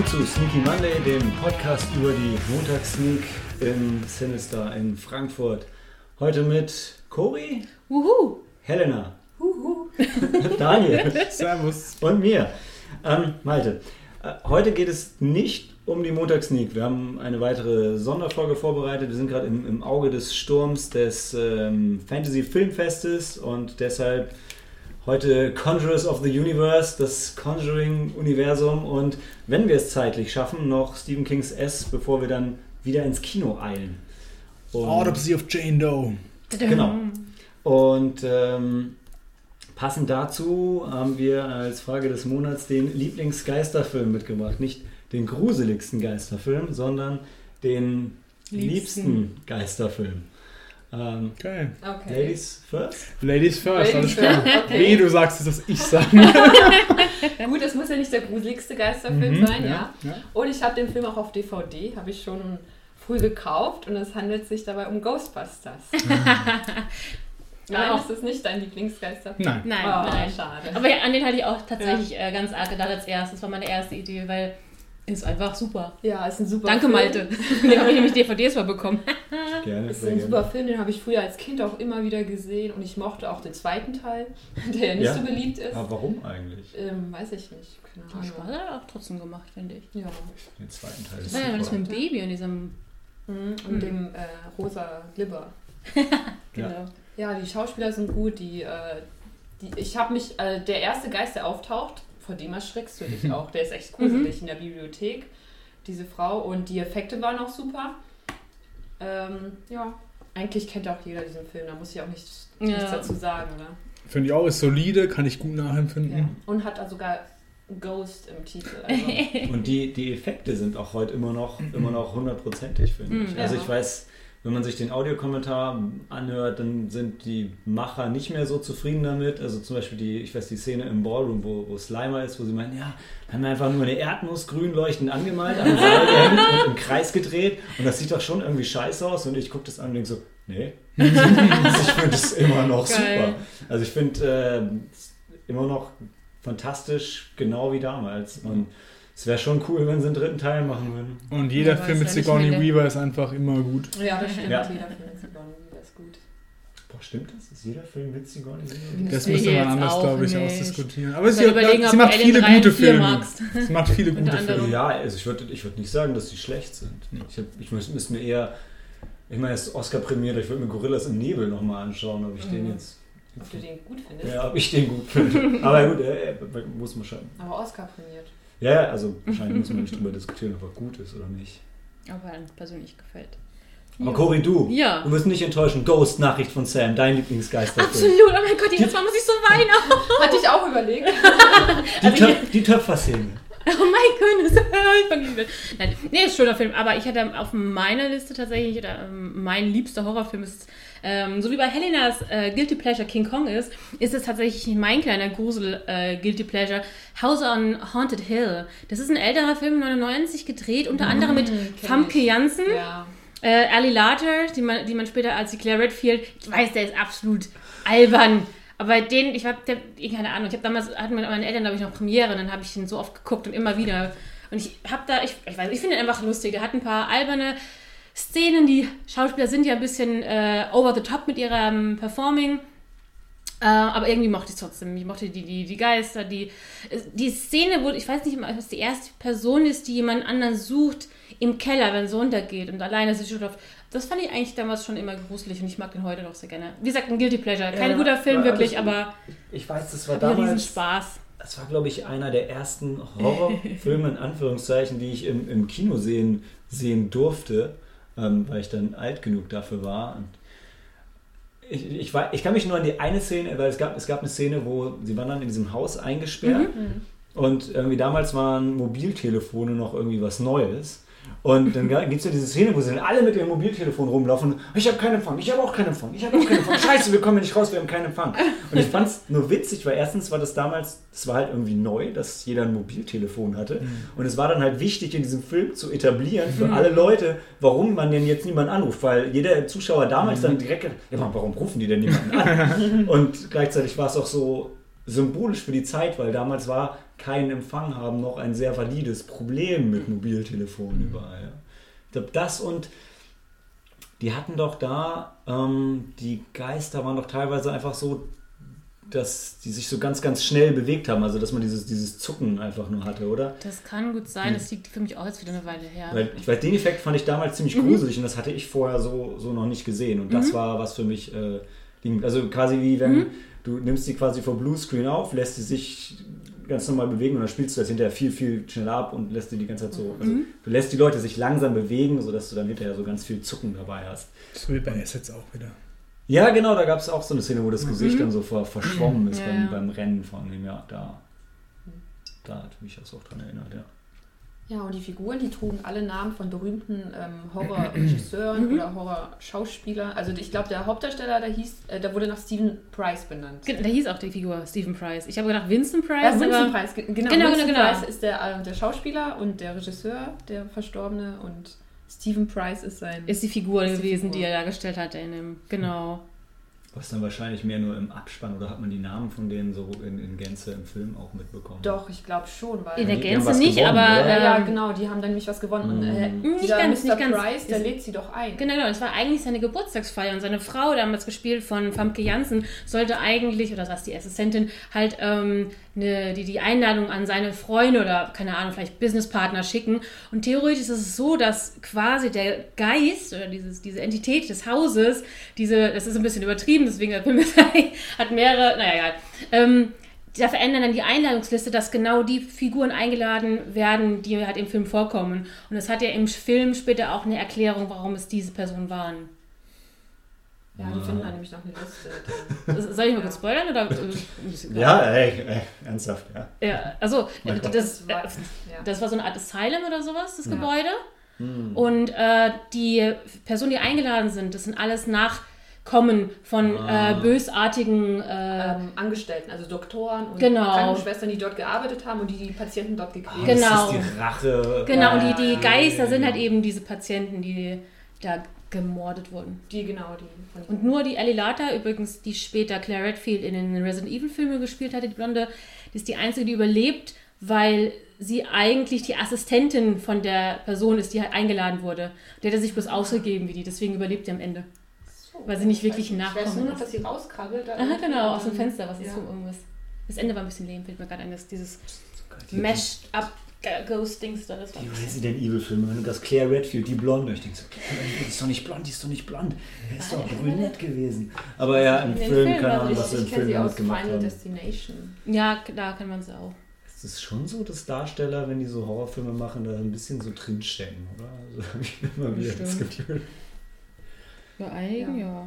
willkommen zu Sneaky Monday, dem Podcast über die Montagssneak im Sinister in Frankfurt. Heute mit Cory, Wuhu! Helena, Wuhu! Daniel Servus. und mir. Ähm, Malte, äh, heute geht es nicht um die Montagssneak. Wir haben eine weitere Sonderfolge vorbereitet. Wir sind gerade im, im Auge des Sturms des ähm, Fantasy Filmfestes und deshalb heute Conjurers of the Universe, das Conjuring-Universum und wenn wir es zeitlich schaffen, noch Stephen Kings S, bevor wir dann wieder ins Kino eilen. Und- Autopsy of Jane Doe. Genau. Und ähm, passend dazu haben wir als Frage des Monats den Lieblingsgeisterfilm mitgebracht. Nicht den gruseligsten Geisterfilm, sondern den liebsten, Liebsten. Geisterfilm. Ähm, Okay. Okay. Ladies first? Ladies first, alles klar. okay. Nee, du sagst es, dass ich sage. Gut, das muss ja nicht der gruseligste Geisterfilm Mhm, sein, ja. ja, ja. Und ich habe den Film auch auf DVD, habe ich schon früh gekauft und es handelt sich dabei um Ghostbusters. Nein, auch- ist das nicht dein Lieblingsgeisterfilm? Nein. Nein, Oh, nein. schade. Aber ja, an den hatte ich auch tatsächlich äh, ganz arg gedacht als erstes. Das war meine erste Idee, weil ist einfach super. ja, ist ein super Danke, Film. Malte. Den habe ich nämlich DVDs mal bekommen. Gerne. Ist ein gerne. super Film, den habe ich früher als Kind auch immer wieder gesehen und ich mochte auch den zweiten Teil, der ja nicht Ja? so beliebt ist. Aber warum eigentlich? Ähm, weiß ich nicht. Keine Aber Spaß Ahnung. hat er auch trotzdem gemacht, finde ich. Ja. Den zweiten Teil Das ist war ja das super. mit dem Baby und diesem. Mhm. Und Mhm. dem äh, rosa Glibber. Genau. Ja, die Schauspieler sind gut. Die, äh, die, ich habe mich, äh, der erste Geist, der auftaucht, vor dem erschreckst du dich auch. Der ist echt gruselig in der Bibliothek, diese Frau. Und die Effekte waren auch super. Ähm, ja, eigentlich kennt auch jeder diesen Film. Da muss ich auch nichts, Ja. nichts dazu sagen, oder? Finde ich auch, ist solide, kann ich gut nachempfinden. Ja. Und hat also sogar Ghost im Titel. Also, Und die, die Effekte sind auch heute immer noch, immer noch hundertprozentig, finde ich. Mhm. Also Ja. ich weiß, wenn man sich den Audiokommentar anhört, dann sind die Macher nicht mehr so zufrieden damit. Also zum Beispiel die, ich weiß, die Szene im Ballroom, wo, wo Slimer ist, wo sie meinen, ja, wir haben einfach nur eine Erdnuss grün leuchtend angemalt, am Seil gehängt und im Kreis gedreht. Und das sieht doch schon irgendwie scheiße aus. Und ich gucke das an und denke so, nee. also ich finde es immer noch Geil. super. Also ich finde äh, es immer noch fantastisch, genau wie damals. Und es wäre schon cool, wenn sie einen dritten Teil machen würden. Und jeder Ja, Film mit Sigourney Weaver ist einfach immer gut. ja, das stimmt. Ja. Jeder Film ist Sigourney Weaver ist gut. Boah, stimmt das? Ist jeder Film mit Sigourney Weaver? Das müsste man anders, glaube ich, nicht. ausdiskutieren. Aber sie, überlegen, ob sie du macht viele 3 und gute 4 Filme. magst. Sie macht viele gute. Filme. Ja, also ich würde ich würd nicht sagen, dass sie schlecht sind. Ich, hab, ich müsste müsste mir eher, ich meine, es ist Oscar prämiert, ich würde mir Gorillas im Nebel nochmal anschauen, ob ich den Mhm. jetzt, Ob du den gut findest. ja, ob ich den gut finde. Aber gut, äh, äh, muss man schon. Aber Oscar prämiert. Ja, also wahrscheinlich muss man nicht drüber diskutieren, ob er gut ist oder nicht. Aber einem persönlich gefällt. Aber Cory, du, Ja. du wirst nicht enttäuschen. Ghost, Nachricht von Sam, dein Lieblingsgeisterfilm. Absolut, oh mein Gott, jedes Mal muss ich so weinen. Hatte ich auch überlegt. Die, Also Töpf, die Töpferszene. Oh mein Gott, ich verliebe. Nein, nee, ist ein schöner Film, aber ich hatte auf meiner Liste tatsächlich, oder, ähm, mein liebster Horrorfilm ist, ähm, so wie bei Helenas äh, Guilty Pleasure King Kong ist, ist es tatsächlich mein kleiner Grusel äh, Guilty Pleasure House on Haunted Hill. Das ist ein älterer Film, 99 gedreht, unter anderem mit Famke. Janssen. Ja. Äh, Ali Larter, die man, die man später als die Claire Redfield, ich weiß, der ist absolut albern. Aber den, ich hab, der, keine Ahnung, ich habe damals, hatten meine meine Eltern, glaube ich, noch Premiere, und dann habe ich ihn so oft geguckt und immer wieder. Und ich habe da, ich, ich weiß, ich finde ihn einfach lustig. Der hat ein paar alberne Szenen, die Schauspieler sind ja ein bisschen äh, over the top mit ihrem Performing. Äh, aber irgendwie mochte ich es trotzdem. Ich mochte die, die, die Geister, die, die Szene, wo, ich weiß nicht, ob es die erste Person ist, die jemand anderen sucht im Keller, wenn es runtergeht und alleine sich schläft. Das fand ich eigentlich damals schon immer gruselig und ich mag den heute noch sehr gerne. Wie gesagt, ein Guilty Pleasure. Kein Ja, guter Film wirklich, ich- aber Ich weiß, das war mir riesen damals. Spaß. Das war, glaube ich, einer der ersten Horrorfilme, in Anführungszeichen, die ich im, im Kino sehen, sehen durfte, ähm, weil ich dann alt genug dafür war. Und ich, ich, war, ich kann mich nur an die eine Szene, weil es gab, es gab eine Szene, wo sie waren dann in diesem Haus eingesperrt und irgendwie damals waren Mobiltelefone noch irgendwie was Neues. Und dann gibt es ja diese Szene, wo sie dann alle mit ihrem Mobiltelefon rumlaufen. Ich habe keinen Empfang, ich habe auch keinen Empfang, ich habe auch keinen Empfang. Scheiße, wir kommen hier nicht raus, wir haben keinen Empfang. Und ich fand es nur witzig, weil erstens war das damals, es war halt irgendwie neu, dass jeder ein Mobiltelefon hatte. Und es war dann halt wichtig, in diesem Film zu etablieren für alle Leute, warum man denn jetzt niemanden anruft. Weil jeder Zuschauer damals dann direkt, gedacht, ja, warum rufen die denn niemanden an? Und gleichzeitig war es auch so symbolisch für die Zeit, weil damals war keinen Empfang haben, noch ein sehr valides Problem mit Mobiltelefonen überall. Ja. Ich glaube, das und die hatten doch da, ähm, die Geister waren doch teilweise einfach so, dass die sich so ganz, ganz schnell bewegt haben. Also, dass man dieses, dieses Zucken einfach nur hatte, oder? Das kann gut sein, das liegt für mich auch jetzt wieder eine Weile her. Weil ich weiß, den Effekt fand ich damals ziemlich Mhm. gruselig und das hatte ich vorher so, so noch nicht gesehen. Und das war was für mich, äh, also quasi wie wenn Mhm. du nimmst die quasi vor Bluescreen auf, lässt sie sich ganz normal bewegen und dann spielst du das hinterher viel, viel schneller ab und lässt die die ganze Zeit so, also Mhm. du lässt die Leute sich langsam bewegen, sodass du dann hinterher so ganz viel Zucken dabei hast. So wie bei Assets auch wieder. Ja, genau, da gab es auch so eine Szene, wo das Gesicht dann so ver verschwommen ist Mhm. Ja, beim, ja. beim Rennen von dem, ja, da. Da hat mich das auch dran erinnert, ja. Ja, und die Figuren, die trugen alle Namen von berühmten ähm, Horror-Regisseuren oder Horror-Schauspielern. Also ich glaube, der Hauptdarsteller, der hieß, äh, der wurde nach Stephen Price benannt. Ge- Da hieß auch die Figur Stephen Price. Ich habe gedacht Vincent Price, Ja, Vincent Price, ge- genau. Genau, Vincent genau, genau. Price ist der, äh, der Schauspieler und der Regisseur, der Verstorbene. Und Stephen Price ist sein... ist die Figur Ist die gewesen, Figur. die er dargestellt hat in dem. Genau. Was dann wahrscheinlich mehr nur im Abspann oder hat man die Namen von denen so in, in Gänze im Film auch mitbekommen? Doch, ich glaube schon, weil... In der Gänze nicht, gewonnen, aber. oder? ja, ja, genau, die haben dann nämlich was gewonnen. Und äh, Mm. Nicht ganz, Mr. nicht ganz. Price, der lädt sie doch ein. Genau, genau. Es war eigentlich seine Geburtstagsfeier und seine Frau, damals gespielt von Famke Janssen, sollte eigentlich, oder was die Assistentin, halt ähm, ne, die, die Einladung an seine Freunde oder, keine Ahnung, vielleicht Businesspartner schicken. Und theoretisch ist es so, dass quasi der Geist oder dieses, diese Entität des Hauses, diese, das ist ein bisschen übertrieben, deswegen der Film hat mehrere, naja, egal. Ähm, da verändern dann die Einladungsliste, dass genau die Figuren eingeladen werden, die halt im Film vorkommen. Und es hat ja im Film später auch eine Erklärung, warum es diese Personen waren. Ja, die finden dann nämlich noch eine Liste. Soll ich mal kurz spoilern oder? äh, Ja, ey, ey, ernsthaft, ja. Ja, also Gott. das, war, äh, das war so eine Art Asylum oder sowas, das Ja. Gebäude. Hm. Und äh, die Personen, die eingeladen sind, das sind alles Nachkommen von Ah. äh, bösartigen äh, ähm, Angestellten, also Doktoren und Genau. Krankenschwestern, die dort gearbeitet haben und die die Patienten dort gequält Genau. Das ist die Rache. Genau, und die, die Ah, Geister sind halt eben diese Patienten, die da gemordet wurden. Die genau, die Und nur die Ellie Lata, übrigens, die später Claire Redfield in den Resident Evil Filmen gespielt hatte, die Blonde, die ist die einzige, die überlebt, weil sie eigentlich die Assistentin von der Person ist, die halt eingeladen wurde. Der hat sich bloß ausgegeben wie die, deswegen überlebt sie am Ende. Weil sie nicht ich wirklich weiß Ich weiß nachkommen nur noch, ist. dass sie rauskrabbelt. da Aha, genau, aus dem Fenster, was ist ja. so irgendwas. Das Ende war ein bisschen lame, fällt mir gerade ein, das, dieses Die- Meshed up Ghost-Dings da, das war Die Resident Evil Filme, wenn du das Claire Redfield, die Blonde, ich denke so, Claire Redfield ist doch nicht blond, die ist doch nicht blond. Er ist doch brünett gewesen. Aber ja, im Film, Filmen keine Ahnung, was sie im Film sie aus damit gemacht Final haben. Destination. Ja, da kann man sie auch. Es ist schon so, dass Darsteller, wenn die so Horrorfilme machen, da ein bisschen so drinstecken, oder? Also habe ich immer wieder das. Gefühl. Bei einigen, ja.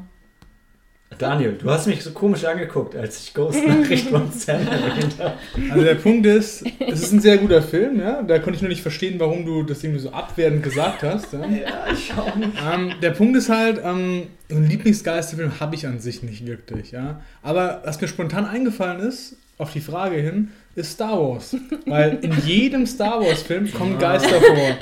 Daniel, du hast mich so komisch angeguckt, als ich Ghost Nachricht von Sam erwähnt habe. Also der Punkt ist, es ist ein sehr guter Film, ja. Da konnte ich nur nicht verstehen, warum du das irgendwie so abwertend gesagt hast. Ja. Ja, ich auch nicht. Ähm, der Punkt ist halt, ähm, so einen Lieblingsgeisterfilm habe ich an sich nicht wirklich, ja. Aber was mir spontan eingefallen ist, auf die Frage hin, ist Star Wars. Weil in jedem Star Wars-Film kommen Geister vor. Ja?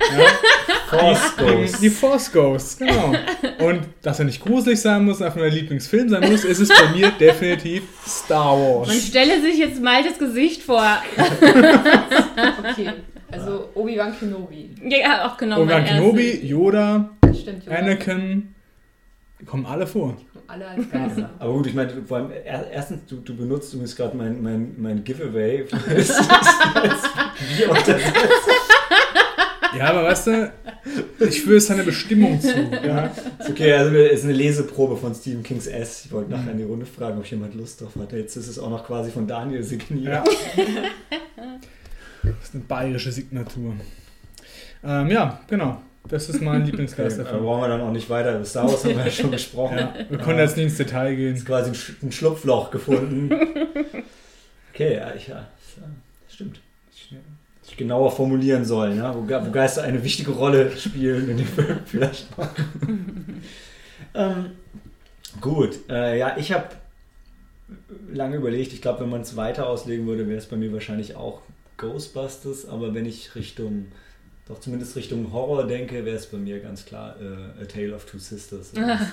Force Die, Ghost. die Force Ghosts, genau. Und dass er nicht gruselig sein muss, einfach nur der Lieblingsfilm sein muss, ist es bei mir definitiv Star Man Wars. stelle sich jetzt Maltes Gesicht vor. Okay, also Obi-Wan Kenobi. Ja, auch genau. Obi-Wan Kenobi, Yoda, Stimmt, Yoda. Anakin, die kommen alle vor. Alle als Geister. Aber gut, ich meine, vor allem, er- erstens, du, du benutzt übrigens gerade mein, mein, mein Giveaway. Es ist als Bier. Ja, aber weißt du, ich führe seine Bestimmung zu. Ja. Ist okay, also es ist eine Leseprobe von Stephen Kings S. Ich wollte nachher in die Runde fragen, ob jemand Lust drauf hatte. Jetzt ist es auch noch quasi von Daniel signiert. Ja. Das ist eine bayerische Signatur. Ähm, ja, genau. Das ist mein Okay, da brauchen wir dann auch nicht weiter. Über Star Wars haben wir ja schon gesprochen. Ja, wir können jetzt nicht ins Detail gehen. Jetzt quasi ein, Sch ein Schlupfloch gefunden. Okay, ja, ich, ja das stimmt. Ich, genauer formulieren sollen, ja, wo, wo Geister eine wichtige Rolle spielen in dem Film vielleicht ähm, gut, äh, ja, ich habe lange überlegt. Ich glaube, wenn man es weiter auslegen würde, wäre es bei mir wahrscheinlich auch Ghostbusters. Aber wenn ich Richtung, doch zumindest Richtung Horror denke, wäre es bei mir ganz klar äh, A Tale of Two Sisters. Also,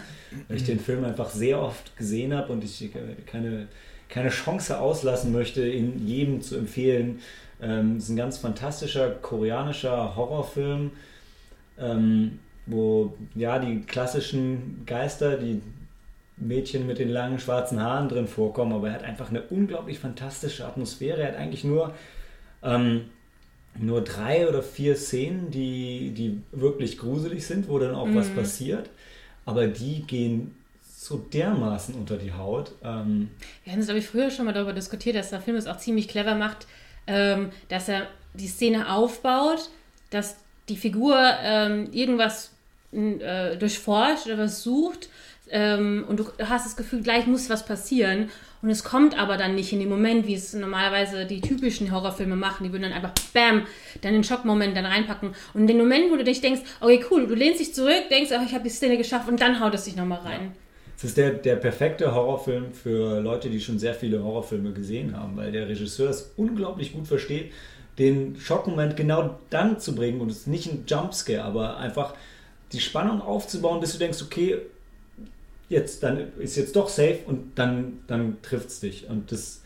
weil ich den Film einfach sehr oft gesehen habe und ich keine, keine Chance auslassen möchte, ihn jedem zu empfehlen, Ähm, es ist ein ganz fantastischer koreanischer Horrorfilm, ähm, wo ja die klassischen Geister, die Mädchen mit den langen schwarzen Haaren drin vorkommen, aber er hat einfach eine unglaublich fantastische Atmosphäre. Er hat eigentlich nur, ähm, nur drei oder vier Szenen, die, die wirklich gruselig sind, wo dann auch was passiert, aber die gehen so dermaßen unter die Haut. Ähm, Wir haben es, glaube ich, früher schon mal darüber diskutiert, dass der Film es auch ziemlich clever macht, ähm, dass er die Szene aufbaut, dass die Figur ähm, irgendwas äh, durchforscht oder was sucht ähm, und du hast das Gefühl, gleich muss was passieren und es kommt aber dann nicht in dem Moment, wie es normalerweise die typischen Horrorfilme machen. Die würden dann einfach BAM, dann den Schockmoment dann reinpacken und in den Moment, wo du dich denkst, okay, cool, du lehnst dich zurück, denkst, ach, ich habe die Szene geschafft und dann haut es dich nochmal rein. Es ist der, der perfekte Horrorfilm für Leute, die schon sehr viele Horrorfilme gesehen haben, weil der Regisseur es unglaublich gut versteht, den Schockmoment genau dann zu bringen und es ist nicht ein Jumpscare, aber einfach die Spannung aufzubauen, bis du denkst, okay, jetzt dann ist jetzt doch safe und dann, dann trifft es dich. Und das,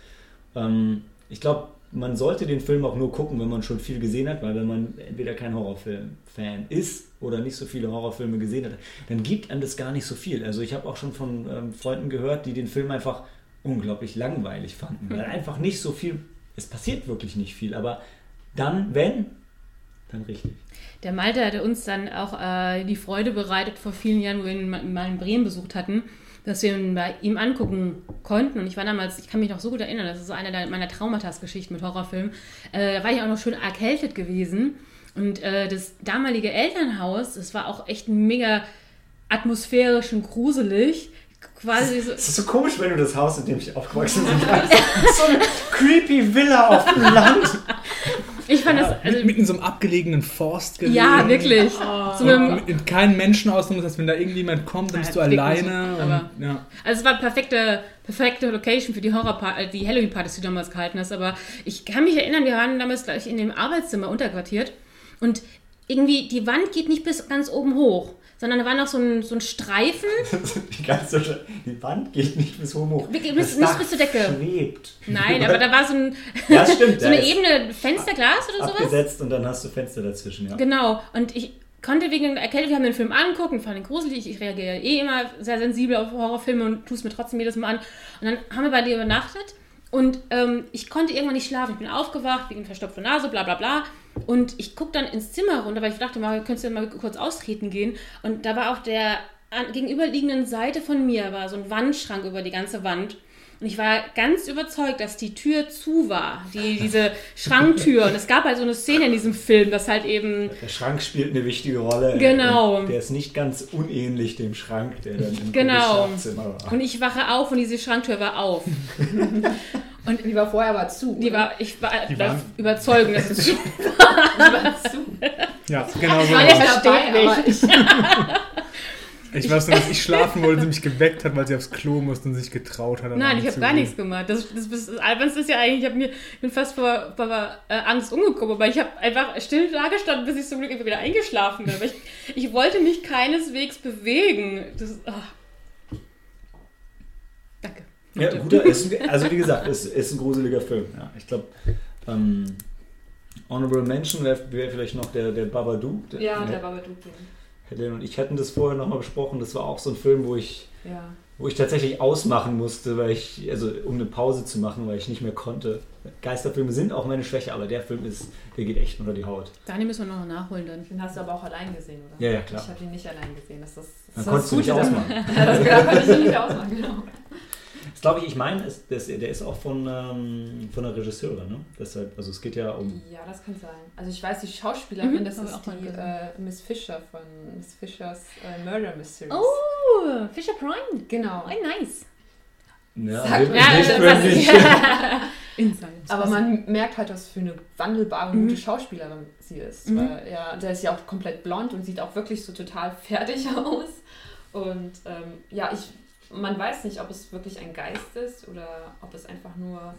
ähm, ich glaube, man sollte den Film auch nur gucken, wenn man schon viel gesehen hat, weil wenn man entweder kein Horrorfilm-Fan ist oder nicht so viele Horrorfilme gesehen hat, dann gibt einem das gar nicht so viel. Also ich habe auch schon von ähm, Freunden gehört, die den Film einfach unglaublich langweilig fanden, weil einfach nicht so viel, es passiert wirklich nicht viel, aber dann, wenn, dann richtig. Der Malte hatte uns dann auch äh, die Freude bereitet vor vielen Jahren, wo wir ihn mal in Bremen besucht hatten, dass wir ihn bei ihm angucken konnten. Und ich war damals, ich kann mich noch so gut erinnern, das ist so eine meiner Traumatas-Geschichten mit Horrorfilmen. Äh, da war ich auch noch schön erkältet gewesen. Und äh, das damalige Elternhaus, das war auch echt mega atmosphärisch und gruselig. Quasi so, Es ist so komisch, wenn du das Haus, in dem ich aufgewachsen bin, so eine creepy Villa auf dem Land. Das, also, Mit, mit in so einem abgelegenen Forst gelegen. ja, wirklich. So mit Mit, keinen Menschen außen, dass wenn da irgendjemand kommt, dann Ja, bist du das alleine. so, und, ja. Also es war perfekte, perfekte Location für die Horror äh, die Halloween-Partys, die du damals gehalten hast. Aber ich kann mich erinnern, wir waren damals gleich in dem Arbeitszimmer unterquartiert und irgendwie die Wand geht nicht bis ganz oben hoch, sondern da war noch so ein, so ein Streifen. Die ganze die Wand geht nicht bis hoch. Das bis- Dach bis zur Decke. Schwebt. Nein, aber da war so, ein, Ja, stimmt. so eine Ebene Fensterglas oder sowas. Abgesetzt und dann hast du Fenster dazwischen, ja. Genau. Und ich konnte wegen der Erkältung, wir haben den Film angeguckt und fand ihn gruselig. Ich reagiere eh immer sehr sensibel auf Horrorfilme und tue es mir trotzdem jedes Mal an. Und dann haben wir bei dir übernachtet und ähm, ich konnte irgendwann nicht schlafen. Ich bin aufgewacht wegen verstopfter Nase, bla bla bla. Und ich gucke dann ins Zimmer runter, weil ich dachte mal, könntest du mal kurz austreten gehen. Und da war auf der gegenüberliegenden Seite von mir war so ein Wandschrank über die ganze Wand. Und ich war ganz überzeugt, dass die Tür zu war, die, diese Schranktür. Und es gab halt so eine Szene in diesem Film, dass halt eben Der Schrank spielt eine wichtige Rolle. Genau. Und Der ist nicht ganz unähnlich dem Schrank, der dann im Genau. Schlafzimmer war. Und ich wache auf und diese Schranktür war auf. Und die war vorher aber zu. Die war, ich war Die Überzeugung, dass es Die war zu. ja, genau so. war war es. versteht dabei, aber mich. Ich weiß nur, dass ich schlafen wollte, sie mich geweckt hat, weil sie aufs Klo musste und sich getraut hat. Nein, ich habe gar nichts gemacht. Das, das, das, das Albernste ist ja eigentlich, ich, hab mir, ich bin fast vor, vor äh, Angst umgekommen, aber ich habe einfach still da gestanden, bis ich zum Glück wieder eingeschlafen bin. Aber ich, ich wollte mich keineswegs bewegen. Das, ah. Danke. Ja, guter, ist, ein- also wie gesagt, es ist, ist ein gruseliger Film. Ja. Ich glaube, ähm, Honorable Mention wäre wär vielleicht noch der, der Babadook. Der, Ja, der Babadook. Helen und ich hatten das vorher nochmal besprochen. Das war auch so ein Film, wo ich, Ja. wo ich tatsächlich ausmachen musste, weil ich, also um eine Pause zu machen, weil ich nicht mehr konnte. Geisterfilme sind auch meine Schwäche, aber der Film ist, der geht echt unter die Haut. Daniel müssen wir noch nachholen dann. Den hast du aber auch allein gesehen, oder? Ja, ja, klar. Ich habe ihn nicht allein gesehen. Das ist das, Dann das konntest du nicht Gute ausmachen. Das da konnte ich nicht ausmachen, genau. Glaube ich, ich meine, ist, das, der ist auch von, ähm, von der Regisseurin, ne? Deshalb, also es geht ja um. Ja, das kann sein. Also ich weiß, die Schauspielerin, Mhm, das ist auch mal die äh, Miss Fisher von Miss Fishers äh, Murder Mysteries. Oh, Fisher Prime. Genau. Oh, nice. Ja, Sag. Ja, nicht. Aber man merkt halt, was für eine wandelbare, Mhm. gute Schauspielerin sie ist. Mhm. Weil, ja, der ist ja auch komplett blond und sieht auch wirklich so total fertig aus. Und ähm, ja, ich, man weiß nicht, ob es wirklich ein Geist ist oder ob es einfach nur.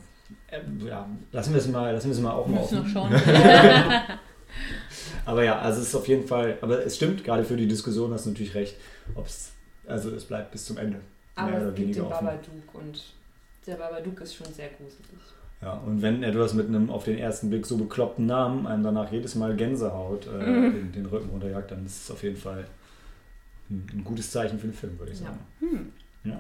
Ähm, ja, lassen wir es mal, lassen wir es mal auch mal müssen noch offen. schauen. Aber ja, also es ist auf jeden Fall, aber es stimmt, gerade für die Diskussion hast du natürlich recht, ob es, also es bleibt bis zum Ende. Aber Mehr oder es gibt weniger den offen. Babadook und der Babadook ist schon sehr gruselig. Ja, und wenn etwas mit einem auf den ersten Blick so bekloppten Namen einem danach jedes Mal Gänsehaut äh, Mhm. den, den Rücken runterjagt, dann ist es auf jeden Fall ein, ein gutes Zeichen für den Film, würde ich Ja. sagen. Hm. Ja.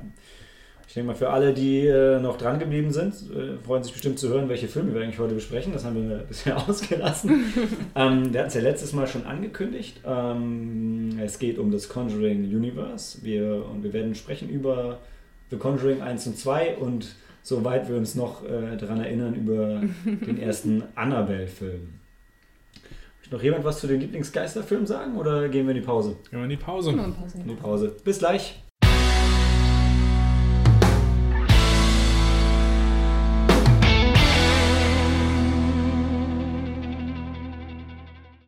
Ich denke mal, für alle, die äh, noch dran geblieben sind, äh, freuen sich bestimmt zu hören, welche Filme wir eigentlich heute besprechen. Das haben wir bisher ausgelassen. ähm, wir hatten es ja letztes Mal schon angekündigt. Ähm, es geht um das Conjuring Universe. Wir, und wir werden sprechen über The Conjuring 1 und 2 und soweit wir uns noch äh, daran erinnern, über den ersten Annabelle-Film. Möchte noch jemand was zu den Lieblingsgeisterfilmen sagen oder gehen wir in die Pause? Gehen wir in die Pause. In die Pause. Bis gleich.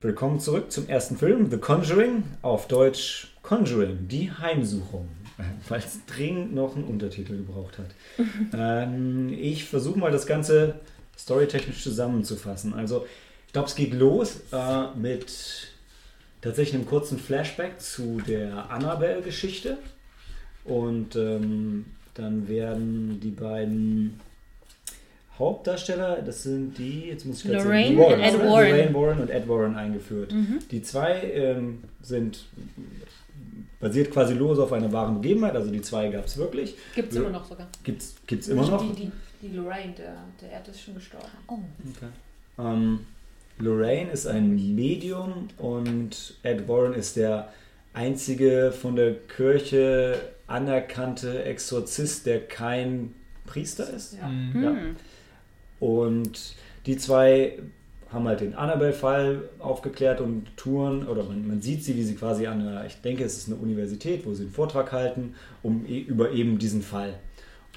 Willkommen zurück zum ersten Film, The Conjuring, auf Deutsch Conjuring, die Heimsuchung, weil es dringend noch einen Untertitel gebraucht hat. ähm, ich versuche mal das Ganze storytechnisch zusammenzufassen. Also, ich glaube, es geht los äh, mit tatsächlich einem kurzen Flashback zu der Annabelle-Geschichte. Und ähm, dann werden die beiden Hauptdarsteller, das sind die, jetzt muss ich grad Lorraine sagen, die und Ed oder? Warren. Lorraine Warren und Ed Warren eingeführt. Mhm. Die zwei ähm, sind basiert quasi los auf einer wahren Begebenheit, also die zwei gab es wirklich. Gibt es immer noch sogar. Gibt's, gibt's immer noch. Die, die, die Lorraine, der, der Erd ist schon gestorben. Oh. Ähm, Lorraine ist ein Medium und Ed Warren ist der einzige von der Kirche anerkannte Exorzist, der kein Priester ist. Ja. Mhm. Ja. Und die zwei haben halt den Annabelle-Fall aufgeklärt und touren, oder man, man sieht sie, wie sie quasi an einer, ich denke, es ist eine Universität, wo sie einen Vortrag halten, um e- über eben diesen Fall.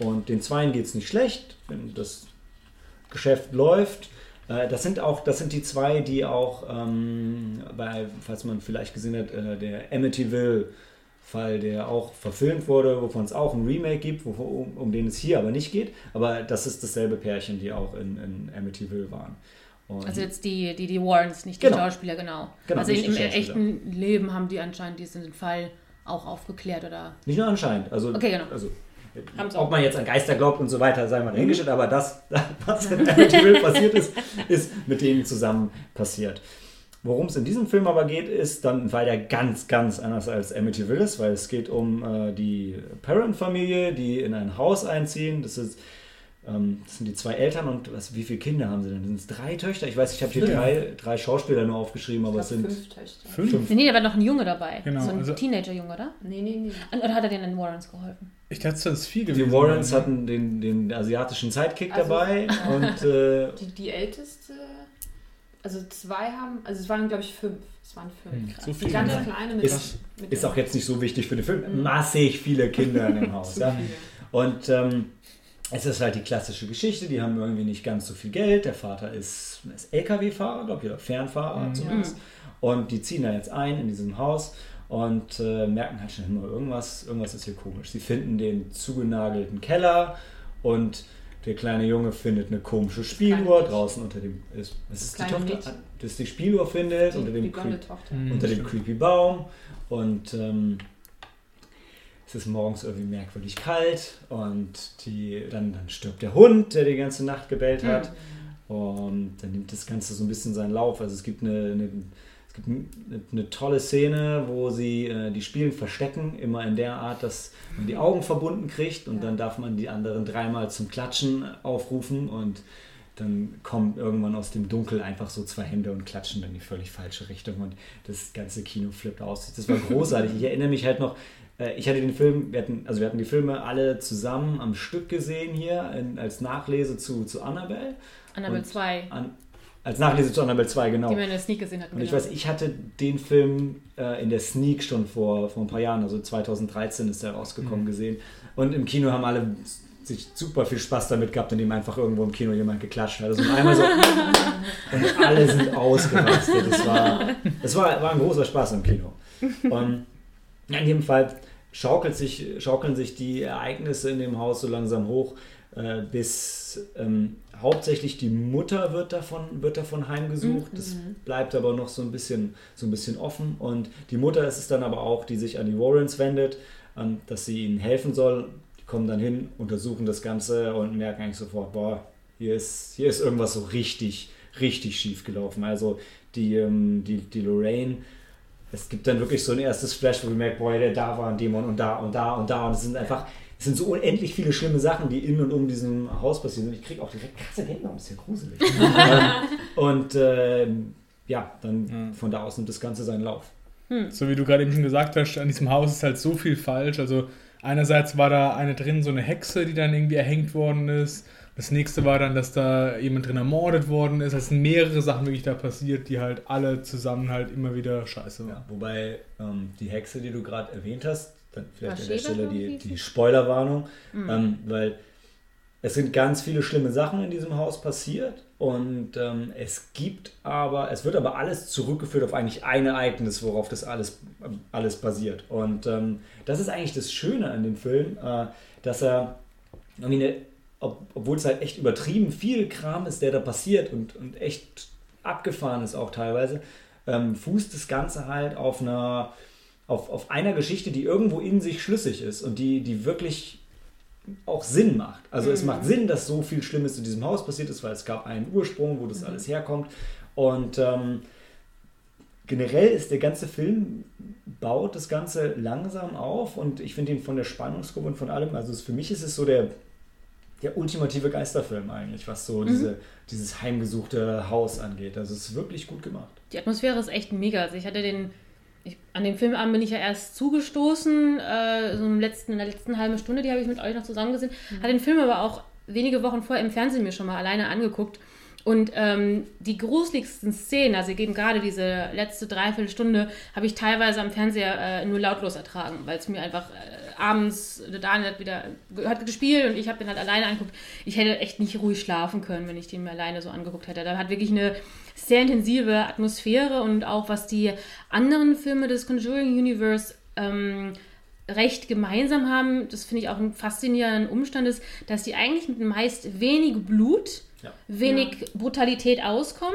Und den Zweien geht es nicht schlecht, wenn das Geschäft läuft. Äh, Das sind auch, das sind die zwei, die auch, ähm, bei, falls man vielleicht gesehen hat, äh, der Amityville Fall, der auch verfilmt wurde, wovon es auch ein Remake gibt, wo, um, um den es hier aber nicht geht. Aber das ist dasselbe Pärchen, die auch in, in Amityville waren. Und Also jetzt die, die, die Warrens, nicht die Genau. Schauspieler, genau. Genau, also nicht im echten Leben haben die anscheinend diesen Fall auch aufgeklärt oder. nicht nur anscheinend. Also, Okay, genau. also Haben's ob auch. man jetzt an Geister glaubt und so weiter, sei mal dahingestellt, aber das, was in Amityville passiert ist, ist mit denen zusammen passiert. Worum es in diesem Film aber geht, ist dann, weil der ganz, ganz anders als Amityville ist, weil es geht um äh, die Parent-Familie, die in ein Haus einziehen. Das, ist, ähm, das sind die zwei Eltern und was, wie viele Kinder haben sie denn? Sind es drei Töchter? Ich weiß, ich habe hier drei, drei Schauspieler nur aufgeschrieben, aber Ich es glaub, sind fünf Töchter. Fünf? fünf. Nee, da war noch ein Junge dabei. Genau, So ein also- Teenager-Junge, oder? Nee, nee, nee. Oder hat er den Warrens geholfen? Ich dachte, das ist viel gewesen. Die Warrens hatten den, den asiatischen Sidekick Also- dabei und äh, Die, die älteste, also zwei haben, also es waren glaube ich fünf. Es waren fünf. Hm, so die viele. ganz Ja. kleine mit, Ist- mit ist auch jetzt nicht so wichtig für den Film. Mhm. Massig viele Kinder in dem Haus. ja. Und ähm, es ist halt die klassische Geschichte. Die haben irgendwie nicht ganz so viel Geld. Der Vater ist, ist LKW-Fahrer, glaube ich, oder Fernfahrer Mhm. zumindest. Und die ziehen da jetzt ein in diesem Haus und äh, merken halt schon immer, irgendwas, irgendwas ist hier komisch. Sie finden den zugenagelten Keller und der kleine Junge findet eine komische Spieluhr draußen unter dem. Ist, was ist die Tochter? Mädchen. Das die Spieluhr findet Die, unter dem Creep-. Mhm. unter dem creepy Baum und ähm, es ist morgens irgendwie merkwürdig kalt und die, dann, dann stirbt der Hund, der die ganze Nacht gebellt hat und dann nimmt das Ganze so ein bisschen seinen Lauf. Also es gibt eine, eine, eine, tolle Szene, wo sie äh, die Spielen verstecken, immer in der Art, dass man die Augen verbunden kriegt und Ja. dann darf man die anderen dreimal zum Klatschen aufrufen und dann kommen irgendwann aus dem Dunkel einfach so zwei Hände und klatschen dann in die völlig falsche Richtung und das ganze Kino flippt aus. Das war großartig. Ich erinnere mich halt noch, äh, ich hatte den Film, wir hatten, also wir hatten die Filme alle zusammen am Stück gesehen hier in, als Nachlese zu, zu Annabelle. Annabelle Und 2, An, als Nachlese zu Annabelle 2, genau. die wir in der Sneak gesehen hatten. Und ich genau. weiß, ich hatte den Film äh, in der Sneak schon vor, vor ein paar Jahren, also 2013 ist der rausgekommen, Mhm. gesehen. Und im Kino haben alle sich super viel Spaß damit gehabt, indem einfach irgendwo im Kino jemand geklatscht hat. Also einmal so und alle sind ausgerastet. Das war, das war, war ein großer Spaß im Kino. Und in jedem Fall schaukelt sich, schaukeln sich die Ereignisse in dem Haus so langsam hoch, äh, bis ähm, hauptsächlich die Mutter wird davon, wird davon heimgesucht. Das bleibt aber noch so ein, bisschen, so ein bisschen offen. Und die Mutter ist es dann aber auch, die sich an die Warrens wendet, ähm, dass sie ihnen helfen soll. Die kommen dann hin, untersuchen das Ganze und merken eigentlich sofort, boah, hier ist, hier ist irgendwas so richtig, richtig schief gelaufen. Also die, ähm, die, die Lorraine, es gibt dann wirklich so ein erstes Flash, wo du merkst, boah, der da war ein Dämon und da und da und da und es sind einfach, es sind so unendlich viele schlimme Sachen, die in und um diesem Haus passieren. Und ich kriege auch direkt krasse Gänsehaut, das ist ja gruselig. Und ähm, ja, dann Ja. von da aus nimmt das Ganze seinen Lauf. So wie du gerade eben schon gesagt hast, an diesem Haus ist halt so viel falsch. Also einerseits war da eine drin, so eine Hexe, die dann irgendwie erhängt worden ist. Das nächste war dann, dass da jemand drin ermordet worden ist. Es sind mehrere Sachen wirklich da passiert, die halt alle zusammen halt immer wieder scheiße waren. Ja, wobei ähm, die Hexe, die du gerade erwähnt hast, vielleicht an der Stelle die, die Spoilerwarnung, ähm, weil es sind ganz viele schlimme Sachen in diesem Haus passiert und ähm, es gibt aber, es wird aber alles zurückgeführt auf eigentlich ein Ereignis, worauf das alles, ähm, alles basiert. Und ähm, das ist eigentlich das Schöne an dem Film, äh, dass er irgendwie eine, ob, obwohl es halt echt übertrieben viel Kram ist, der da passiert und, und echt abgefahren ist auch teilweise, ähm, fußt das Ganze halt auf einer, auf, auf einer Geschichte, die irgendwo in sich schlüssig ist und die, die wirklich auch Sinn macht. Also es macht Sinn, dass so viel Schlimmes in diesem Haus passiert ist, weil es gab einen Ursprung, wo das alles herkommt. Und ähm, generell ist der ganze Film, baut das Ganze langsam auf und ich finde ihn von der Spannungskurve und von allem, also es, für mich ist es so der, der ultimative Geisterfilm eigentlich, was so diese, dieses heimgesuchte Haus angeht. Also es ist wirklich gut gemacht. Die Atmosphäre ist echt mega. Also ich hatte den, ich, an dem Filmabend bin ich ja erst zugestoßen, äh, so im letzten, in der letzten halben Stunde, die habe ich mit euch noch zusammen gesehen. Hatte den Film aber auch wenige Wochen vorher im Fernsehen mir schon mal alleine angeguckt. Und ähm, die gruseligsten Szenen, also eben gerade diese letzte Dreiviertelstunde, habe ich teilweise am Fernseher äh, nur lautlos ertragen, weil es mir einfach äh, abends, der Daniel hat wieder hat gespielt und ich habe den halt alleine angeguckt. Ich hätte echt nicht ruhig schlafen können, wenn ich den mir alleine so angeguckt hätte. Da hat wirklich eine sehr intensive Atmosphäre und auch was die anderen Filme des Conjuring Universe ähm, recht gemeinsam haben, das finde ich auch ein faszinierender Umstand ist, dass die eigentlich mit meist wenig Blut, Ja. wenig Brutalität auskommen.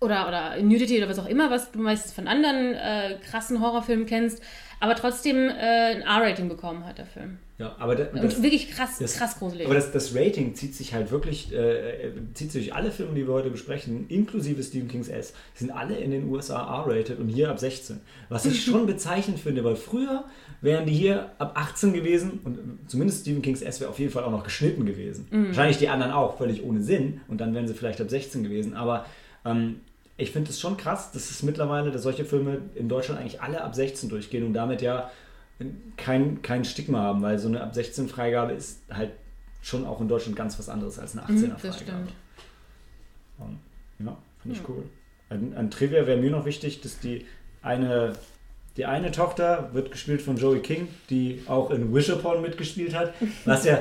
Oder, oder Nudity oder was auch immer, was du meistens von anderen äh, krassen Horrorfilmen kennst, aber trotzdem äh, ein R-Rating bekommen hat, der Film. Ja, aber da- Und das, wirklich krass, das- krass gruselig. Aber das, das Rating zieht sich halt wirklich, äh, zieht sich durch alle Filme, die wir heute besprechen, inklusive Stephen King's S, sind alle in den USA R-rated und hier ab 16. Was ich schon bezeichnend finde, weil früher wären die hier ab 18 gewesen und zumindest Stephen King's S wäre auf jeden Fall auch noch geschnitten gewesen. Wahrscheinlich die anderen auch, völlig ohne Sinn und dann wären sie vielleicht ab 16 gewesen. Aber ähm, ich finde es schon krass, dass es mittlerweile, dass solche Filme in Deutschland eigentlich alle ab 16 durchgehen und damit ja kein, kein Stigma haben, weil so eine ab 16 Freigabe ist halt schon auch in Deutschland ganz was anderes als eine 18er Mhm, das Freigabe. stimmt. Und, ja, finde ich cool. Ein, ein Trivia wäre mir noch wichtig, dass die eine, die eine Tochter wird gespielt von Joey King, die auch in Wish Upon mitgespielt hat, was ja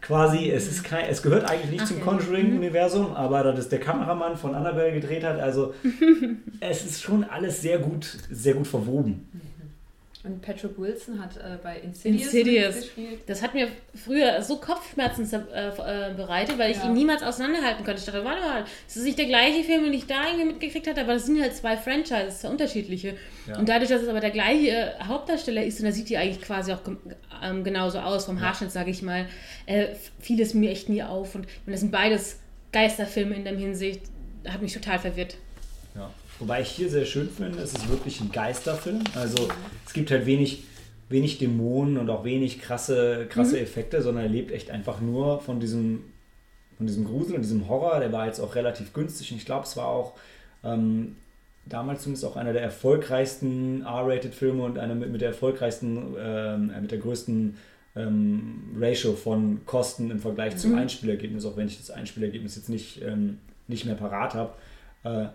quasi, es ist kein, es gehört eigentlich nicht Ach zum. Conjuring-Universum, aber da das der Kameramann von Annabelle gedreht hat, also es ist schon alles sehr gut, sehr gut verwoben. Und Patrick Wilson hat äh, bei Insidious, Insidious. mitgespielt. Das hat mir früher so Kopfschmerzen äh, äh, bereitet, weil ich Ja. ihn niemals auseinanderhalten konnte. Ich dachte, warte mal, das ist nicht der gleiche Film, den ich da irgendwie mitgekriegt hatte, aber das sind halt zwei Franchises, zwei unterschiedliche. Ja. Und dadurch, dass es aber der gleiche äh, Hauptdarsteller ist, und da sieht die eigentlich quasi auch ähm, genauso aus, vom Haarschnitt, sage ich mal, äh, fiel es mir echt nie auf. Und, und das sind beides Geisterfilme in der Hinsicht, hat mich total verwirrt. Wobei ich hier sehr schön finde, es ist wirklich ein Geisterfilm. Also es gibt halt wenig, wenig Dämonen und auch wenig krasse, krasse Effekte, sondern er lebt echt einfach nur von diesem, von diesem Grusel und diesem Horror. Der war jetzt auch relativ günstig und ich glaube, es war auch ähm, damals zumindest auch einer der erfolgreichsten R-Rated-Filme und einer mit, mit der erfolgreichsten, ähm, äh, mit der größten ähm, Ratio von Kosten im Vergleich zum Einspielergebnis, auch wenn ich das Einspielergebnis jetzt nicht, ähm, nicht mehr parat habe. Äh,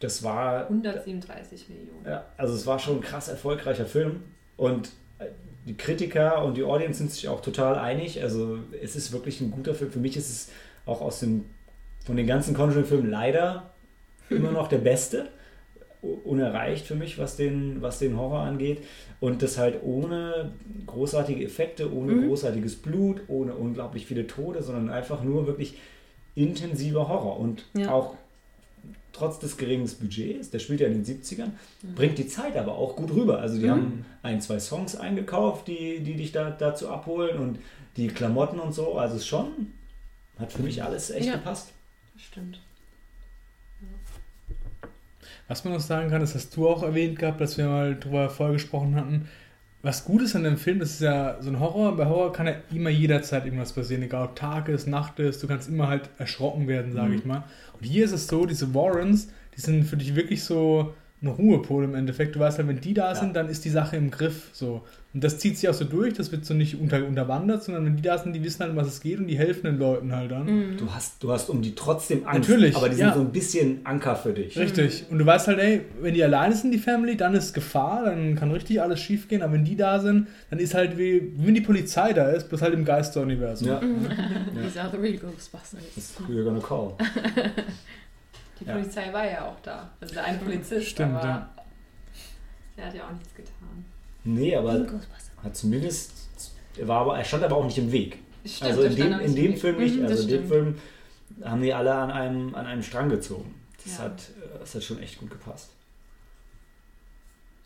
das war 137 Millionen. ja, also es war schon ein krass erfolgreicher Film und äh, die Kritiker und die Audience sind sich auch total einig. Also es ist wirklich ein guter Film. Für mich ist es auch aus dem, von den ganzen Conjuring-Filmen leider immer noch der beste. Unerreicht für mich, was den, was den Horror angeht. Und das halt ohne großartige Effekte, ohne großartiges Blut, ohne unglaublich viele Tode, sondern einfach nur wirklich intensiver Horror. Und Ja. auch trotz des geringen Budgets, der spielt ja in den 70ern, bringt die Zeit aber auch gut rüber. Also die haben ein, zwei Songs eingekauft, die, die dich da dazu abholen und die Klamotten und so. Also es schon, hat für mich alles echt Ja. gepasst. Das stimmt. Was man noch sagen kann, das hast du auch erwähnt gehabt, dass wir mal drüber vorgesprochen hatten. Was gut ist an dem Film, das ist ja so ein Horror. Bei Horror kann ja immer jederzeit irgendwas passieren, egal ob Tag ist, Nacht ist. Du kannst immer halt erschrocken werden, sage Mhm. ich mal. Und hier ist es so, diese Warrens, die sind für dich wirklich so ein Ruhepol im Endeffekt. Du weißt halt, wenn die da Ja. sind, dann ist die Sache im Griff. So. Und das zieht sich auch so durch, das wird so nicht unter, unterwandert, sondern wenn die da sind, die wissen halt, um was es geht und die helfen den Leuten halt dann. Mhm. Du hast, du hast um die trotzdem Angst, Natürlich, aber die ja. sind so ein bisschen Anker für dich. Richtig. Und du weißt halt, ey, wenn die alleine sind, die Family, dann ist Gefahr, dann kann richtig alles schief gehen. Aber wenn die da sind, dann ist halt wie, wie wenn die Polizei da ist, bloß halt im Geisteruniversum. Ja, These are the real Ghostbusters. that's who you're gonna call. Die Ja. Polizei war ja auch da. Also der eine Polizist, Stimmt, aber ja. der hat ja auch nichts getan. Nee, aber hat zumindest, er, war aber, er stand aber auch nicht im Weg. Stimmt, also in dem, in dem Film Mhm, nicht. das Also in dem. Film haben die alle an einem, an einem Strang gezogen. Das, Ja. hat, äh, das hat schon echt gut gepasst.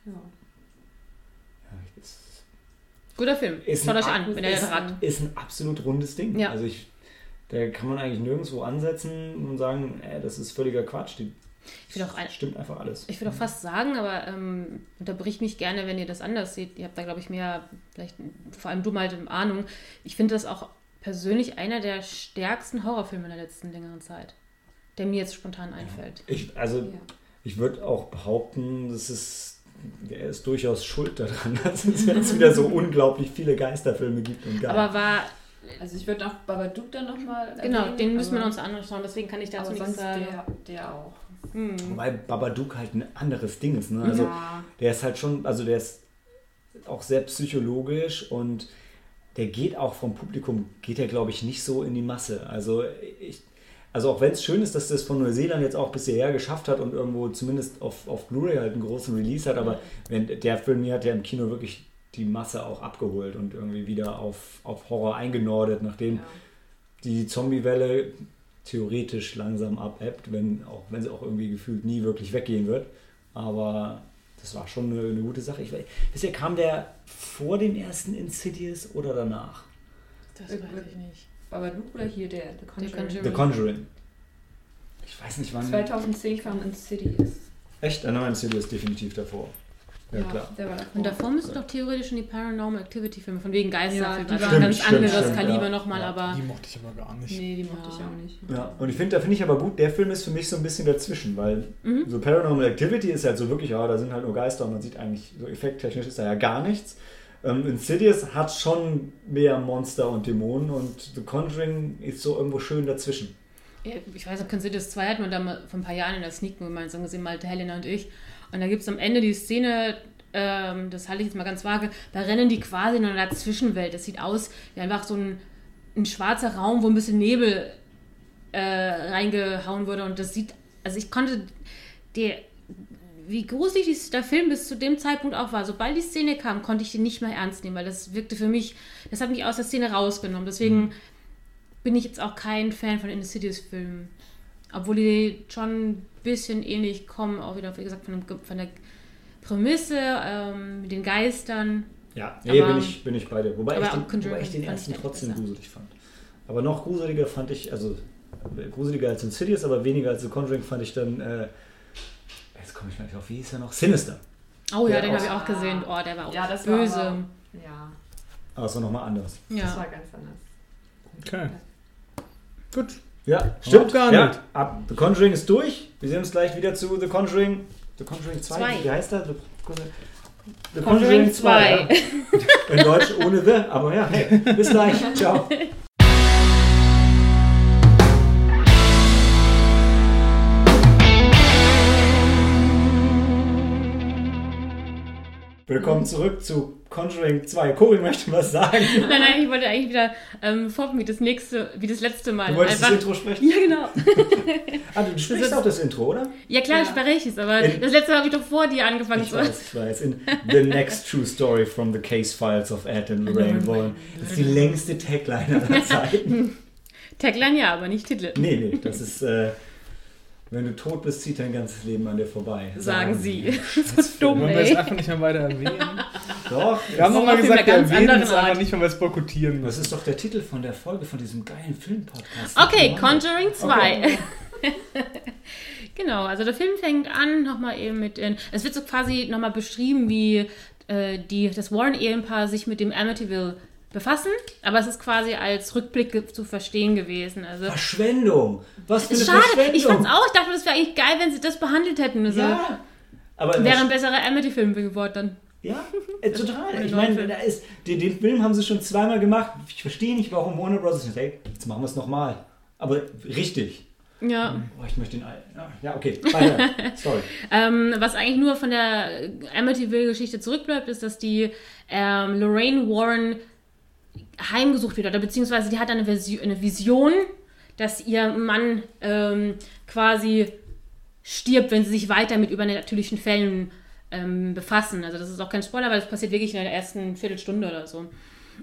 Ja. Ja, Guter Film. Schaut euch an, wenn ihr ist- rat. ist ein absolut rundes Ding. Ja. Also ich, da kann man eigentlich nirgendwo ansetzen und sagen, ey, das ist völliger Quatsch. Die, Ich will auch ein- stimmt einfach alles. Ich würde auch fast sagen, aber ähm, unterbrich mich gerne, wenn ihr das anders seht. Ihr habt da, glaube ich, mehr, vielleicht vor allem du mal eine Ahnung. Ich finde das auch persönlich einer der stärksten Horrorfilme in der letzten längeren Zeit, der mir jetzt spontan einfällt. Ich, also Ja. ich würde auch behaupten, das ist, er ist durchaus schuld daran, dass es jetzt wieder so unglaublich viele Geisterfilme gibt und gab. Aber war, Also ich würde noch Babadook dann nochmal genau, den müssen wir uns anschauen, deswegen kann ich dazu nichts sagen. der, der auch. Hm. Wobei Babadook halt ein anderes Ding ist. Ne? Also ja. der ist halt schon, also der ist auch sehr psychologisch und der geht auch vom Publikum, geht er glaube ich nicht so in die Masse. Also ich, also auch wenn es schön ist, dass das von Neuseeland jetzt auch bis hierher geschafft hat und irgendwo zumindest auf, auf Blu-ray halt einen großen Release hat, aber wenn der Film hier hat ja im Kino wirklich die Masse auch abgeholt und irgendwie wieder auf, auf Horror eingenordet, nachdem ja. die Zombie-Welle theoretisch langsam abebbt, wenn, auch, wenn sie auch irgendwie gefühlt nie wirklich weggehen wird. Aber das war schon eine, eine gute Sache. Ich weiß, bisher kam der vor dem ersten Insidious oder danach? Das weiß ich nicht. Babadook oder hier der The Conjuring? Conjuring. The Conjuring. Ich weiß nicht wann. 2010 kam Insidious. Echt? Ein neuer Insidious definitiv davor. Ja, klar. der war davor. Und davor müsste doch theoretisch schon die Paranormal Activity Filme, von wegen Geisterfilme, Ja, die also waren- ein ganz Stimmt, anderes stimmt, Kaliber ja. nochmal, Ja. aber Die mochte ich aber gar nicht. Nee, die mochte Ja. ich auch nicht. Ja, und ich finde, da finde ich aber gut, der Film ist für mich so ein bisschen dazwischen, weil Mhm. so Paranormal Activity ist halt so wirklich, ja, da sind halt nur Geister und man sieht eigentlich, so effekttechnisch ist da ja gar nichts. Ähm, Insidious hat schon mehr Monster und Dämonen und The Conjuring ist so irgendwo schön dazwischen. Ja, ich weiß noch, Considious 2 hatten wir da mal vor ein paar Jahren in der Sneak gemeinsam gesehen, Malte Helena und ich. Und da gibt es am Ende die Szene, ähm, das halte ich jetzt mal ganz vage, da rennen die quasi in einer Zwischenwelt. Das sieht aus wie einfach so ein, ein schwarzer Raum, wo ein bisschen Nebel äh, reingehauen wurde. Und das sieht, also ich konnte, der, wie gruselig der Film bis zu dem Zeitpunkt auch war, sobald die Szene kam, konnte ich den nicht mehr ernst nehmen, weil das wirkte für mich, das hat mich aus der Szene rausgenommen. Deswegen bin ich jetzt auch kein Fan von Insidious-Filmen. Obwohl die schon bisschen ähnlich kommen, auch wieder, wie gesagt, von, von der Prämisse, ähm, mit den Geistern. Ja, nee, Aber- bin, ich, bin ich bei dir. Wobei, ich den, wobei ich den ersten trotzdem besser. gruselig fand. Aber noch gruseliger fand ich, also gruseliger als Insidious, aber weniger als The Conjuring fand ich dann, äh, jetzt komme ich mal nicht auf, wie hieß er noch? Sinister. Oh ja, Ja, den habe ich auch gesehen. Oh, der war auch Ja, das war böse. aber- Ja, Aber es war nochmal anders. das ja. war ganz anders. Okay. Gut. Ja, Stimmt gar Ja, nicht. ab, The Conjuring ist durch. Wir sehen uns gleich wieder zu The Conjuring. The Conjuring 2, Zwei. wie heißt der? The, The Conjuring 2. ja. In Deutsch ohne The, aber ja, hey, bis gleich. Ciao. Willkommen zurück zu Conjuring 2. Cory möchte was sagen. Nein, nein, ich wollte eigentlich wieder ähm, vorkommen wie das nächste, wie das letzte Mal. Du wolltest Einfach, das Intro sprechen? ja, genau. Ah, du sprichst ist- auch das Intro, oder? Ja, klar, Ja. spreche ich es, aber In- das letzte Mal habe ich doch vor dir angefangen Ich weiß, ich weiß. In The Next True Story from the Case Files of Ed and Lorraine Warren. Das ist die längste Tagline aller Zeiten. Tagline ja, aber nicht Titel. Nee, nee, das ist, äh, wenn du tot bist, zieht dein ganzes Leben an dir vorbei. Sagen sie. Wollen so dumm, wir es einfach nicht mehr weiter erwähnen? Doch. Wir haben nochmal gesagt, wir ganz erwähnen es anderen aber Art. nicht, weil wir es boykottieren Das müssen. ist doch der Titel von der Folge von diesem geilen Filmpodcast. Okay. Conjuring 2. genau, also der Film fängt an nochmal eben mit den. Es wird so quasi nochmal beschrieben, wie äh, die, das Warren-Ehepaar sich mit dem Amityville befassen, aber es ist quasi als Rückblick zu verstehen gewesen. Also Verschwendung. Was für eine schade. Verschwendung. Ich fand's auch. Ich dachte, das wäre eigentlich geil, wenn sie das behandelt hätten. Also, Ja. Aber Wäre ein besserer Amity-Film geworden dann. Ja, äh, total. Ich meine, da ist, den, den Film haben sie schon zweimal gemacht. Ich verstehe nicht, warum Warner Bros. sagt, hey, jetzt machen wir es nochmal. Aber richtig. Ja. Oh, ich möchte den alten. Ja, Ja, okay. Sorry. Ähm, was eigentlich nur von der Amityville-Geschichte zurückbleibt, ist, dass die ähm, Lorraine Warren heimgesucht wird. Oder beziehungsweise die hat eine, Versi eine Vision, dass ihr Mann ähm, quasi stirbt, wenn sie sich weiter mit übernatürlichen Fällen ähm, befassen. Also das ist auch kein Spoiler, weil das passiert wirklich in der ersten Viertelstunde oder so.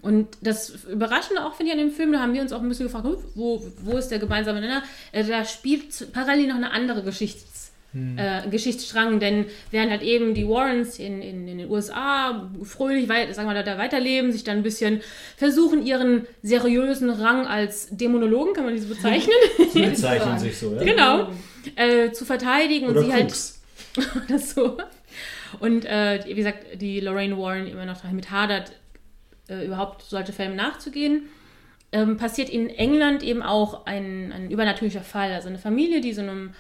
Und das Überraschende auch, finde ich, an dem Film, da haben wir uns auch ein bisschen gefragt, hm, wo, wo ist der gemeinsame Nenner? Äh, Da spielt parallel noch eine andere Geschichts, äh, Geschichtsstrang, denn während halt eben die Warrens in, in, in den USA fröhlich weit, sagen wir, da, weiterleben, sich dann ein bisschen versuchen, ihren seriösen Rang als Dämonologen, kann man die so bezeichnen, Sie bezeichnen sich so, ja? genau, äh, zu verteidigen Oder und sie halt Cooks. oder so. Und äh, wie gesagt, die Lorraine Warren immer noch damit hadert, äh, überhaupt solche Filme nachzugehen. Ähm, passiert in England eben auch ein, ein übernatürlicher Fall. Also eine Familie, die so einem,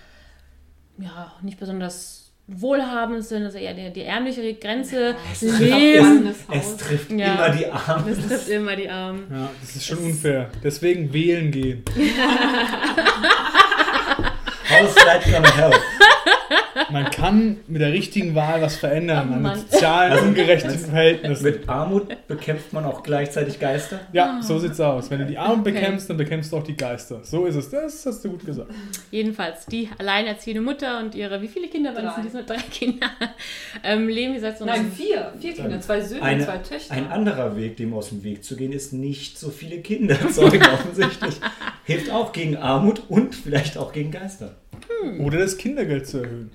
ja, nicht besonders wohlhabend sind, also eher die, die ärmliche Grenze leben. Abgefangenes Es Haus. trifft Ja. immer die Armen. Das trifft immer die Armen. Ja, das ist schon unfair. Deswegen wählen gehen. House light gonna help. Man kann mit der richtigen Wahl was verändern Oh an den sozialen ungerechten Verhältnissen. Mit Armut bekämpft man auch gleichzeitig Geister. Ja, so sieht's aus. Wenn du die Armen bekämpfst, dann bekämpfst du auch die Geister. So ist es. Das hast du gut gesagt. Jedenfalls, die alleinerziehende Mutter und ihre, wie viele Kinder waren es? Drei. Diesmal drei Kinder. Ähm, leben, wie gesagt, so Nein, vier. Vier Kinder. Zwei Söhne und Eine, zwei Töchter. ein anderer Weg, dem aus dem Weg zu gehen, ist nicht so viele Kinder zeugen offensichtlich. Hilft auch gegen Armut und vielleicht auch gegen Geister. Oder das Kindergeld zu erhöhen.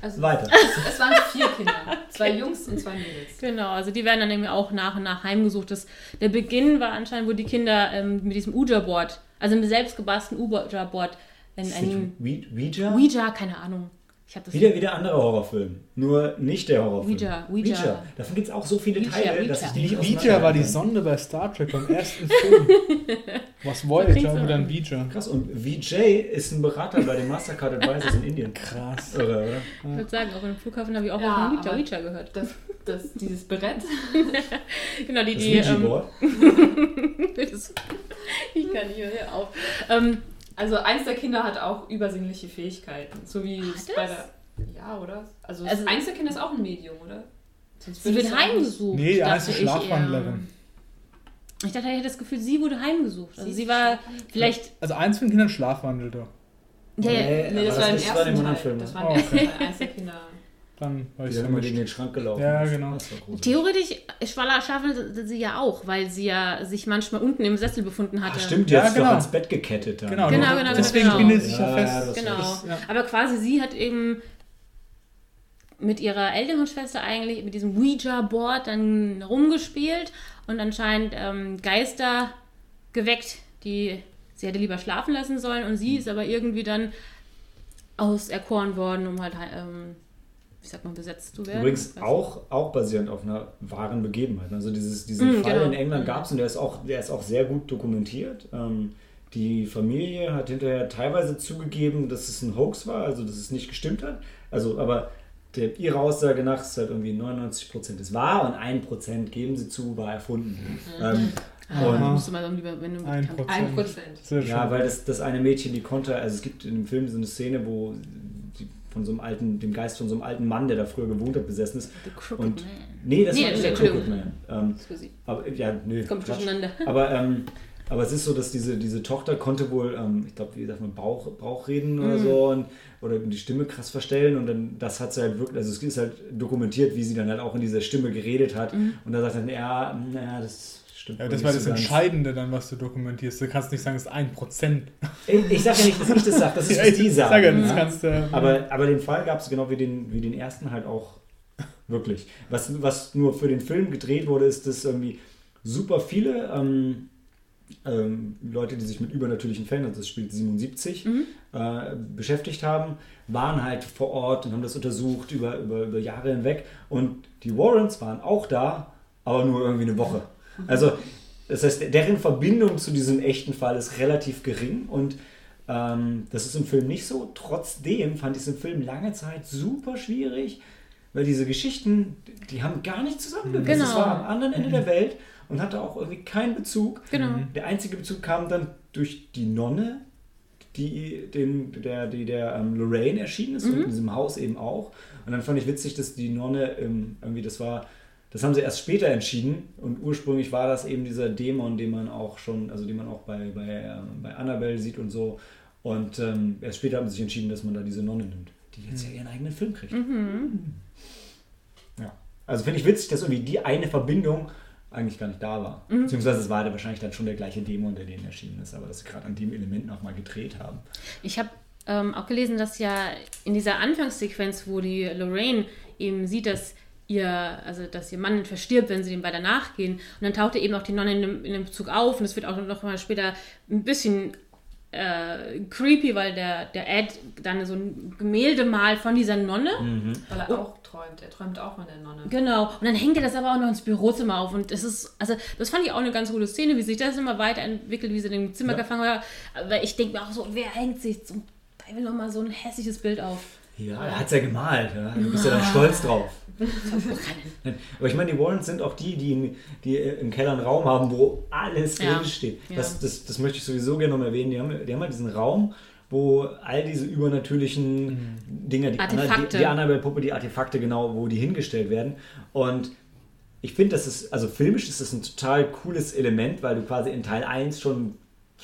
also, Weiter. Es waren vier Kinder. Zwei Jungs und zwei Mädels. Genau, also die werden dann eben auch nach und nach heimgesucht. Das, der Beginn war anscheinend, wo die Kinder ähm, mit diesem Ouija-Board, also mit selbst gebastelten Ouija-Board, in einem? Ouija? Ouija, keine Ahnung. Ich habe das Wieder, wieder anderer Horrorfilm. Nur nicht der Horrorfilm. Ouija, Ouija. Davon gibt es auch so viele Ouija, Teile, dass Ouija. ich die nicht Ouija war die Sonde bei Star Trek beim ersten Film. Was Voyager oder aber. dann Ouija. Krass, und VJ ist ein Berater bei den Mastercard Advisors in Indien. Krass. Irre, oder? Ich würde sagen, auch im Flughafen habe ich auch Ja, mal von Ouija, Ouija gehört. Das, das, dieses Brett. Genau, die, Das die. Ähm, ich kann nicht mehr auf. Ähm, Also eins der Kinder hat auch übersinnliche Fähigkeiten. So wie es bei der. Ja, oder? Also, Also- eins der Kinder ist auch ein Medium, oder? Sonst sie wird ja heimgesucht. Nee, dachte heißt ich Schlafwandlerin. Ich dachte, ich hätte das Gefühl, sie wurde heimgesucht. Also Sie sie ist war vielleicht. Also eins von den Kindern schlafwandelte. Ja, ja, Nee, das aber war im ist- ersten Teil. Film. Das war im Oh, ersten okay. Teil. Eins der Kinder. Dann war ich Die dann immer so gegen den Schrank gelaufen Ja, ist. genau. Theoretisch Schwalla schaffen sie ja auch, weil sie ja sich manchmal unten im Sessel befunden hatte. Ach, stimmt, die Ja, hat sich genau. doch ans Bett gekettet. Dann. Genau, Genau, nur- genau, deswegen genau. bindet sich ja, Ja, fest. Genau. Das, ja. Aber quasi sie hat eben mit ihrer älteren Schwester eigentlich mit diesem Ouija-Board dann rumgespielt und anscheinend ähm, Geister geweckt, die sie hätte lieber schlafen lassen sollen und sie ist aber irgendwie dann auserkoren worden, um halt, ähm, wie sagt man, besetzt zu werden. Übrigens Weiß auch, auch basierend auf einer wahren Begebenheit. Also dieses, diesen Mm, Fall genau. in England Mm. gab es und der ist, auch, der ist auch sehr gut dokumentiert. Ähm, die Familie hat hinterher teilweise zugegeben, dass es ein Hoax war, also dass es nicht gestimmt hat. Also, aber der, ihre Aussage nach ist halt irgendwie 99 Prozent ist wahr und 1 Prozent geben sie zu, war erfunden. Ähm, ich. Ah, musst du mal lieber, wenn du Ein Ein Prozent. Prozent. Sehr ja, schön. weil das, das eine Mädchen, die konnte, also es gibt in dem Film so eine Szene, wo von so einem alten, dem Geist von so einem alten Mann, der da früher gewohnt hat, besessen ist. The Crooked Und- Man. Nee, das Nee, war nicht der. Crooked Man. Ähm, Excuse. aber ja, nö. Kommt Quatsch. durcheinander. Aber, ähm, aber es ist so, dass diese, diese Tochter konnte wohl, ähm, ich glaube, wie sagt man, Bauch, Bauchreden oder Mhm. so und, oder die Stimme krass verstellen und dann, das hat sie halt wirklich, also es ist halt dokumentiert, wie sie dann halt auch in dieser Stimme geredet hat Mhm. und da sagt dann, ja, naja, das stimmt. Ja, das war das. Entscheidende dann, was du dokumentierst. Du kannst nicht sagen, es ist ein Prozent. Ich, ich sage ja nicht, dass ich das sage, das ist, was die Ich sagen. sage, das ja. kannst du. aber, aber den Fall gab es genau wie den, wie den ersten halt auch Wirklich. Was, was nur für den Film gedreht wurde, ist, dass irgendwie super viele ähm, ähm, Leute, die sich mit übernatürlichen Fällen, also das spielt 77, äh, beschäftigt haben, waren halt vor Ort und haben das untersucht über, über, über Jahre hinweg. Und die Warrens waren auch da, aber nur irgendwie eine Woche. Also, das heißt, deren Verbindung zu diesem echten Fall ist relativ gering und ähm, das ist im Film nicht so. Trotzdem fand ich es im Film lange Zeit super schwierig, weil diese Geschichten, die haben gar nicht zusammengepasst. Genau. Es war am anderen Ende der Welt und hatte auch irgendwie keinen Bezug. Genau. Der einzige Bezug kam dann durch die Nonne, die, den, der, die der ähm, Lorraine erschienen ist und in diesem Haus eben auch. Und dann fand ich witzig, dass die Nonne ähm, irgendwie, das war, das haben sie erst später entschieden und ursprünglich war das eben dieser Dämon, den man auch schon, also den man auch bei, bei, ähm, bei Annabelle sieht und so. Und ähm, erst später haben sie sich entschieden, dass man da diese Nonne nimmt, die jetzt ja ihren eigenen Film kriegt. Ja. Also finde ich witzig, dass irgendwie die eine Verbindung eigentlich gar nicht da war. Beziehungsweise es war wahrscheinlich dann schon der gleiche Dämon, der denen erschienen ist, aber dass sie gerade an dem Element nochmal gedreht haben. Ich habe ähm, auch gelesen, dass ja in dieser Anfangssequenz, wo die Lorraine eben sieht, dass ihr, also dass ihr Mann verstirbt, wenn sie dem weiter nachgehen, und dann taucht eben auch die Nonne in dem, in dem Bezug auf und es wird auch noch mal später ein bisschen äh, creepy, weil der, der Ed dann so ein Gemälde malt von dieser Nonne. Weil er auch träumt. Er träumt auch von der Nonne. Genau. Und dann hängt er das aber auch noch ins Bürozimmer auf. Und das ist, also das fand ich auch eine ganz gute Szene, wie sich das immer weiterentwickelt, wie sie in dem Zimmer Ja. gefangen war. Aber ich denke mir auch so, wer hängt sich zum Teufel noch mal so ein hässliches Bild auf? Ja, er hat es ja gemalt. Ja. Du bist ja dann stolz drauf. Aber ich meine, die Warrens sind auch die, die, die im Keller einen Raum haben, wo alles Ja. drin steht. Ja. Das, das, das möchte ich sowieso gerne noch erwähnen. Die haben, die haben halt diesen Raum, wo all diese übernatürlichen Dinger, die, Anna- die, die Annabelle-Puppe, die Artefakte genau, wo die hingestellt werden. Und ich finde, das ist, also filmisch ist das ein total cooles Element, weil du quasi in Teil 1 schon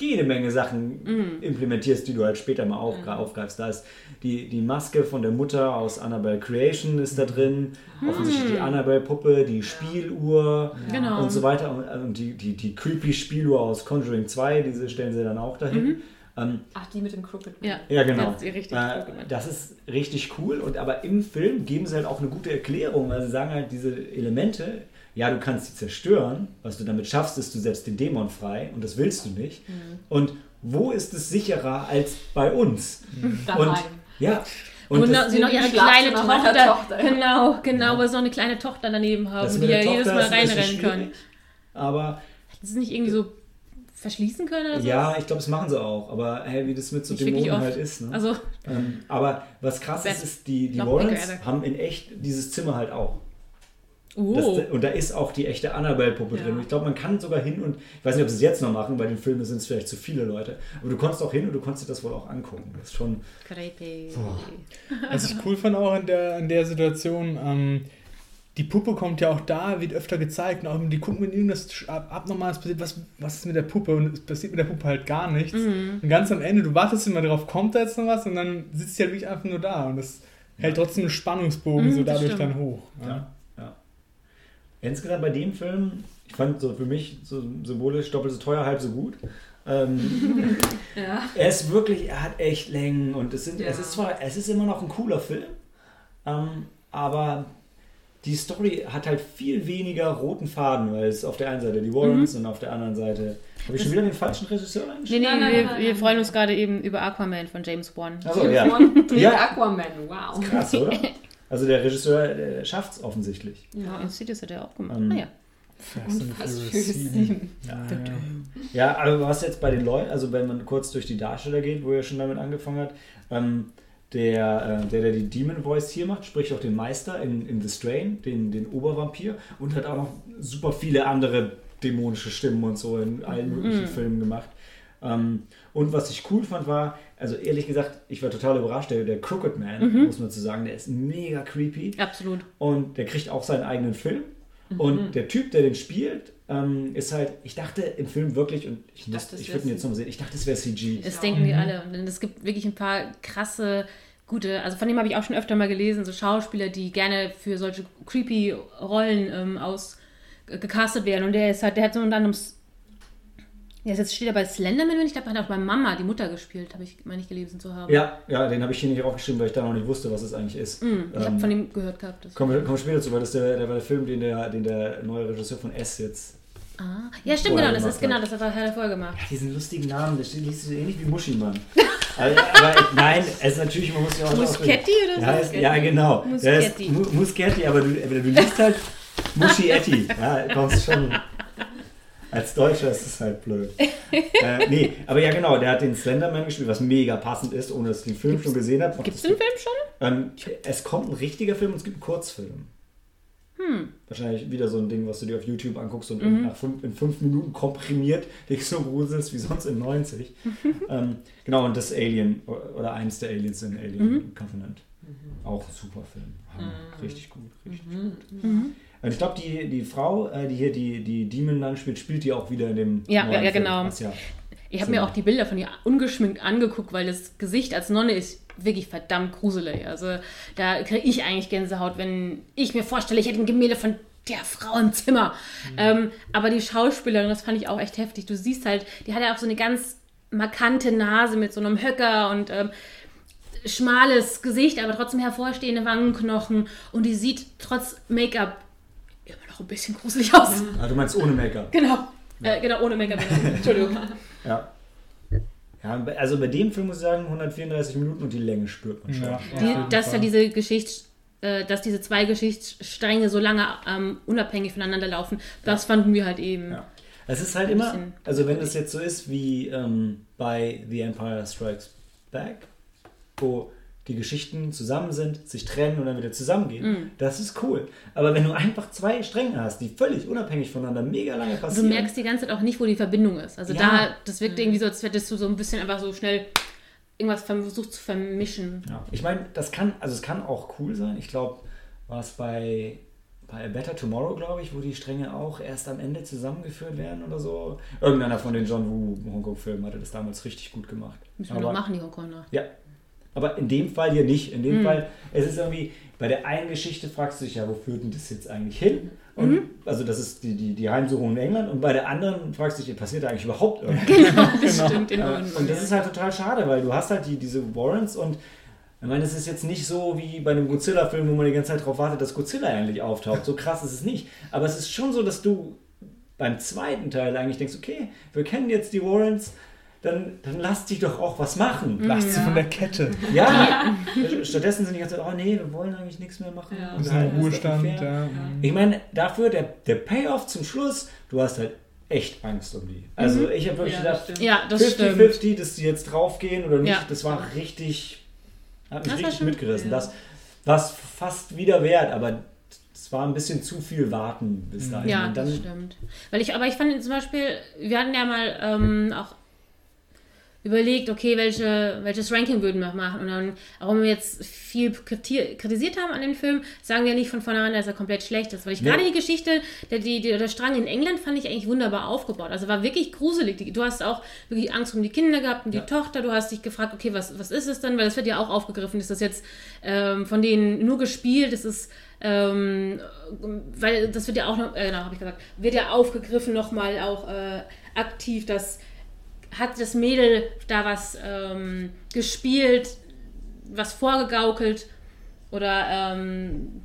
jede Menge Sachen Mhm. implementierst, die du halt später mal auf, aufgreifst. Da ist die, die Maske von der Mutter aus Annabelle Creation ist da drin, offensichtlich die Annabelle-Puppe, die Spieluhr Mhm. Genau. und so weiter. Und, und die, die, die creepy Spieluhr aus Conjuring 2, diese stellen sie dann auch dahin. Ähm, Ach, die mit dem Crooked Man. Ja, ja, genau. Das ist richtig äh, das ist richtig cool. Und aber im Film geben sie halt auch eine gute Erklärung. Also sie sagen halt diese Elemente, ja, du kannst sie zerstören. Was du damit schaffst, ist, du setzt den Dämon frei und das willst du nicht. Mhm. Und wo ist es sicherer als bei uns? Daheim. Und ja. Und, Und das, sie noch ihre kleine Tochter. Tochter, ja. Genau, genau, weil sie noch eine kleine Tochter daneben haben, die ja jedes Mal reinrennen können. Aber Das ist nicht irgendwie so verschließen können oder so? ja, ich glaube, das machen sie auch. Aber hey, wie das mit so Dämonen halt ist. Ne? Also, Ähm, aber was krass ist, ist, die, die Warrens bigger. haben in echt dieses Zimmer halt auch. Oh. Das, und da ist auch die echte Annabelle-Puppe Ja. drin. Und ich glaube, man kann sogar hin und, ich weiß nicht, ob sie es jetzt noch machen, bei den Filmen sind es vielleicht zu viele Leute, aber du konntest auch hin und du konntest dir das wohl auch angucken. Das ist schon, Creepy. Was ich cool fand auch in der, in der Situation, ähm, die Puppe kommt ja auch da, wird öfter gezeigt und auch die gucken, wenn irgendwas ab- Abnormales passiert, was, was ist mit der Puppe? Und es passiert mit der Puppe halt gar nichts. Mhm. Und ganz am Ende, du wartest immer drauf, kommt da jetzt noch was? Und dann sitzt sie halt wirklich einfach nur da und das hält trotzdem einen Spannungsbogen Mhm, so dadurch stimmt. dann hoch. ja. ja. Insgesamt bei dem Film, ich fand so für mich so symbolisch doppelt so teuer, halb so gut. Ähm, Ja. er ist wirklich, er hat echt Längen und es, sind, Ja. es ist zwar, es ist immer noch ein cooler Film, ähm, aber die Story hat halt viel weniger roten Faden, weil es auf der einen Seite die Warrens und auf der anderen Seite. Habe ich schon wieder den falschen Regisseur Nee, eingeschrieben? nee, Nein, nein, wir, nein, wir nein. freuen uns gerade eben über Aquaman von James Wan. Achso, James ja. Wan mit Ja. Aquaman, wow. Krass, oder? Also der Regisseur schafft es offensichtlich. Ja, Insidious hat er auch gemacht. Ähm, ah ja. Fast and Fast Furious Furious 7. 7. Ja, ja. Ja, aber was jetzt bei den Leuten, also wenn man kurz durch die Darsteller geht, wo er schon damit angefangen hat, ähm, der, äh, der, der die Demon Voice hier macht, spricht auch den Meister in, in The Strain, den, den Obervampir und hat auch noch super viele andere dämonische Stimmen und so in allen möglichen Filmen gemacht. Ähm, und was ich cool fand war, also ehrlich gesagt, ich war total überrascht, der, der Crooked Man, muss man zu sagen, der ist mega creepy. Absolut. Und der kriegt auch seinen eigenen Film. Und der Typ, der den spielt, ähm, ist halt, ich dachte im Film wirklich, und ich, muss- dachte, es ich würde ihn jetzt noch mal sehen, ich dachte, es wäre CG. Das denken die alle. Und es gibt wirklich ein paar krasse, gute, also von dem habe ich auch schon öfter mal gelesen, so Schauspieler, die gerne für solche creepy Rollen ähm, aus ge- gecastet werden. Und der ist halt, der hat so unter anderem Ja, jetzt steht er bei Slenderman und ich glaube, er hat auch bei Mama die Mutter gespielt, habe ich, meine ich, gelesen zu haben. Ja, ja, den habe ich hier nicht aufgeschrieben, weil ich da noch nicht wusste, was es eigentlich ist. Mm, ich habe Ähm, von ihm gehört gehabt. Kommen wir, wir später zu, weil das der, der, war der Film, den der, den der neue Regisseur von S jetzt. ah. Ja, stimmt, genau, das ist genau, hat. das hat er vorher voll gemacht. Ja, diesen lustigen Namen, der steht liest so ähnlich wie Muschimann. aber, aber nein, es ist natürlich, man muss ja auch. Muschetti oder so? Ja, heißt, ja genau. Muschetti. Mu Muschetti, aber du, du liest halt Muschietti. Ja, kommst schon. Als Deutscher ist es halt blöd. äh, nee, aber ja genau, der hat den Slenderman gespielt, was mega passend ist, ohne dass ich den Film schon gesehen habe. Gibt es den Film schon? Ähm, es kommt ein richtiger Film und es gibt einen Kurzfilm. Hm. Wahrscheinlich wieder so ein Ding, was du dir auf YouTube anguckst und Mhm. fünf, in fünf Minuten komprimiert dich so gruselst wie sonst in 90. ähm, genau, und das Alien oder eins der Aliens in Alien Mhm. Covenant. Auch ein super Film. Hammer. Richtig gut, richtig Mhm. gut. Mhm. Und ich glaube, die, die Frau, äh, die hier die, die Demon dann spielt, spielt die auch wieder in dem. Ja, neuen ja, Film, genau. was ja Ich habe So. mir auch die Bilder von ihr ungeschminkt angeguckt, weil das Gesicht als Nonne ist wirklich verdammt gruselig. Also da kriege ich eigentlich Gänsehaut, wenn ich mir vorstelle, ich hätte ein Gemälde von der Frau im Zimmer. Ähm, aber die Schauspielerin, das fand ich auch echt heftig. Du siehst halt, die hat ja auch so eine ganz markante Nase mit so einem Höcker und ähm, schmales Gesicht, aber trotzdem hervorstehende Wangenknochen und die sieht trotz Make-up noch ein bisschen gruselig aus. Ah, du meinst ohne Make-up. Genau. Äh, genau, ohne Make-up. Entschuldigung. Ja. Ja, also bei dem Film muss ich sagen, 134 Minuten und die Länge spürt man schon. Ja. Die, dass ja diese Geschichts, äh, dass diese zwei Geschichtsstränge so lange ähm, unabhängig voneinander laufen, das fanden wir halt eben. Ja. Es ist halt immer, also wenn es jetzt so ist wie ähm, bei The Empire Strikes Back, wo die Geschichten zusammen sind, sich trennen und dann wieder zusammengehen, Mhm. das ist cool. Aber wenn du einfach zwei Stränge hast, die völlig unabhängig voneinander mega lange Du passieren, merkst die ganze Zeit auch nicht, wo die Verbindung ist. Also Ja. da, das wirkt irgendwie so, als hättest du so ein bisschen einfach so schnell irgendwas versucht zu vermischen. Ja, ich meine, das kann, also es kann auch cool sein. Ich glaube, war es bei, bei A Better Tomorrow, glaube ich, wo die Stränge auch erst am Ende zusammengeführt werden oder so. Irgendeiner von den John Woo Hongkong-Filmen hatte das damals richtig gut gemacht. Müssen wir Aber- doch machen, die Hongkonger. Ja. Aber in dem Fall hier nicht. In dem Mhm. Fall, es ist irgendwie, bei der einen Geschichte fragst du dich ja, wo führt denn das jetzt eigentlich hin? Und, Mhm. Also das ist die, die, die Heimsuchung in England und bei der anderen fragst du dich, passiert da eigentlich überhaupt irgendwas? Genau, das stimmt. In Äh, und das ist halt total schade, weil du hast halt die, diese Warrants und ich meine, es ist jetzt nicht so wie bei einem Godzilla-Film, wo man die ganze Zeit darauf wartet, dass Godzilla endlich auftaucht. So krass ist es nicht. Aber es ist schon so, dass du beim zweiten Teil eigentlich denkst, okay, wir kennen jetzt die Warrants, dann, dann lass dich doch auch was machen. Lasst sie Ja. von der Kette. Ja, stattdessen sind die ganze Zeit, oh nee, wir wollen eigentlich nichts mehr machen. Ja. Wir sind im Ruhestand. Ja. Ich meine, dafür der, der Payoff zum Schluss, du hast halt echt Angst um die. Also ich habe wirklich Ja, gedacht, das stimmt. ja, das stimmt. 50-50, dass die jetzt draufgehen oder nicht, Ja. das war richtig, hat mich Das war richtig mitgerissen. ja. Das war es fast wieder wert, aber es war ein bisschen zu viel warten bis dahin. Ja, Und das stimmt. Weil ich, aber ich fand zum Beispiel, wir hatten ja mal ähm, auch überlegt, okay, welche, welches Ranking würden wir machen. Und dann, wenn wir jetzt viel kriti- kritisiert haben an dem Film, sagen wir nicht von vornherein, dass er komplett schlecht ist. Weil ich Nee. gerade die Geschichte, der, die, der, Strang in England fand ich eigentlich wunderbar aufgebaut. Also war wirklich gruselig. Du hast auch wirklich Angst um die Kinder gehabt und die Ja. Tochter. Du hast dich gefragt, okay, was, was ist es denn? Weil das wird ja auch aufgegriffen. Ist das jetzt ähm, von denen nur gespielt? Ist es ähm, weil das wird ja auch noch, äh, genau, habe ich gesagt, wird ja aufgegriffen nochmal auch äh, aktiv, dass hat das Mädel da was ähm, gespielt, was vorgegaukelt oder ähm,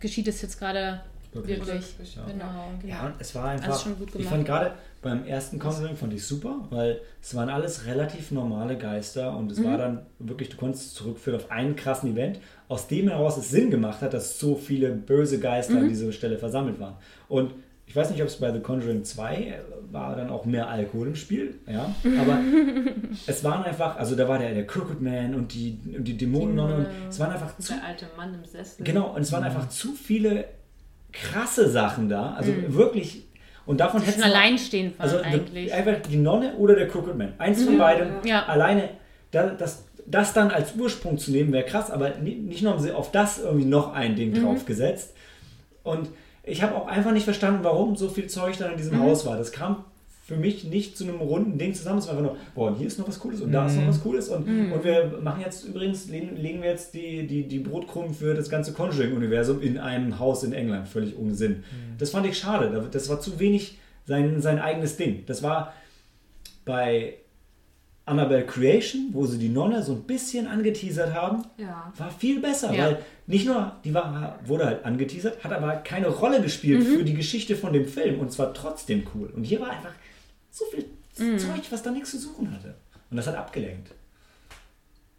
geschieht es jetzt gerade Wirklich. wirklich? Ja. Genau. Ja, und es war einfach. Also schon gut ich gemacht. fand gerade beim ersten Conjuring fand ich super, weil es waren alles relativ normale Geister und es Mhm. war dann wirklich, du konntest zurückführen auf einen krassen Event, aus dem heraus es Sinn gemacht hat, dass so viele böse Geister Mhm. an dieser Stelle versammelt waren. Und ich weiß nicht, ob es bei The Conjuring 2 war dann auch mehr Alkohol im Spiel, ja, aber es waren einfach, also da war der, der Crooked Man und die, und die Dämonennonne und es waren einfach zu Der alte Mann im Sessel. Genau, und es waren einfach zu viele krasse Sachen da. Also Mhm. wirklich. Und davon hätten Schon alleinstehend waren also eigentlich. The, einfach die Nonne oder der Crooked Man. Eins von beidem. Ja. Alleine da, das, das dann als Ursprung zu nehmen, wäre krass, aber ni- nicht nur haben sie auf das irgendwie noch ein Ding Mhm. draufgesetzt. Und ich habe auch einfach nicht verstanden, warum so viel Zeug dann in diesem Mhm. Haus war. Das kam für mich nicht zu einem runden Ding zusammen. Es war einfach nur, boah, und hier ist noch was Cooles und da ist noch was Cooles. Und, Mhm. und wir machen jetzt übrigens, legen, legen wir jetzt die, die, die Brotkrumen für das ganze Conjuring-Universum in einem Haus in England. Völlig ohne Sinn. Das fand ich schade. Da- Das war zu wenig sein, sein eigenes Ding. Das war, bei Annabelle Creation, wo sie die Nonne so ein bisschen angeteasert haben, Ja. war viel besser, Ja. weil nicht nur, die war, wurde halt angeteasert, hat aber keine Rolle gespielt Mhm. für die Geschichte von dem Film und zwar trotzdem cool. Und hier war einfach so viel Mhm. Zeug, was da nichts zu suchen hatte. Und das hat abgelenkt.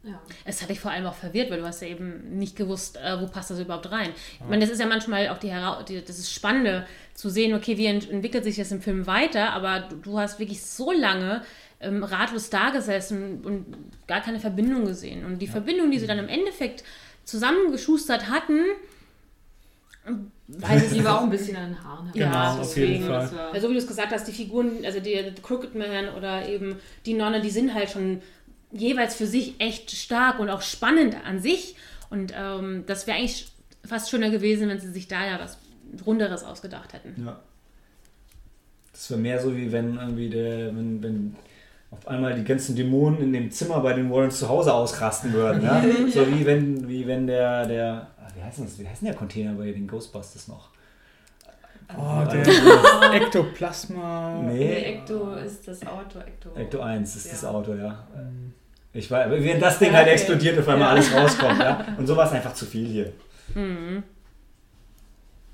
Ja. Es hat dich vor allem auch verwirrt, weil du hast ja eben nicht gewusst, äh, wo passt das überhaupt rein. Ich meine, das ist ja manchmal auch die, Hera die das ist Spannende zu sehen, okay, wie ent entwickelt sich das im Film weiter, aber du, du hast wirklich so lange ähm, ratlos da gesessen und gar keine Verbindung gesehen. Und die Verbindung, die sie dann im Endeffekt zusammengeschustert hatten, weiß ich Die war auch ein bisschen an den Haaren. Ja, Genau, auf jeden deswegen, Fall. das war- Also wie du es gesagt hast, die Figuren, also die, der Crooked Man oder eben die Nonne, die sind halt schon jeweils für sich echt stark und auch spannend an sich. Und ähm, das wäre eigentlich fast schöner gewesen, wenn sie sich da ja was Runderes ausgedacht hätten. Ja. Das wäre mehr so wie wenn irgendwie der, wenn, wenn auf einmal die ganzen Dämonen in dem Zimmer bei den Warrens zu Hause ausrasten würden. Ja? So wie wenn, wie wenn der, der, ah, wie heißt das, wie heißt denn der Container bei den Ghostbusters noch? Oh, Ja. der Ektoplasma. Nee, Nee, Ecto ist das Auto. Ecto, Ecto 1 ist das Ja. Auto, ja. Ich weiß, wenn das Ding halt Okay. explodiert, auf einmal Ja. alles rauskommt, ja. Und so war es einfach zu viel hier.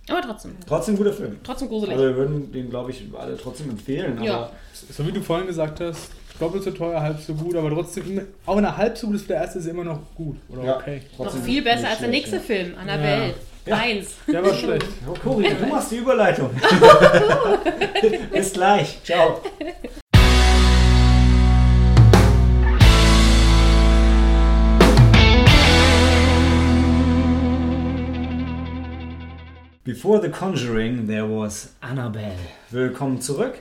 Aber trotzdem, Trotzdem guter Film. trotzdem gruselig. Also wir würden den, glaube ich, alle trotzdem empfehlen. Ja. Aber So wie du vorhin gesagt hast, doppelt so teuer, halb so gut, aber trotzdem, immer- auch wenn er halb so gut ist wie der erste, ist er immer noch gut. Oder Ja. okay. Noch viel besser als der nächste Film, Annabelle. Ja. Eins. Der war schlecht. Ja. Oh, Cori, du machst die Überleitung. Bis gleich. Ciao. Before The Conjuring, there was Annabelle. Willkommen zurück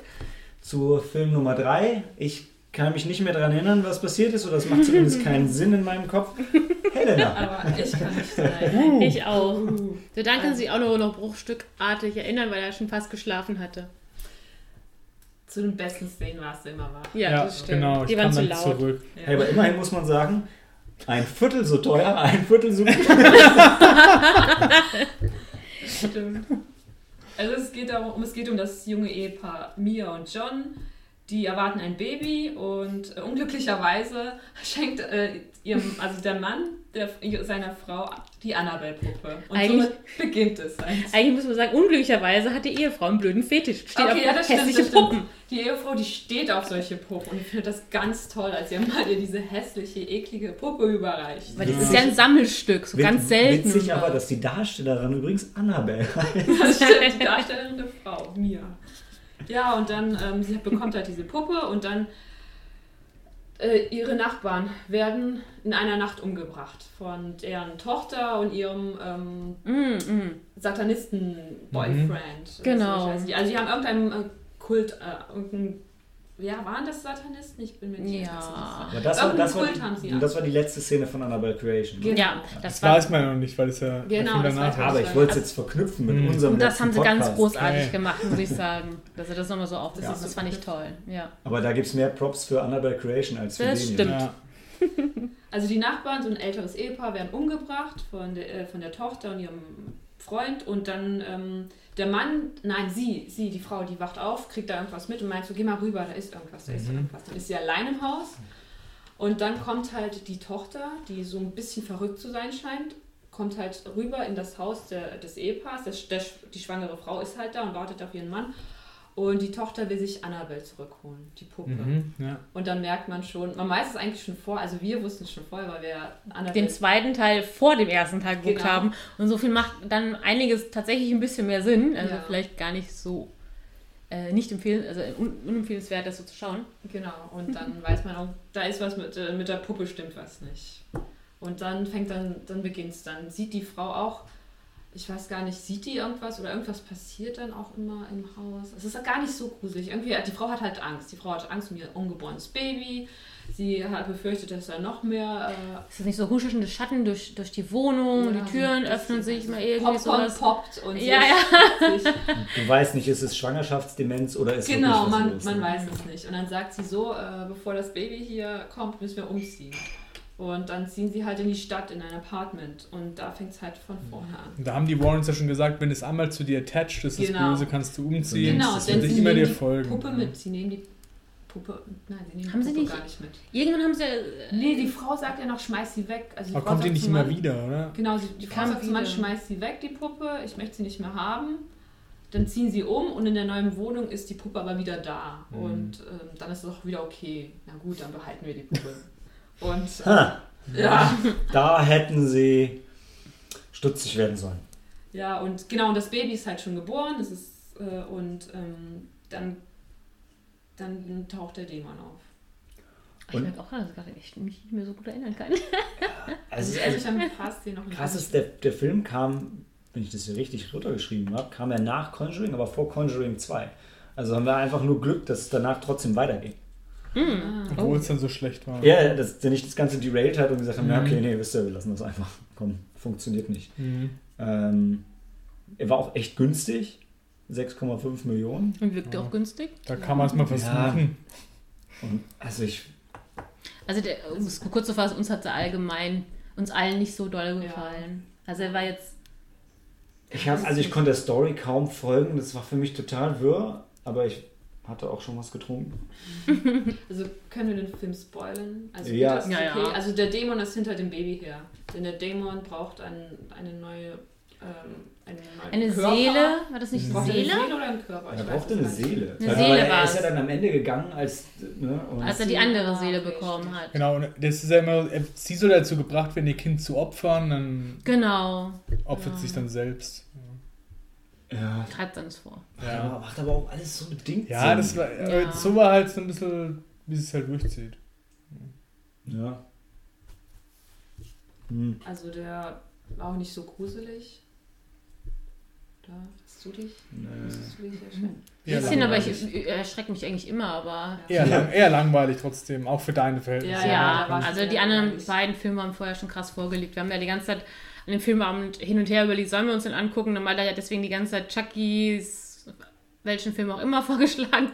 zu Film Nummer 3. Ich kann mich nicht mehr daran erinnern, was passiert ist, oder es macht zumindest keinen Sinn in meinem Kopf. Helena. Aber ich kann nicht sein. Ich auch. So dann können Sie auch nur noch bruchstückartig erinnern, weil er schon fast geschlafen hatte. Zu den besten Szenen warst du immer wach. Ja, das stimmt. genau. Ich Die waren kam zu dann laut. zurück. Ja. Hey, aber immerhin muss man sagen, ein Viertel so teuer, ein Viertel so gut. Stimmt. Also es geht darum, es geht um das junge Ehepaar Mia und John. Die erwarten ein Baby und äh, unglücklicherweise schenkt äh, ihrem, also der Mann der, seiner Frau die Annabelle-Puppe. Und Eigentlich- somit beginnt es. eigentlich. Eigentlich muss man sagen, unglücklicherweise hat die Ehefrau einen blöden Fetisch. Steht auf Okay, ja, das stimmt, hässliche das stimmt. Puppen. Die Ehefrau, die steht auf solche Puppen und ich finde das ganz toll, als ihr mal ihr diese hässliche, eklige Puppe überreicht. Weil das Ja. ist ja ein Sammelstück, so ganz selten. Witzig aber, dass die Darstellerin übrigens Annabelle heißt. Das stimmt, die Darstellerin der Frau, Mia. Ja, und dann, ähm, sie bekommt halt diese Puppe und dann äh, ihre Nachbarn werden in einer Nacht umgebracht von deren Tochter und ihrem ähm, Mm, mm. Satanisten-Boyfriend. Genau. Also, also die haben irgendeinen äh, Kult, äh, irgendein, ja, waren das Satanisten? Ich bin mir nicht Ja. ganz sicher. Aber das war, das, war Kult haben sie ja. das war die letzte Szene von Annabelle Creation. Genau. Ja, das Das war. weiß man ja noch nicht, weil es ja Genau, danach ist. Aber ich wollte es jetzt verknüpfen mit Mhm. unserem Und das haben sie ganz Podcast. großartig Geil. gemacht, muss ich sagen. Dass sie das nochmal so aufgesetzt Ja. Das fand ich toll. Ja. Aber da gibt es mehr Props für Annabelle Creation als für Das den stimmt. Ja. Also die Nachbarn, so ein älteres Ehepaar, werden umgebracht von der, äh, von der Tochter und ihrem Freund und dann ähm, der Mann, nein, sie, sie, die Frau, die wacht auf, kriegt da irgendwas mit und meint so, geh mal rüber, da ist irgendwas, da ist Mhm. irgendwas. Dann ist sie allein im Haus und dann kommt halt die Tochter, die so ein bisschen verrückt zu sein scheint, kommt halt rüber in das Haus der, des Ehepaars, der, der, die schwangere Frau ist halt da und wartet auf ihren Mann und die Tochter will sich Annabelle zurückholen, die Puppe. Mhm, ja. Und dann merkt man schon, man weiß es eigentlich schon vor, also wir wussten es schon vorher, weil wir Annabelle Den zweiten Teil vor dem ersten Teil geguckt Genau. haben. Und so viel macht dann einiges tatsächlich ein bisschen mehr Sinn. Also Ja. vielleicht gar nicht so. Äh, nicht empfehlen, also un unempfehlenswert, das so zu schauen. Genau, und dann weiß man auch, da ist was mit, äh, mit der Puppe, stimmt was nicht. Und dann fängt dann, dann beginnt es dann. Sieht die Frau auch, ich weiß gar nicht, sieht die irgendwas oder irgendwas passiert dann auch immer im Haus? Es ist gar nicht so gruselig. Irgendwie, die Frau hat halt Angst. Die Frau hat Angst um ihr ungeborenes Baby. Sie hat befürchtet, dass da noch mehr äh, Ist das nicht so huschende Schatten durch, durch die Wohnung, ja, die Türen öffnen sich mal irgendwie Popcorn sowas. poppt und sie Ja, erschreckt sich. Du weißt nicht, ist es Schwangerschaftsdemenz oder ist Genau, wirklich was man, man weiß es nicht. Und dann sagt sie so, äh, bevor das Baby hier kommt, müssen wir umziehen. Und dann ziehen sie halt in die Stadt, in ein Apartment. Und da fängt es halt von vorne an. Und Da haben die Warrens ja schon gesagt, wenn es einmal zu dir attached ist, das Genau. Böse, kannst du umziehen. Genau, das denn wird sie immer nehmen dir die folgen. Puppe mit. Sie nehmen die Puppe. Nein, sie nehmen Haben die sie Puppe nicht- gar nicht mit. Irgendwann haben sie. äh, Nee, die Frau sagt ja noch, schmeiß sie weg. Also Aber Frau kommt die nicht immer wieder, oder? Genau, sie, die Frau Kam sagt zum Mann, schmeiß sie weg, die Puppe, ich möchte sie nicht mehr haben. Dann ziehen sie um und in der neuen Wohnung ist die Puppe aber wieder da. Mhm. Und ähm, dann ist es auch wieder okay. Na gut, dann behalten wir die Puppe. Und äh, Ha, ja, da hätten sie stutzig werden sollen. ja, und genau, und das Baby ist halt schon geboren. Das ist, äh, und ähm, dann, dann taucht der Dämon auf. Ich Und- merke auch gerade, dass ich mich nicht mehr so gut erinnern kann. Also, Ich es kann ist mich an ein paar Szenen noch krass ist, der, der Film kam, wenn ich das hier richtig runtergeschrieben habe, kam er nach Conjuring, aber vor Conjuring 2. Also haben wir einfach nur Glück, dass es danach trotzdem weiterging. Ah. Obwohl es dann so schlecht war. Ja, dass der nicht das Ganze derailed hat und gesagt haben, ja, Mhm. okay, nee, wisst ihr, wir lassen das einfach. Komm, funktioniert nicht. Mhm. Ähm, er war auch echt günstig. 6,5 Millionen. Und wirkte Ja. auch günstig. Da kann man es mal versuchen. Und also ich, Also, der, um es kurz zu fassen, uns hat er allgemein, uns allen nicht so doll Ja. gefallen. Also, er war jetzt. ich habe, also ich konnte der Story kaum folgen. Das war für mich total wirr, aber ich hatte auch schon was getrunken. Also können wir den Film spoilern? Also Ja. das ist Ja, okay. ja. Also der Dämon ist hinter dem Baby her. Denn der Dämon braucht ein, eine neue, ähm, Eine Körper. Seele? War das nicht Braucht er Seele? eine Seele oder einen Körper? Er Ich brauchte weiß eine. Seele. Eine Aber Seele er war's. ist ja dann am Ende gegangen, als. Ne, und Als er die andere Ah, Seele okay, bekommen hat. Genau, und das ist ja immer, er- sie soll dazu gebracht werden, ihr Kind zu opfern, dann Genau. opfert Ja. sich dann selbst. Ja. Treibt uns vor. Ja. Ja, macht aber auch alles so bedingt. ja Sinn. das war, Ja. aber so war halt so ein bisschen, wie es halt durchzieht. Ja. Hm. Also der war auch nicht so gruselig. Da hast du dich? Nee. Musstest du dich erschrecken? Eher Bisschen, aber ich, erschrecke mich eigentlich immer, aber. Eher, lang, eher langweilig trotzdem, auch für deine Verhältnisse. Ja, Ja, ich also die anderen beiden Filme haben vorher schon krass vorgelegt. Wir haben ja die ganze Zeit an dem Filmabend hin und her überlegt, sollen wir uns den angucken? Dann hat er ja deswegen die ganze Zeit Chuckys, welchen Film auch immer vorgeschlagen.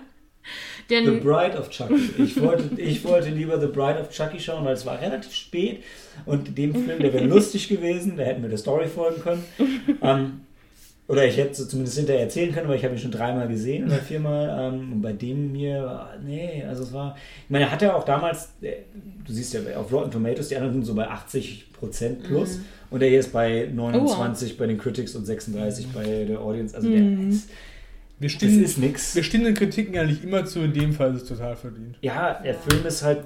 The Denn Bride of Chucky. Ich wollte, ich wollte lieber The Bride of Chucky schauen, weil es war relativ spät und dem Film, der wäre lustig gewesen, da hätten wir der Story folgen können. Ähm, oder ich hätte es zumindest hinterher erzählen können, aber ich habe ihn schon dreimal gesehen oder viermal. Ähm, und bei dem hier, war- nee, also es war. Ich meine, er hat ja auch damals, äh, du siehst ja auf Rotten Tomatoes, die anderen sind so bei 80 Prozent plus und der hier ist bei 29 bei den Critics und 36 bei der Audience. Also der ist, Wir das stimmen, ist nix. wir stimmen den Kritiken eigentlich immer zu, in dem Fall ist es total verdient. Ja, der Film ist halt.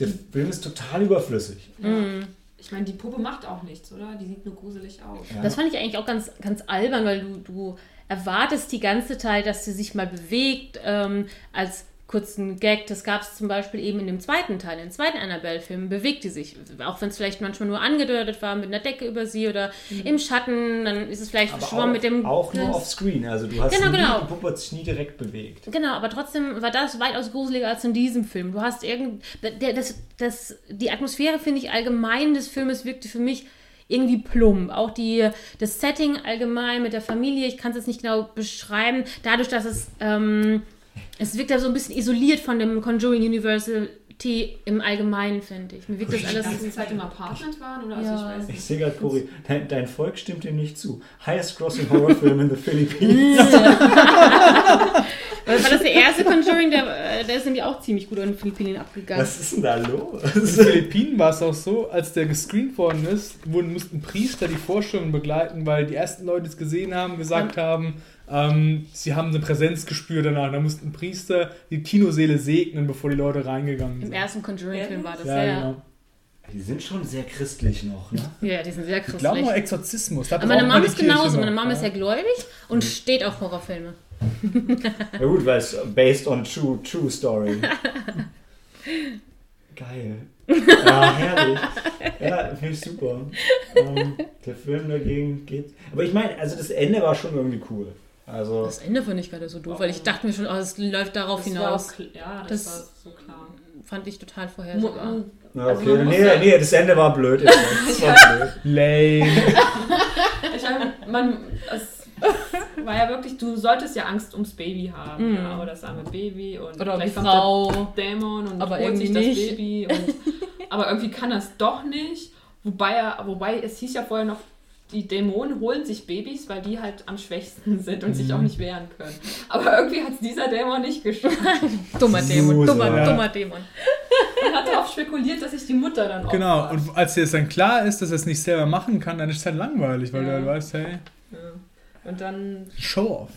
Der Film ist total überflüssig. Mhm. Ich meine, die Puppe macht auch nichts, oder? Die sieht nur gruselig aus. Ja. das fand ich eigentlich auch ganz, ganz albern, weil du, du erwartest die ganze Zeit, dass sie sich mal bewegt. Ähm, als kurzen Gag, das gab es zum Beispiel eben in dem zweiten Teil, in dem zweiten Annabelle-Film, bewegt die sich. Auch wenn es vielleicht manchmal nur angedeutet war mit einer Decke über sie oder im Schatten, dann ist es vielleicht Aber verschwommen auch, mit dem. auch nur off-screen. Also du hast Genau, nie, genau. die Puppe hat sich nie direkt bewegt. Genau, aber trotzdem war das weitaus gruseliger als in diesem Film. Du hast irgend. Der, das, das, die Atmosphäre, finde ich, allgemein des Filmes wirkte für mich irgendwie plump. Auch die, das Setting allgemein mit der Familie, ich kann es jetzt nicht genau beschreiben, dadurch, dass es. Ähm, es wirkt ja so ein bisschen isoliert von dem Conjuring University im Allgemeinen, finde ich. Mir wirkt das Die alles. ganze Zeit im Apartment waren? Oder? Also Ja. ich weiß Ich nicht. sehe gerade, Cory, dein, dein Volk stimmt dem nicht zu. Highest grossing Horrorfilm in the Philippines. Weil war das der erste Conjuring, der, äh, der ist nämlich auch ziemlich gut in den Philippinen abgegangen. Was ist denn da los? In den Philippinen war es auch so, als der gescreent worden ist, wurden, mussten Priester die Vorstellung begleiten, weil die ersten Leute, die es gesehen haben, gesagt haben, ähm, sie haben eine Präsenz gespürt danach. Da mussten Priester die Kinoseele segnen, bevor die Leute reingegangen Im sind. ersten Conjuring-Film war das, ja, ja. genau. Die sind schon sehr christlich noch, ne? Ja, die sind sehr Ich glaube christlich. mal Exorzismus. Da Aber meine man ist genauso. noch. Meine Mom ist ja gläubig und steht auf Horrorfilme. Ja gut, weil es based on true, true story. Geil. Ja, herrlich. Ja, finde ich super. Ähm, der Film dagegen geht. Aber ich meine, also das Ende war schon irgendwie cool. Also, Das Ende finde ich gerade so doof, weil ich dachte mir schon, oh, es läuft darauf Das war hinaus. auch, kl- ja, das, Das- war so klar. Fand ich total vorhersehbar. na, Also okay. muss nee, ja- nee, das Ende war blöd. jetzt. Das war blöd. Lame. Ich meine, man, es war ja wirklich, du solltest ja Angst ums Baby haben. Mhm. Ja, oder das arme Baby. Und Oder die vielleicht kommt Frau. der Dämon und Aber holt sich irgendwie das nicht. Baby. Und, aber irgendwie kann das doch nicht. Wobei, er, wobei es hieß ja vorher noch, die Dämonen holen sich Babys, weil die halt am schwächsten sind und sich Mhm. auch nicht wehren können. Aber irgendwie hat es dieser Dämon nicht geschafft. Dummer Dämon, dummer, ja. dummer Dämon. Und hat darauf spekuliert, dass sich die Mutter dann Genau, opfert. und als dir es dann klar ist, dass er es nicht selber machen kann, dann ist es halt langweilig, weil Ja. du halt weißt, hey, Ja. Und dann Show-off.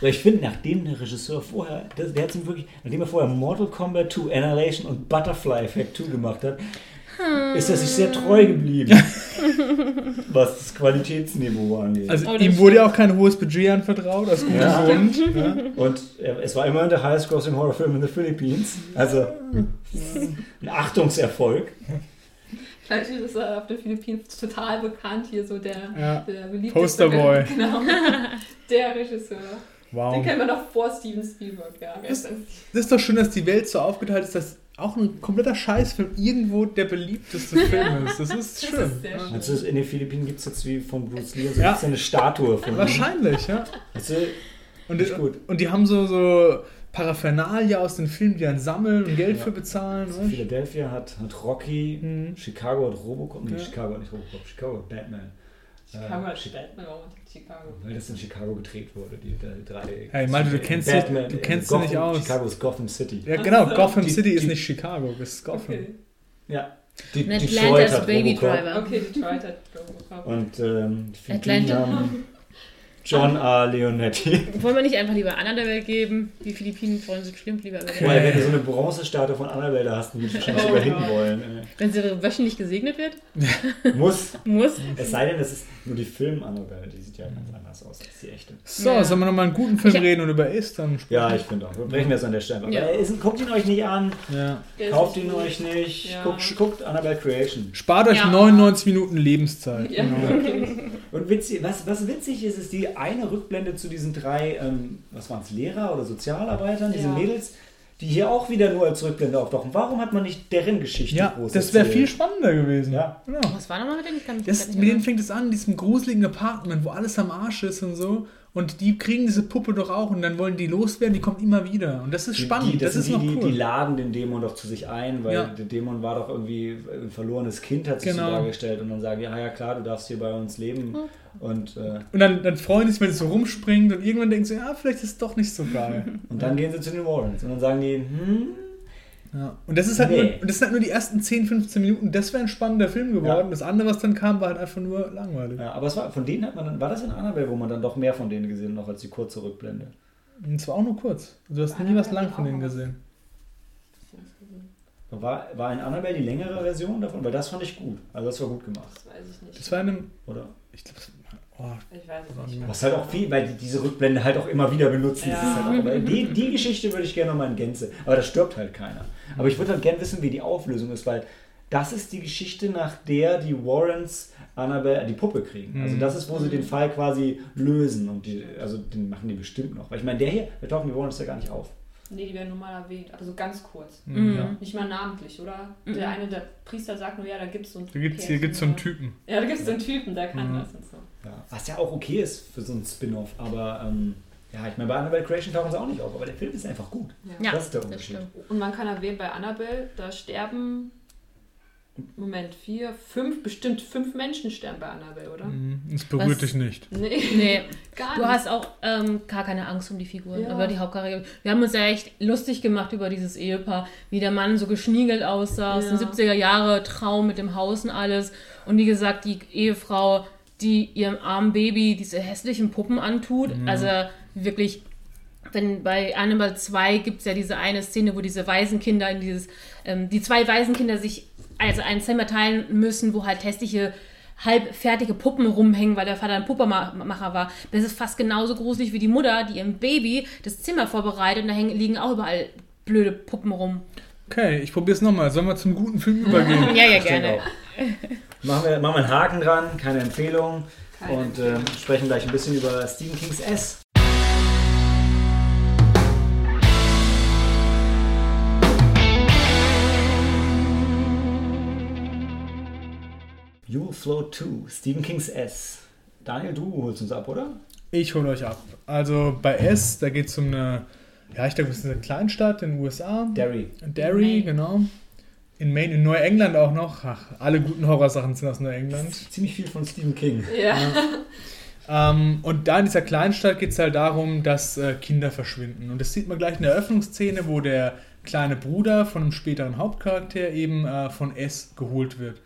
Aber ich finde, nachdem der Regisseur vorher, der, der hat ihm wirklich, nachdem er vorher Mortal Kombat 2, Annihilation und Butterfly Effect 2 gemacht hat, ist er sich sehr treu geblieben. was das Qualitätsniveau angeht. Also Oh, das ihm wurde ja auch kein hohes Budget anvertraut, aus gutem Ja. Grund. Ja. und er, es war immerhin der highest grossing Horrorfilm in the Philippines. Also ein Achtungserfolg. vielleicht ist er auf den Philippinen total bekannt, hier so der, Ja. der beliebteste. Posterboy. Genau. Der Regisseur. Den Wow. kennen wir noch vor Steven Spielberg, ja. Denn- Das ist doch schön, dass die Welt so aufgeteilt ist, dass auch ein kompletter Scheißfilm irgendwo der beliebteste Film ist. Das ist schön. ist sehr Ja. schön. In den Philippinen gibt es jetzt wie von Bruce Lee, also Ja. eine Statue von ihm? Wahrscheinlich, ja. Und, Nicht gut. und die haben so, so Paraphernalia aus den Filmen, die dann sammeln und Geld Ja. für bezahlen. also? Philadelphia hat, hat Rocky, Mhm. Chicago hat Robocop, nee. Chicago hat nicht Robocop, Chicago hat Batman. Chicago Äh, hat Batman, warum Chicago? Weil das in Chicago gedreht wurde, die, die drei. Hey, Malte, du kennst dich- du kennst dich nicht aus. Chicago ist Gotham City. Ja, genau. Ach so. Gotham Die- City ist die- nicht Chicago, das ist Gotham. Okay, Ja. Die, Und Detroit Atlanta ist hat Baby Robocop. Driver. okay Detroit hat Robocop. Und ähm, die Atlanta. haben John A. Leonetti. Wollen wir nicht einfach lieber Annabelle geben? Die Philippinen wollen sie bestimmt lieber. Weil wenn du so eine Bronzestatue von Annabelle da hast, dann würdest du wahrscheinlich Oh sogar hinten Gott. wollen. Wenn sie wöchentlich gesegnet wird? Muss. Muss. Es sei denn, es ist nur die Film-Annabelle, die sieht ja ganz anders aus als die echte. So, Ja. sollen wir nochmal einen guten Film Ich reden und über Estern sprechen? Ja, ich finde auch. Wir brechen das an der Stelle. Ja. Ist, guckt ihn euch nicht an, ja. Kauft ihn euch nicht, Ja. guckt, guckt Annabelle Creation. Spart euch Ja. 99 Minuten Lebenszeit. Ja, Genau. Und witzig, was, was witzig ist, ist die eine Rückblende zu diesen drei, ähm, was waren es, Lehrer oder Sozialarbeitern, diese. Mädels, die hier auch wieder nur als Rückblende auftauchen. Warum hat man nicht deren Geschichte Ja, groß das wäre viel spannender gewesen. Ja. Genau. Was war nochmal mit denen? Ich kann mich Das, grad mit erinnern. fängt es an, in diesem gruseligen Apartment, wo alles am Arsch ist und so. Und die kriegen diese Puppe doch auch und dann wollen die loswerden, die kommt immer wieder. Und das ist Die- spannend, Die, das, sind ist die, noch die, cool. die laden den Dämon doch zu sich ein, weil Ja. der Dämon war doch irgendwie ein verlorenes Kind, hat sich Genau. so dargestellt. Und dann sagen, ja, ja klar, du darfst hier bei uns leben. Und, äh, und dann, dann freuen die sich, wenn es so rumspringt und irgendwann denken sie, ja, vielleicht ist es doch nicht so geil. und dann gehen sie zu den Warrens. Und dann sagen die, hm, ja. Und das ist halt Nee. nur, und das sind halt nur die ersten 10, 15 Minuten. Das wäre ein spannender Film geworden. Ja. Das andere, was dann kam, war halt einfach nur langweilig. ja, aber es war, von denen hat man dann, war das in Annabelle, wo man dann doch mehr von denen gesehen hat, noch als die kurze Rückblende. Und zwar auch nur kurz. Du hast nie was lang von denen gesehen. War, war in Annabelle die längere Version davon? Weil das fand ich gut. Also das war gut gemacht, Das weiß ich nicht. Das war in einem, oder? ich glaube, oh, ich weiß es nicht. Was halt auch viel, weil die diese Rückblende halt auch immer wieder benutzen. Das Ja. ist halt auch, aber die, die Geschichte würde ich gerne nochmal in Gänze. Aber da stirbt halt keiner. Aber ich würde halt gerne wissen, wie die Auflösung ist, weil das ist die Geschichte, nach der die Warrens Annabelle die Puppe kriegen. Also Mhm. das ist, wo sie den Fall quasi lösen. Und die, also den machen die bestimmt noch. Weil ich meine, der hier, da tauchen die Warrens ja gar nicht auf. Nee, die werden nur mal erwähnt, aber so ganz kurz. Mhm. Ja. Nicht mal namentlich, oder? Mhm. Der eine, der Priester sagt nur, ja, da gibt es so einen da gibt's, hier gibt es so einen Typen. Ja, da gibt es so einen Typen, der kann Mhm. das und so. Ja. Was ja auch okay ist für so einen Spin-off. Aber ähm, ja, ich meine, bei Annabelle Creation tauchen sie auch nicht auf. Aber der Film ist einfach gut. Ja, das ist der das Unterschied. stimmt. Und man kann erwähnen, bei Annabelle, da sterben, Moment, vier, fünf, bestimmt fünf Menschen sterben bei Annabelle, oder? Mhm. Das berührt Was? dich nicht. Nee, Nee, gar du nicht. hast auch ähm, gar keine Angst um die Figuren, Ja. über die Hauptcharaktere. Wir haben uns ja echt lustig gemacht über dieses Ehepaar, wie der Mann so geschniegelt aussah, aus den Ja. 70er Jahre, Traum mit dem Haus und alles. Und wie gesagt, die Ehefrau, die ihrem armen Baby diese hässlichen Puppen antut. Also wirklich, wenn bei Annabelle 2 gibt es ja diese eine Szene, wo diese Waisenkinder in dieses, ähm, die zwei Waisenkinder sich also ein Zimmer teilen müssen, wo halt hässliche halbfertige Puppen rumhängen, weil der Vater ein Puppenmacher war. Das ist fast genauso gruselig wie die Mutter, die ihrem Baby das Zimmer vorbereitet und da hängen, liegen auch überall blöde Puppen rum. Okay, ich probiere es nochmal. Sollen wir zum guten Film übergehen? Ja, ja, gerne. Machen wir, machen wir einen Haken dran, keine Empfehlung. Keine und ähm, sprechen gleich ein bisschen über Stephen Kings S. You Will Float 2, Stephen Kings S. Daniel, du holst uns ab, oder? Ich hole euch ab. Also bei S, da geht es um eine, ja, ich glaube, es ist eine Kleinstadt in den USA. Derry. Derry, genau. In Maine, in Neuengland auch noch. Ach, alle guten Horrorsachen sind aus Neuengland. Ziemlich viel von Stephen King. Ja. Ähm, und da in dieser Kleinstadt geht es halt darum, dass äh, Kinder verschwinden. Und das sieht man gleich in der Eröffnungsszene, wo der kleine Bruder von einem späteren Hauptcharakter eben äh, von S geholt wird.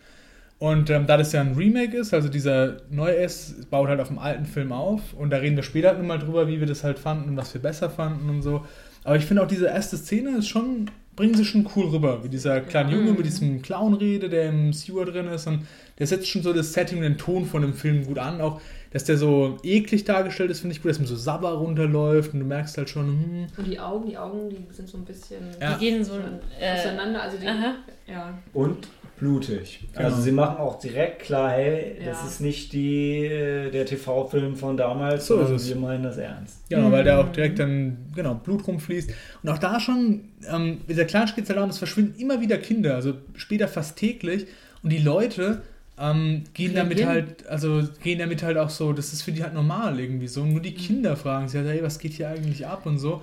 Und ähm, da das ja ein Remake ist, also dieser neue S baut halt auf dem alten Film auf. Und da reden wir später halt nochmal drüber, wie wir das halt fanden und was wir besser fanden und so. Aber ich finde auch diese erste Szene ist schon, bringen sie schon cool rüber. Wie dieser kleine Junge mit diesem Clown redet, der im Sewer drin ist. Und der setzt schon so das Setting und den Ton von dem Film gut an. Auch, dass der so eklig dargestellt ist, finde ich gut, dass man so Sabber runterläuft und du merkst halt schon, hm, Und die Augen, die Augen, die sind so ein bisschen Ja. Die gehen so. Äh, auseinander. Also die, aha. ja. Und blutig. Genau. Also sie machen auch direkt klar, hey, das Ja. ist nicht die, äh, der TV-Film von damals, So ist sondern es. wir meinen das ernst. Genau, weil da auch direkt dann genau, Blut rumfließt. Und auch da schon, ähm, dieser Kleinstadt geht es halt darum, es verschwinden immer wieder Kinder, also später fast täglich. Und die Leute ähm, gehen damit halt, also gehen damit halt auch so, das ist für die halt normal irgendwie so. Und nur die Kinder fragen sich halt, hey, was geht hier eigentlich ab und so.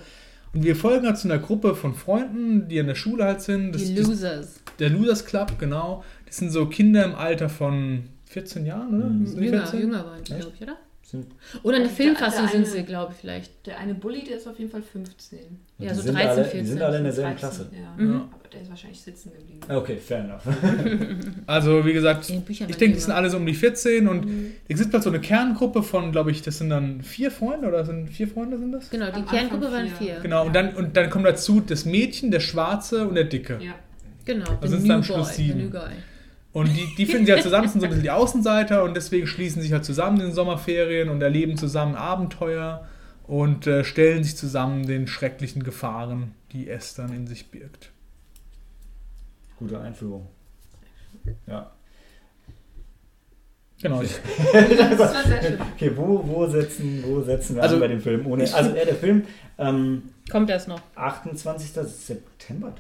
Und wir folgen halt zu einer Gruppe von Freunden, die an der Schule halt sind. Das, die das, Losers. der Losers Club, genau. Das sind so Kinder im Alter von 14 Jahren, oder? Mhm. Jünger, 14? jünger waren die, glaube ich, oder? Sind, Oder in der Der- Filmfassung sind eine- sie, glaube ich, vielleicht. Der eine Bully, der ist auf jeden Fall 15. Ja, die so sind 13, alle, 14. Die sind alle in derselben 13, Klasse. Ja. Mhm. Aber der ist wahrscheinlich sitzen geblieben. Okay, fair enough. Also, wie gesagt, Ich denke, die sind alle so um die 14 und Mhm. es gibt halt so eine Kerngruppe von, glaube ich, das sind dann vier Freunde oder sind vier Freunde sind das? Genau, die Am Kerngruppe Anfang waren vier. Genau, und dann, und dann kommt dazu das Mädchen, der Schwarze und der Dicke. Ja. Genau, Also the sind es am new Schluss sieben. Und die, die finden sie halt zusammen, sind so ein bisschen die Außenseiter und deswegen schließen sich halt zusammen in den Sommerferien und erleben zusammen Abenteuer und äh, stellen sich zusammen den schrecklichen Gefahren, die es dann in sich birgt. Gute Einführung. Ja. Genau. Das war sehr schön. Okay, wo, wo, setzen, wo setzen wir Also, an bei dem Film? Ohne, also äh, der Film ähm, Kommt erst noch. 28. September.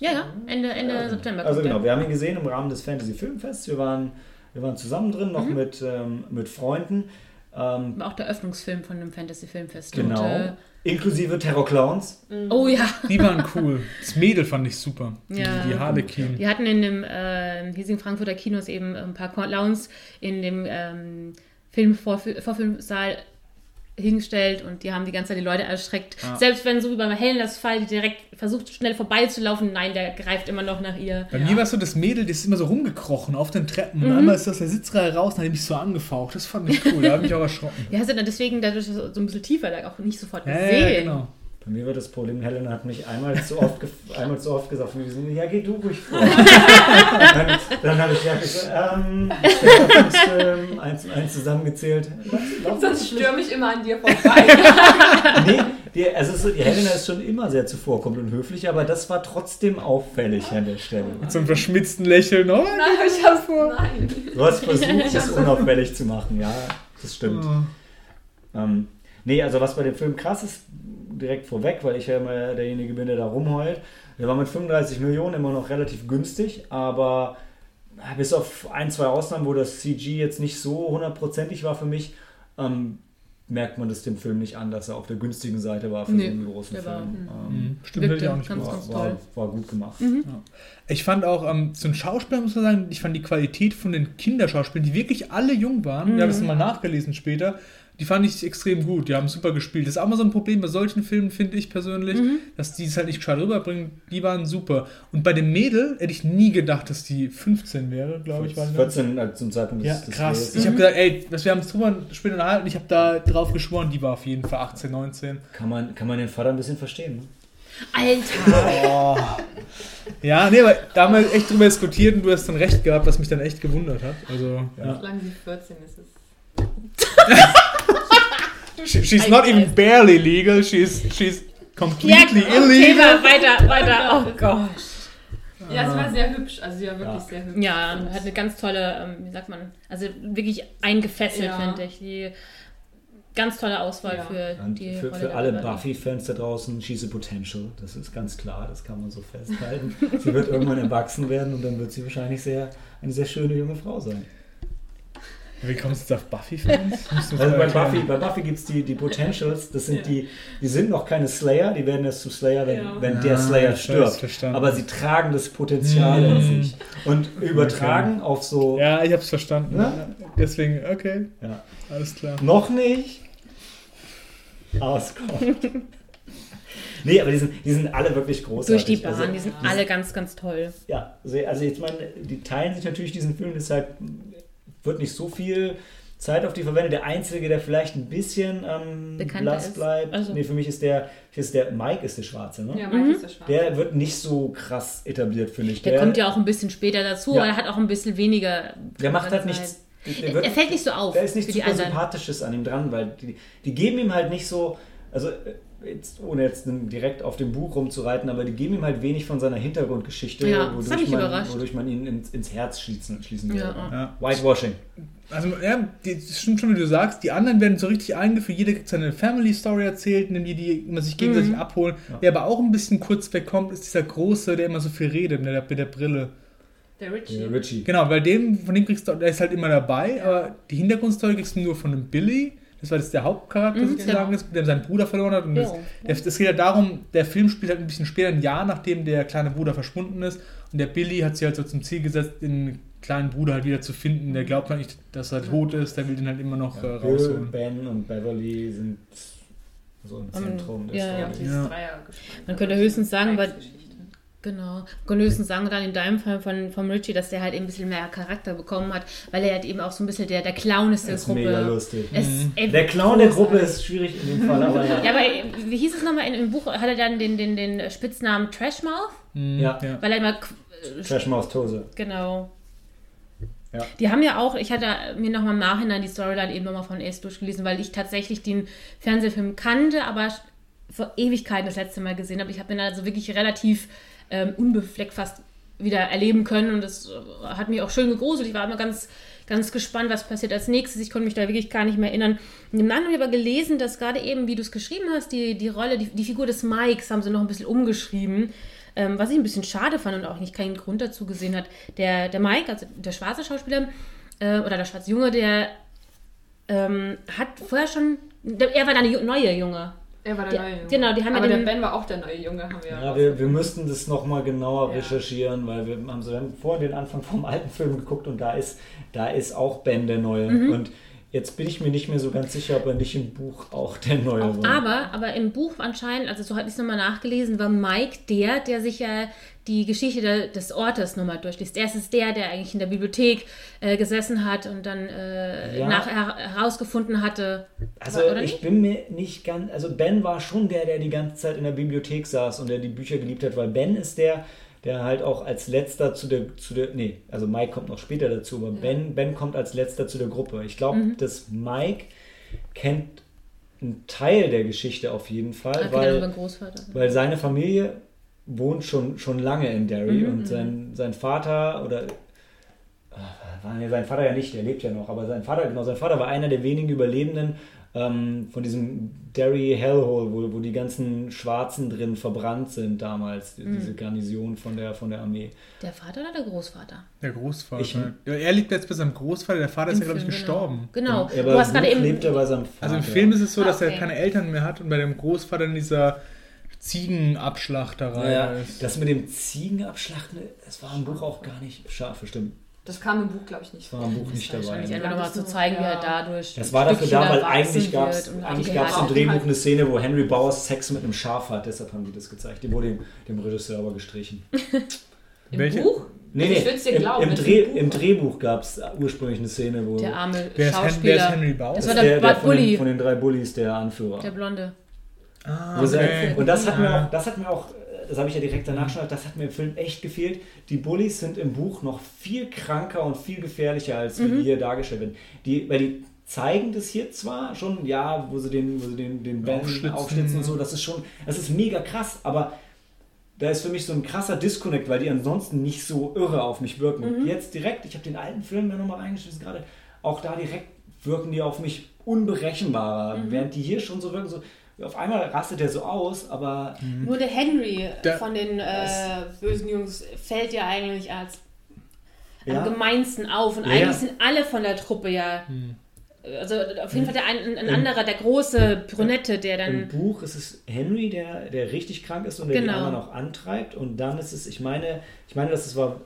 Ja, ja, Ende, Ende Ja, September. Also genau, der. wir haben ihn gesehen im Rahmen des Fantasy Filmfests. Wir waren, wir waren zusammen drin, noch Mhm. mit, ähm, mit Freunden. Ähm, War auch der Öffnungsfilm von dem Fantasy Filmfest. Genau. Und, äh, inklusive Terror Clowns. oh ja, die waren cool. Das Mädel fand ich super. Die, Ja. die Harlequin. wir hatten in dem äh, hiesigen Frankfurter Kinos eben ein paar Clowns in dem ähm, Filmvorfilmsaal hingestellt und die haben die ganze Zeit die Leute erschreckt. Ja. Selbst wenn so wie beim Hellas Fall, die direkt versucht schnell vorbeizulaufen, nein, der greift immer noch nach ihr. Bei mir war es so, das Mädel, das ist immer so rumgekrochen auf den Treppen. Und einmal ist aus der Sitzreihe raus und hat mich so angefaucht. Das fand ich cool, da habe ich auch erschrocken. Ja, hast du dann deswegen dadurch so so ein bisschen tiefer da auch nicht sofort Ja, gesehen. ja, genau. Bei mir war das Problem, Helena hat mich einmal zu oft, gef- einmal zu oft gesagt, wir sind, ja, geh du ruhig vor. dann dann habe ich ja gesagt, ähm, Öffnungsfilm, eins und eins zusammengezählt. Lass, lass Sonst stürme ich immer an dir vorbei. Nee, die, also es ist so, die Helena ist schon immer sehr zuvorkommend und höflich, aber das war trotzdem auffällig an der Stelle. Mit so einem verschmitzten Lächeln. Oh, Nein, ich hab's Nein. Du hast versucht, das unauffällig zu machen, ja, das stimmt. Ähm, nee, also was bei dem Film krass ist, direkt vorweg, weil ich ja immer derjenige bin, der da rumheult. Der war mit 35 Millionen immer noch relativ günstig, aber äh, bis auf ein, zwei Ausnahmen, wo das CG jetzt nicht so hundertprozentig war für mich, ähm, merkt man das dem Film nicht an, dass er auf der günstigen Seite war für Nee, so einen großen der war- Film. Ähm, Mhm. Stimmt, hätte ich auch nicht Ganz, gewusst. ganz war, war, gut gemacht. Ich fand auch, ähm, so ein Schauspieler muss man sagen, ich fand die Qualität von den Kinderschauspielern, die wirklich alle jung waren, ich habe das mal nachgelesen später, die fand ich extrem gut, die haben super gespielt. Das ist auch mal so ein Problem bei solchen Filmen, finde ich persönlich, dass die es halt nicht gescheit rüberbringen, die waren super. Und bei dem Mädel hätte ich nie gedacht, dass die 15 wäre, glaube ich. War die 14 äh, zum Zeitpunkt ja, des, krass. Drehs. Ich habe gesagt, ey, das, wir haben es drüber später unterhalten, ich habe da drauf geschworen, die war auf jeden Fall 18, 19. Kann man, kann man den Vater ein bisschen verstehen. Ne? Alter! Ja, nee, aber da haben wir echt drüber diskutiert und du hast dann recht gehabt, was mich dann echt gewundert hat. Also, ja. Solange sie 14 ist, ist She, she's not even barely legal, she's, she's completely okay, illegal. weiter, weiter. Oh Gott. Ja, sie war sehr hübsch. Also sie war wirklich Ja. sehr hübsch. Ja, hat eine ganz tolle, ähm, wie sagt man, also wirklich eingefesselt, Ja. finde ich. Die ganz tolle Auswahl Ja. für Und die für, für alle. Buffy-Fans da draußen, she's a potential. Das ist ganz klar, das kann man so festhalten. sie wird irgendwann erwachsen werden und dann wird sie wahrscheinlich sehr, eine sehr schöne junge Frau sein. Wie kommst du jetzt auf Buffy-Fans? Also bei. Buffy, bei Buffy gibt es die, die Potentials, das sind Ja. die, die sind noch keine Slayer, die werden erst zu Slayer, wenn, Ja. wenn Ah, der Slayer ich stirbt. Aber sie tragen das Potenzial in Mhm. sich. Und übertragen auf so. Ja, ich hab's verstanden. Ja? Deswegen, okay, Ja. alles klar. Noch nicht. Auskommt. nee, aber die sind, die sind alle wirklich großartig. Durch die Bahn, Also, die sind alle ganz, ganz toll. Ja, sehr- also jetzt meine, die teilen sich natürlich diesen Film, deshalb wird nicht so viel Zeit auf die verwendet. Der Einzige, der vielleicht ein bisschen ähm, Bekannter blass ist. bleibt, Also. nee, für mich ist der, ist der Mike ist der Schwarze, ne? Ja, Mhm. Mike ist der Schwarze. Der wird nicht so krass etabliert, finde ich. Der, kommt ja auch ein bisschen später dazu, Ja. aber er hat auch ein bisschen weniger. Der macht halt Zeit. nichts. Der, Er, wird- er fällt nicht so auf Da ist nichts die super. Sympathisches an ihm dran, weil die, die geben ihm halt nicht so, also äh, jetzt, ohne jetzt direkt auf dem Buch rumzureiten, aber die geben ihm halt wenig von seiner Hintergrundgeschichte, Ja, mich man, wodurch man ihn ins, ins Herz schließen, schließen will. Ja? Ja. Whitewashing. Also, ja, das stimmt schon, wie du sagst. Die anderen werden so richtig eingeführt. Jeder kriegt seine Family Story erzählt, in die die immer sich gegenseitig Mhm. abholen. Ja. Wer aber auch ein bisschen kurz wegkommt, ist dieser Große, der immer so viel redet, mit der, mit der Brille. Der Richie. Der Richie. Genau, weil dem, von dem kriegst du, der ist halt immer dabei, aber die Hintergrundstory kriegst du nur von dem Billy. Das war jetzt der Hauptcharakter Mhm, sozusagen, genau. ist, der seinen Bruder verloren hat. Und Ja. das, das, das geht ja darum, der Film spielt halt ein bisschen später, ein Jahr nachdem der kleine Bruder verschwunden ist. Und der Billy hat sich halt so zum Ziel gesetzt, den kleinen Bruder halt wieder zu finden. Der glaubt halt nicht, dass er tot ist, der will den halt immer noch äh, Ja, Bill, rausholen. Ben und Beverly sind so im Zentrum der ja, Story. Ja. Man könnte höchstens sagen, weil-. Genau. Höchstens sagen, dann in deinem Fall von, von Richie, dass der halt eben ein bisschen mehr Charakter bekommen hat, weil er halt eben auch so ein bisschen der, der Clown ist der Das ist mega Gruppe. lustig. Eben Der Clown der Gruppe ist schwierig in dem Fall, aber ja. Ja, aber äh, wie hieß es nochmal in, im Buch? Hat er dann den, den, den Spitznamen Trashmouth? Mhm, Ja. ja. Weil er immer Trash Mouse Tose. Genau. Ja. Die haben ja auch, ich hatte mir nochmal im Nachhinein die Storyline eben nochmal von Ace durchgelesen, weil ich tatsächlich den Fernsehfilm kannte, aber vor Ewigkeiten das letzte Mal gesehen habe. Ich habe ihn also wirklich relativ ähm, unbefleckt fast wieder erleben können und das äh, hat mich auch schön gegruselt. Ich war immer ganz, ganz gespannt, was passiert als nächstes. Ich konnte mich da wirklich gar nicht mehr erinnern. Und im Nachhinein habe ich aber gelesen, dass gerade eben, wie du es geschrieben hast, die, die Rolle, die, die Figur des Mikes haben sie noch ein bisschen umgeschrieben. Ähm, was ich ein bisschen schade fand und auch nicht keinen Grund dazu gesehen hat. Der, der Mike, also der schwarze Schauspieler, äh, oder der schwarze Junge, der ähm, hat vorher schon, der, er war dann der neue Junge. Er war der Ja, neue Junge. genau, die haben ja Aber der den- Ben war auch der neue Junge, haben wir Ja, wir, wir müssten das nochmal genauer Ja. recherchieren, weil wir haben so wir haben vorhin den Anfang vom alten Film geguckt und da ist, da ist auch Ben der Neue. Mhm. Und jetzt bin ich mir nicht mehr so ganz sicher, ob er nicht im Buch auch der Neue Auch, war. aber, aber im Buch anscheinend, also so hatte ich es nochmal nachgelesen, war Mike der, der sich ja die Geschichte der, des Ortes nochmal durchliest. Er ist der, der eigentlich in der Bibliothek äh, gesessen hat und dann äh, Ja. nachher herausgefunden hatte. Also oder ich bin mir nicht ganz, also Ben war schon der, der die ganze Zeit in der Bibliothek saß und der die Bücher geliebt hat, weil Ben ist der, der halt auch als letzter zu der, zu der, nee, also Mike kommt noch später dazu, aber Ben, Ben kommt als letzter zu der Gruppe. Ich glaube, Mhm. dass Mike kennt einen Teil der Geschichte auf jeden Fall, Ah, weil, Großvater. weil seine Familie wohnt schon, schon lange in Derry Mhm, und sein, sein Vater oder äh, war sein Vater ja nicht, der lebt ja noch, aber sein Vater, genau, sein Vater war einer der wenigen Überlebenden ähm, von diesem Derry Hellhole, wo, wo die ganzen Schwarzen drin verbrannt sind damals, Mhm. diese Garnison von der, von der Armee. Der Vater oder der Großvater? Der Großvater. Ich- Ja, er lebt jetzt bei seinem Großvater, der Vater ist ja, glaube ich, Film, gestorben. Genau. Ja, genau. aber Du hast gerade eben. lebt er bei seinem Vater. Also im Film ist es so, Ah, dass okay. er keine Eltern mehr hat und bei dem Großvater in dieser Ziegenabschlachterei ja, ist. das mit dem Ziegenabschlachten, das war im Buch auch gar nicht scharf, bestimmt. Das kam im Buch, glaube ich, nicht Das war im Buch nicht dabei. Ne? einfach nochmal zu zeigen, wie er dadurch. Das war dafür da, weil eigentlich gab es eigentlich gab's im Drehbuch eine Szene, wo Henry Bowers Sex mit einem Schaf hat, deshalb haben die das gezeigt. Die wurde dem, dem Regisseur aber gestrichen. Im Welche? Buch? Nee, Also ich nee, würd's dir im, glauben, im, Dreh, im Buch im war. Drehbuch gab es ursprünglich eine Szene, wo Der arme Wer ist, Hen wer ist Schauspieler. Henry Bauer? Das das war ist der der, der von, den, von den drei Bullies der Anführer. Der Blonde. Ah, okay. Und das hat mir Ja. auch, das hat mir auch, das habe ich ja direkt danach schon, das hat mir im Film echt gefehlt. Die Bullies sind im Buch noch viel kranker und viel gefährlicher, als wie die hier dargestellt werden. Die, weil die zeigen das hier zwar schon, ja, wo sie den, wo sie den, den Ben Aufschlitzen. aufschlitzen und so, das ist schon, das ist mega krass, aber da ist für mich so ein krasser Disconnect, weil die ansonsten nicht so irre auf mich wirken. Jetzt direkt, ich habe den alten Film ja nochmal reingeschmissen gerade, auch da direkt wirken die auf mich unberechenbarer, während die hier schon so wirken, so auf einmal rastet er so aus, aber Nur der Henry Der- von den äh, bösen Jungs fällt ja eigentlich als Ja. am gemeinsten auf. Und Ja, eigentlich ja. sind alle von der Truppe ja. Hm. Also auf jeden Fall der ein, ein anderer, der große Brünette, der Im dann. Buch ist es Henry, der, der richtig krank ist und der die Genau. anderen auch antreibt. Und dann ist es, ich meine, ich meine, das war,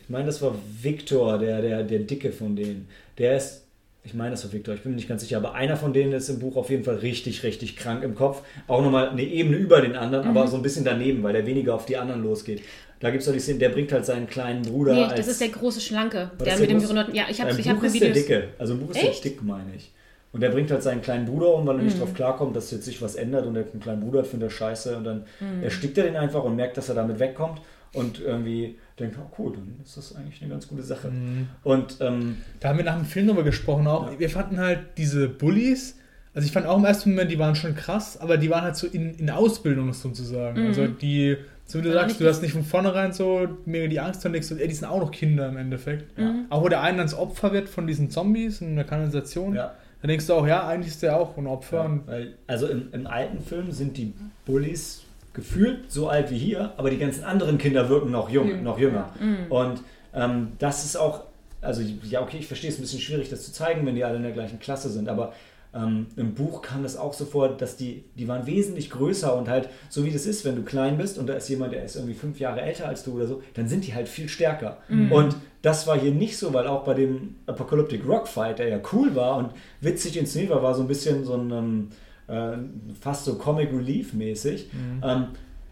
ich meine, das war Victor, der, der, der Dicke von denen. Der ist, ich meine, das war Victor, ich bin mir nicht ganz sicher, aber einer von denen ist im Buch auf jeden Fall richtig, richtig krank im Kopf. Auch nochmal eine Ebene über den anderen, Mhm. aber so ein bisschen daneben, weil der weniger auf die anderen losgeht. Da gibt es doch die Szene, der bringt halt seinen kleinen Bruder Nee, als... das ist der große Schlanke. Der der mit dem? Brünetten. Ja, ich habe ich hab ist der Videos. Dicke. Also im Buch ist Echt? der dick, meine ich. Und der bringt halt seinen kleinen Bruder um, weil er Mhm. nicht drauf klarkommt, dass jetzt sich was ändert und er einen kleinen Bruder hat, findet er scheiße und dann Mhm. erstickt er den einfach und merkt, dass er damit wegkommt und irgendwie denkt, oh cool, dann ist das eigentlich eine ganz gute Sache. Mhm. Und ähm, Da haben wir nach dem Film drüber gesprochen auch. Ja. Wir fanden halt diese Bullies, also ich fand auch im ersten Moment, die waren schon krass, aber die waren halt so in, in Ausbildung sozusagen. Mhm. Also die, so wie du sagst, du hast nicht von vornherein so mega die Angst und denkst, ey, die sind auch noch Kinder im Endeffekt. Mhm. Auch wo der eine ans Opfer wird von diesen Zombies in der Kanalisation, ja, da denkst du auch, ja, eigentlich ist der auch ein Opfer. ja weil, also im, im alten Film sind die Bullies gefühlt so alt wie hier, aber die ganzen anderen Kinder wirken noch jung, Jung, noch jünger. Mhm. Und ähm, das ist auch, also ja, okay, ich verstehe es ein bisschen schwierig, das zu zeigen, wenn die alle in der gleichen Klasse sind, aber ähm, im Buch kam das auch so vor, dass die, die waren wesentlich größer und halt, so wie das ist, wenn du klein bist und da ist jemand, der ist irgendwie fünf Jahre älter als du oder so, dann sind die halt viel stärker. Und das war hier nicht so, weil auch bei dem Apocalyptic Rock Fight, der ja cool war und witzig inszeniert war, war so ein bisschen so ein ähm, äh, fast so Comic Relief mäßig. Ähm,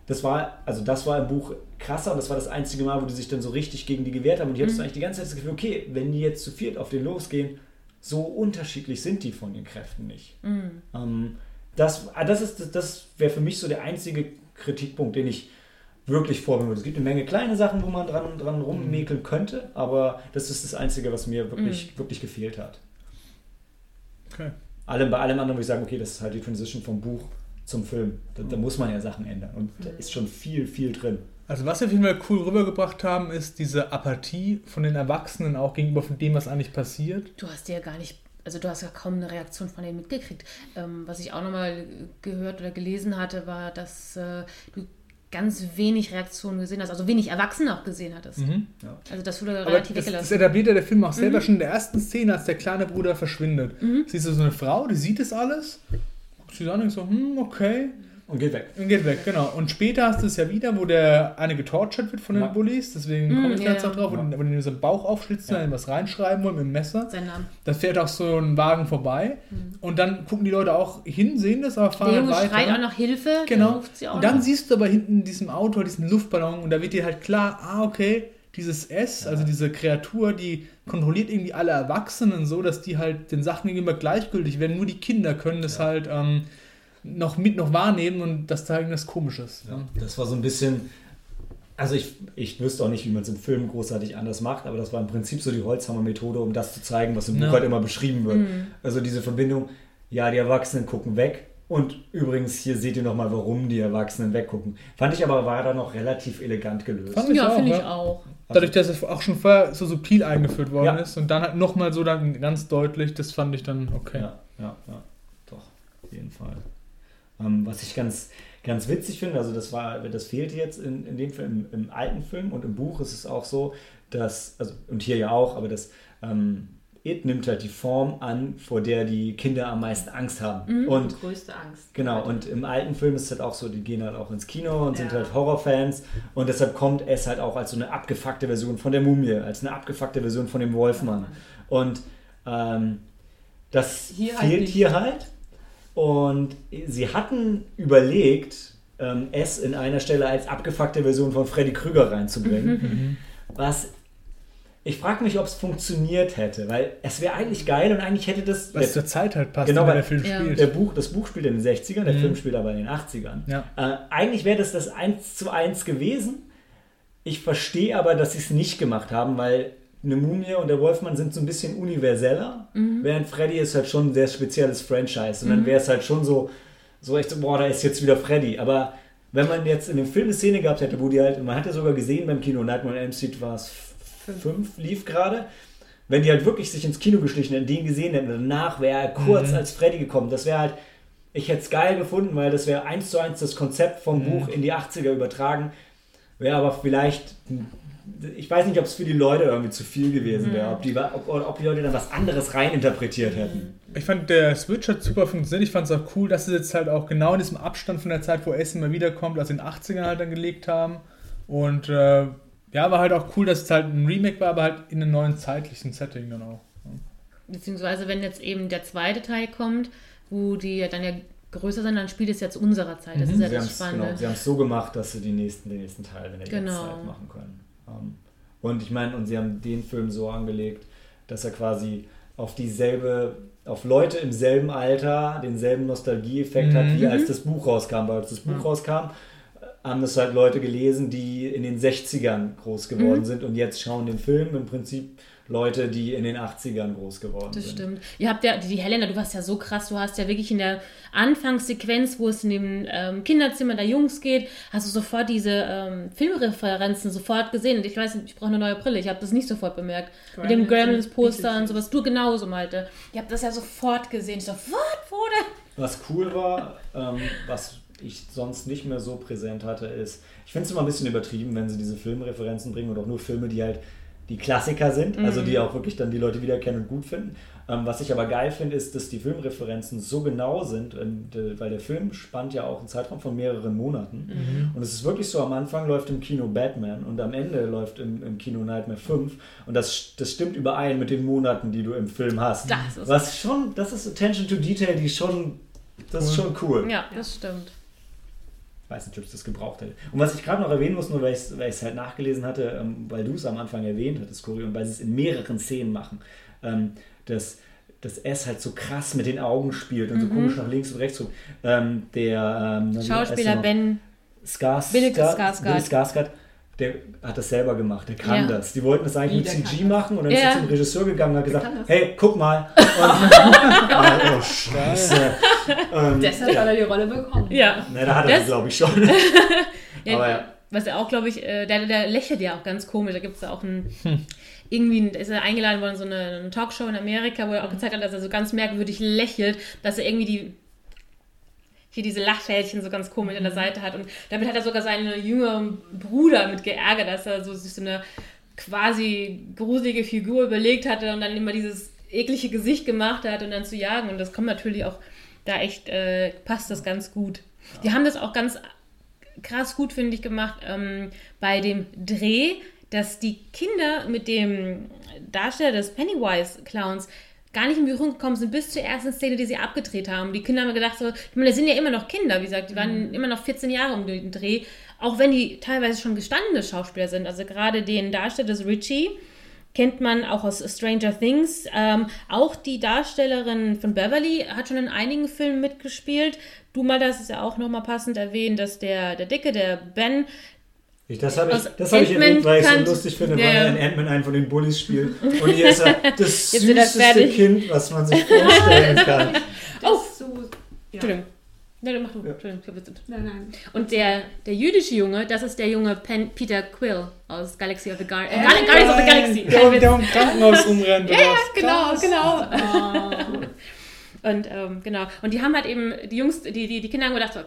das war, also das war im Buch krasser und das war das einzige Mal, wo die sich dann so richtig gegen die gewehrt haben. Und ich hatte eigentlich die ganze Zeit das Gefühl, okay, wenn die jetzt zu viert auf den losgehen, so unterschiedlich sind die von den Kräften nicht. Mhm. Ähm, das ah, das, ist- das wäre für mich so der einzige Kritikpunkt, den ich wirklich vornehmen würde. Es gibt eine Menge kleine Sachen, wo man dran, dran rummäkeln könnte, aber das ist das Einzige, was mir wirklich, wirklich gefehlt hat. okay. Allem, bei allem anderen würde ich sagen, okay, das ist halt die Transition vom Buch zum Film. Da, da muss man ja Sachen ändern und da ist schon viel, viel drin. Also was wir auf jeden Fall cool rübergebracht haben, ist diese Apathie von den Erwachsenen auch gegenüber von dem, was eigentlich passiert. Du hast ja gar nicht, also du hast ja kaum eine Reaktion von denen mitgekriegt. Ähm, was ich auch nochmal gehört oder gelesen hatte, war, dass äh, du ganz wenig Reaktionen gesehen hast, also wenig Erwachsene auch gesehen hattest. Mhm. Also das wurde Aber relativ das, das etabliert ja der Film auch selber schon in der ersten Szene, als der kleine Bruder verschwindet. Siehst du so eine Frau, die sieht das alles, guckt sich an und denkt so, hm, okay, Und geht weg. und geht weg, genau. Und später hast du es ja wieder, wo der eine getortured wird von den Ja. Bullies, deswegen Mhm, komme ich ja, jetzt auch ja. drauf, wo, wo die so einen Bauch aufschlitzen, Ja. dann was reinschreiben wollen mit dem Messer. Sein Name. Da fährt auch so ein Wagen vorbei und dann gucken die Leute auch hin, sehen das, aber Der fahren Junge halt weiter. schreit auch noch Hilfe. dann Genau. ruft sie auch Und dann noch. siehst du aber hinten in diesem Auto diesen Luftballon und da wird dir halt klar, ah, okay, dieses S, also diese Kreatur, die kontrolliert irgendwie alle Erwachsenen so, dass die halt den Sachen gegenüber gleichgültig werden. Nur die Kinder können das halt ähm, noch mit noch wahrnehmen und das da irgendwas Komisches. Ja, das war so ein bisschen. Also ich, ich wüsste auch nicht, wie man es im Film großartig anders macht, aber das war im Prinzip so die Holzhammer-Methode, um das zu zeigen, was im Ja. Buch halt immer beschrieben wird. Also diese Verbindung, ja, die Erwachsenen gucken weg und übrigens hier seht ihr nochmal, warum die Erwachsenen weggucken. Fand ich aber, war da noch relativ elegant gelöst. Fand ich Ja, auch, finde ich auch. Dadurch, dass es auch schon vorher so subtil eingeführt worden Ja. ist und dann halt nochmal so dann ganz deutlich, das fand ich dann okay. Ja, ja, ja, doch, auf jeden Fall. Ähm, was ich ganz, ganz witzig finde, also das war, das fehlte jetzt in, in dem Film, im, im alten Film und im Buch ist es auch so, dass, also und hier ja auch, aber das ähm, It nimmt halt die Form an, vor der die Kinder am meisten Angst haben. Und Die größte Angst. Genau, und im alten Film ist es halt auch so, die gehen halt auch ins Kino und sind Ja. halt Horrorfans und deshalb kommt es halt auch als so eine abgefuckte Version von der Mumie, als eine abgefuckte Version von dem Wolfmann. Und ähm, das Hier halt fehlt nicht. hier halt. Und sie hatten überlegt, ähm, es in einer Stelle als abgefuckte Version von Freddy Krüger reinzubringen. Was ich frage mich, ob es funktioniert hätte, weil es wäre eigentlich geil und eigentlich hätte das. Was zur Zeit halt passt, Genau, wenn weil- der Film Ja. spielt. Der Buch, das Buch spielt in den 60ern, der Mhm. Film spielt aber in den 80ern. Ja. Äh, eigentlich wäre das das 1 zu 1 gewesen. Ich verstehe aber, dass sie es nicht gemacht haben, weil eine Mumie und der Wolfmann sind so ein bisschen universeller, während Freddy ist halt schon ein sehr spezielles Franchise. Und dann wäre es halt schon so, so echt so, boah, da ist jetzt wieder Freddy. Aber wenn man jetzt in dem Film eine Szene gehabt hätte, wo die halt, man hat ja sogar gesehen beim Kino, Nightmare on Elm Street war es 5, lief gerade, wenn die halt wirklich sich ins Kino geschlichen hätten, den gesehen hätten, danach wäre er kurz Mhm. als Freddy gekommen. Das wäre halt, ich hätte es geil gefunden, weil das wäre eins zu eins das Konzept vom Mhm. Buch in die 80er übertragen. Wäre aber vielleicht ich weiß nicht, ob es für die Leute irgendwie zu viel gewesen wäre, ob die, ob, ob die Leute dann was anderes reininterpretiert hätten. Ich fand, der Switch hat super funktioniert. Ich fand es auch cool, dass sie jetzt halt auch genau in diesem Abstand von der Zeit, wo Essen mal wiederkommt, also in den 80ern halt dann gelegt haben. Und äh, ja, war halt auch cool, dass es halt ein Remake war, aber halt in einem neuen zeitlichen Setting dann auch. Beziehungsweise, wenn jetzt eben der zweite Teil kommt, wo die ja dann ja größer sind, dann spielt es ja zu unserer Zeit. Das ist ja Sie haben das es Spannende. genau, sie haben's so gemacht, dass sie die nächsten, den nächsten Teil in der Genau. Jetztzeit machen können. Ähm, und ich meine, und sie haben den Film so angelegt, dass er quasi auf dieselbe, auf Leute im selben Alter denselben Nostalgieeffekt hat, wie Mhm. als das Buch rauskam. Weil als das Buch rauskam, äh, haben das halt Leute gelesen, die in den 60ern groß geworden Mhm. sind und jetzt schauen den Film im Prinzip Leute, die in den 80ern groß geworden Das sind. stimmt. Ihr habt ja, die Helena, du warst ja so krass, du hast ja wirklich in der Anfangssequenz, wo es in dem ähm, Kinderzimmer der Jungs geht, hast du sofort diese ähm, Filmreferenzen sofort gesehen. Und ich weiß nicht, ich brauche eine neue Brille, ich habe das nicht sofort bemerkt. Mit dem Gremlins Gremlins-Poster und sowas. Du genauso, Malte. Ihr habt das ja sofort gesehen. Ich so, what, wo denn? Was cool war, ähm, was ich sonst nicht mehr so präsent hatte, ist, ich finde es immer ein bisschen übertrieben, wenn sie diese Filmreferenzen bringen und auch nur Filme, die halt die Klassiker sind, also die auch wirklich dann die Leute wieder kennen und gut finden. Ähm, was ich aber geil finde, ist, dass die Filmreferenzen so genau sind, und, äh, weil der Film spannt ja auch einen Zeitraum von mehreren Monaten. Und es ist wirklich so, am Anfang läuft im Kino Batman und am Ende läuft im, im Kino Nightmare 5 und das, das stimmt überein mit den Monaten, die du im Film hast. Das ist- Was schon, das ist Attention to Detail, die schon, das ist schon cool. Ja, das stimmt. Ich weiß nicht, ob es das gebraucht hätte. Und was ich gerade noch erwähnen muss, nur weil ich es halt nachgelesen hatte, ähm, weil du es am Anfang erwähnt hattest, Cory, und weil sie es in mehreren Szenen machen, ähm, dass dass S halt so krass mit den Augen spielt und so komisch nach links und rechts guckt. Ähm, der ähm, Schauspieler noch? Ben. Bill Skarsgård. Bill Skarsgård, der hat das selber gemacht, der kann Ja. das. Die wollten das eigentlich Wie, mit CG machen und dann Ja. ist er zum Regisseur gegangen und hat gesagt, das? hey, guck mal. Und, oh, scheiße. ähm, Deshalb hat er die Rolle bekommen. Ja. na, da hat er Das- glaube ich schon. Ja, Aber ja. Was er auch, glaube ich, äh, der, der lächelt ja auch ganz komisch. Da gibt es ja auch ein. Irgendwie ist er eingeladen worden in so eine, eine Talkshow in Amerika, wo er auch gezeigt hat, dass er so ganz merkwürdig lächelt, dass er irgendwie die. Hier diese Lachfältchen so ganz komisch an der Seite hat. Und damit hat er sogar seinen jüngeren Bruder mit geärgert, dass er so sich so eine quasi gruselige Figur überlegt hatte und dann immer dieses eklige Gesicht gemacht hat und dann zu jagen. Und das kommt natürlich auch da echt, äh, passt das ganz gut. Die haben das auch ganz krass gut, finde ich, gemacht ähm, bei dem Dreh, dass die Kinder mit dem Darsteller des Pennywise-Clowns gar nicht in Berührung gekommen sind bis zur ersten Szene, die sie abgedreht haben. Die Kinder haben gedacht, so, ich meine, das sind ja immer noch Kinder, wie gesagt, die waren immer noch 14 Jahre um den Dreh, auch wenn die teilweise schon gestandene Schauspieler sind. Also gerade den Darsteller des Richie kennt man auch aus Stranger Things. Ähm, auch die Darstellerin von Beverly hat schon in einigen Filmen mitgespielt. Du mal, das ist ja auch nochmal passend erwähnt, dass der, der Dicke, der Ben, Ich, das habe ich, das hab ich erwähnt, weil ich es so lustig finde, Ja, weil er in Ant-Man einen von den Bullies spielt. Und hier ist er das süßeste. Kind, was man sich vorstellen kann. Oh, so. Ja. Entschuldigung. Ja, mach du. Ja. Entschuldigung, ich Nein, nein. Und der, der jüdische Junge, das ist der junge Pen Peter Quill aus Galaxy of the Gar Äh, Guardians of the Galaxy. Der, der im Krankenhaus rumrennt. Ja, ja, genau, Krass. genau. Und ähm, genau. Und die haben halt eben, die Jungs, die, die, die Kinder haben gedacht, so,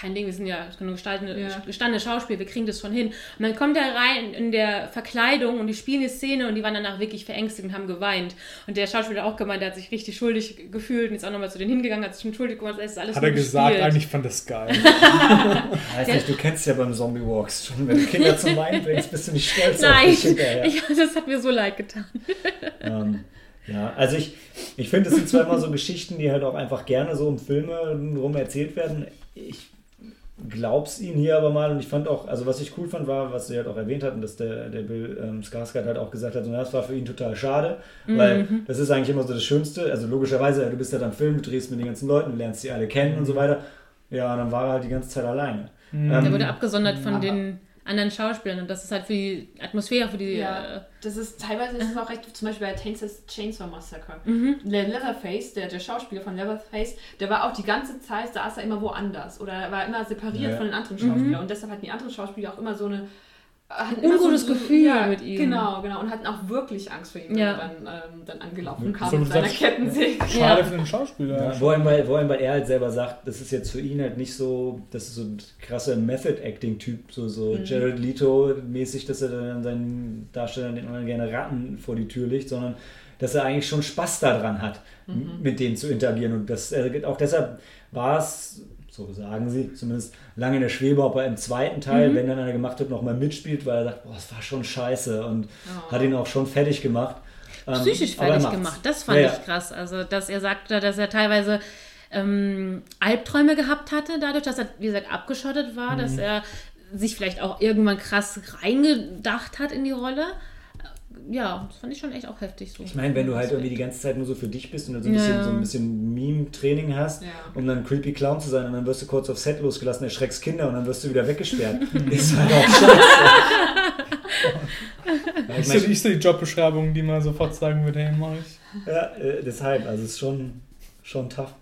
kein Ding, wir sind ja nur gestandene, Ja. gestandene Schauspieler, wir kriegen das schon hin. Und dann kommt er rein in der Verkleidung und die spielen die Szene und die waren danach wirklich verängstigt und haben geweint. Und der Schauspieler hat auch gemeint, der hat sich richtig schuldig gefühlt und ist auch nochmal zu denen hingegangen, hat sich entschuldigt gemacht, es ist alles Hat nur er gesagt, gespielt. eigentlich fand das geil. Weiß nicht, du kennst ja beim Zombie Walks schon, wenn du Kinder zum Weinen bringst, bist du nicht stolz auf Nein, dich hinterher. ich, das hat mir so leid getan. Ähm, ja, also ich, ich finde, es sind zwar immer so Geschichten, die halt auch einfach gerne so um Filme rum erzählt werden. Ich glaub's ihnen hier aber mal und ich fand auch, also was ich cool fand, war, was sie halt auch erwähnt hatten, dass der, der Bill ähm, Skarsgård halt auch gesagt hat, so, na, das war für ihn total schade, weil das ist eigentlich immer so das Schönste, also logischerweise, du bist halt am Film, du drehst mit den ganzen Leuten, du lernst die alle kennen und so weiter. Ja, und dann war er halt die ganze Zeit alleine. Der Ähm, wurde abgesondert von aber- den anderen Schauspielern und das ist halt für die Atmosphäre, für die. Ja, Äh, das ist teilweise ist es auch recht, zum Beispiel bei Texas Chainsaw Massacre. Mhm. Der Leatherface, der, der Schauspieler von Leatherface, der war auch die ganze Zeit, saß er immer woanders oder er war immer separiert Ja. von den anderen Mhm. Schauspielern und deshalb hatten die anderen Schauspieler auch immer so eine hatten Ein ungutes Gefühl mit ihm. Genau, genau. Und hatten auch wirklich Angst vor ihm, Ja. wenn er dann, ähm, dann angelaufen Ja, kam so mit seiner Kettensäge. Schade Ja. für den Schauspieler. Ja, vor, allem, weil, vor allem, weil er halt selber sagt, das ist jetzt für ihn halt nicht so, das ist so ein krasser Method-Acting-Typ, so, so Mhm. Jared Leto-mäßig, dass er dann seinen Darstellern den anderen gerne Ratten vor die Tür legt, sondern dass er eigentlich schon Spaß daran hat, m- mit denen zu interagieren. Und das, äh, auch deshalb war es, so sagen sie, zumindest lange in der Schwebe, ob er im zweiten Teil, wenn dann einer gemacht hat, nochmal mitspielt, weil er sagt, boah, das war schon scheiße und Oh. hat ihn auch schon fertig gemacht. Ähm, psychisch er fertig gemacht. Das fand ja. ich krass. Also, dass er sagte, dass er teilweise ähm, Albträume gehabt hatte, dadurch, dass er, wie gesagt, abgeschottet war, Mhm. dass er sich vielleicht auch irgendwann krass reingedacht hat in die Rolle. Ja, das fand ich schon echt auch heftig so. Ich meine, wenn du halt irgendwie die ganze Zeit nur so für dich bist und dann so ein Ja. bisschen, so ein bisschen Meme-Training hast, Ja. um dann creepy Clown zu sein und dann wirst du kurz auf Set losgelassen, erschreckst Kinder und dann wirst du wieder weggesperrt. ist halt auch scheiße. ja, ich Ist so, so die Jobbeschreibung, die man sofort sagen würde, hey, mach ich. ja, äh, deshalb, also es ist schon, schon tough.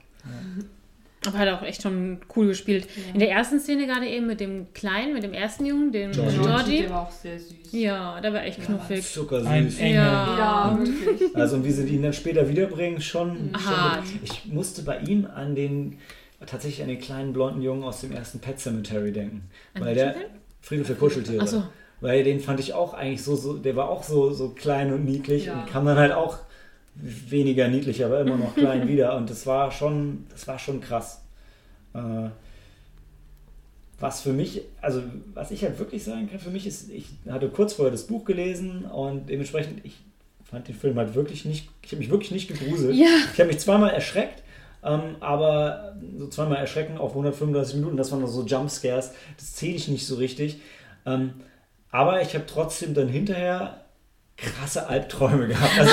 Aber hat auch echt schon cool gespielt. In der ersten Szene gerade eben mit dem Kleinen, mit dem ersten Jungen, dem Georgie. Georgie. Der war auch sehr süß. Ja, der war echt knuffig. Zuckersüß. Ein Engel. Ja. Ja, wirklich. Also und wie sie ihn dann später wiederbringen, schon, schon Hart. Ich musste bei ihm an den tatsächlich an den kleinen blonden Jungen aus dem ersten Pet Cemetery denken. An weil der Film? Friedhof der Kuscheltiere. Ach so. Weil den fand ich auch eigentlich so, so der war auch so, so klein und niedlich Ja. und kam dann halt auch weniger niedlich, aber immer noch klein wieder. Und das war schon, das war schon krass. Äh, was für mich, also was ich halt wirklich sagen kann, für mich ist, ich hatte kurz vorher das Buch gelesen und dementsprechend, ich fand den Film halt wirklich nicht, ich habe mich wirklich nicht gegruselt. Ja. Ich habe mich zweimal erschreckt, ähm, aber so zweimal erschrecken auf 135 Minuten, das waren so Jumpscares, das zähle ich nicht so richtig. Ähm, aber ich habe trotzdem dann hinterher krasse Albträume gehabt. Also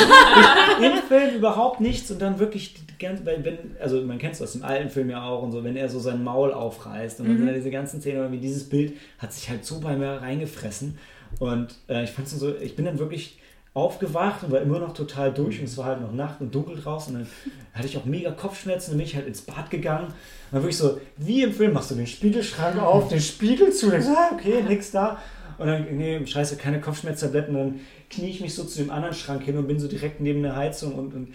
im Film überhaupt nichts und dann wirklich die ganze, weil wenn, also man kennt es aus dem alten Film ja auch und so, wenn er so sein Maul aufreißt und dann sind da diese ganzen Szenen, irgendwie dieses Bild hat sich halt so bei mir reingefressen und äh, ich fand's so, ich bin dann wirklich aufgewacht und war immer noch total durch und es war halt noch Nacht und dunkel draußen und dann hatte ich auch mega Kopfschmerzen und bin ich halt ins Bad gegangen und dann wirklich so, wie im Film, machst du den Spiegelschrank auf, den Spiegel zu, ah, okay, nix da und dann, nee, scheiße, keine Kopfschmerztabletten und dann knie ich mich so zu dem anderen Schrank hin und bin so direkt neben der Heizung und, und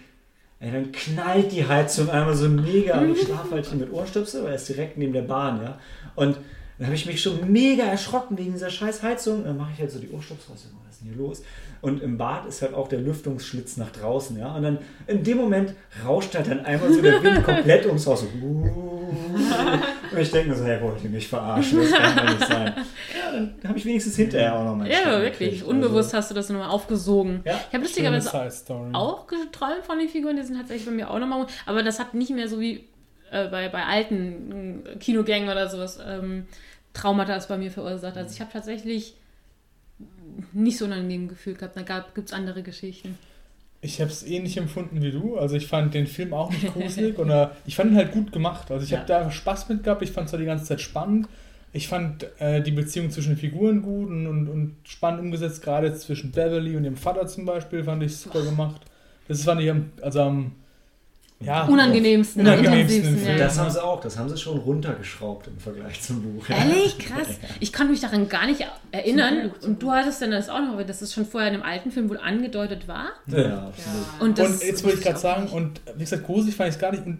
ey, dann knallt die Heizung einmal so mega und ich schlafe halt hier mit Ohrstöpsel, weil er ist direkt neben der Bahn, ja. Und dann habe ich mich schon mega erschrocken wegen dieser scheiß Heizung. Dann mache ich halt so die Ohrstöpsel raus, was ist denn hier los? Und im Bad ist halt auch der Lüftungsschlitz nach draußen, ja. Und dann in dem Moment rauscht halt dann einmal so der Wind komplett ums Haus. So, und ich denke mir so, hey, wollt ihr mich verarschen? Das kann doch nicht sein. Ja, dann habe ich wenigstens hinterher auch noch mal Ja, wirklich. Unbewusst hast du das nochmal aufgesogen. Ja. Ich habe lustigerweise auch geträumt von den Figuren, die sind tatsächlich bei mir auch nochmal. Aber das hat nicht mehr so wie äh, bei, bei alten äh, Kinogängen oder sowas ähm, Traumata bei mir verursacht. Also ich habe tatsächlich nicht so ein angenehmes Gefühl gehabt. Da gibt es andere Geschichten. Ich habe es ähnlich empfunden wie du. Also ich fand den Film auch nicht gruselig oder ich fand ihn halt gut gemacht. Also ich Ja. habe da Spaß mit gehabt. Ich fand es zwar die ganze Zeit spannend. Ich fand äh, die Beziehung zwischen den Figuren gut und, und, und spannend umgesetzt. Gerade zwischen Beverly und ihrem Vater zum Beispiel fand ich super gemacht. Das fand ich am, also am ja, Unangenehmsten, Unangenehmsten. Film. Das haben sie auch, das haben sie schon runtergeschraubt im Vergleich zum Buch. Ehrlich? Krass. Ich kann mich daran gar nicht erinnern. Und du hattest dann das auch noch, dass es schon vorher in dem alten Film wohl angedeutet war. Ja, absolut. Und, das und jetzt wollte ich gerade sagen, und wie gesagt, gruselig fand ich es gar nicht. Und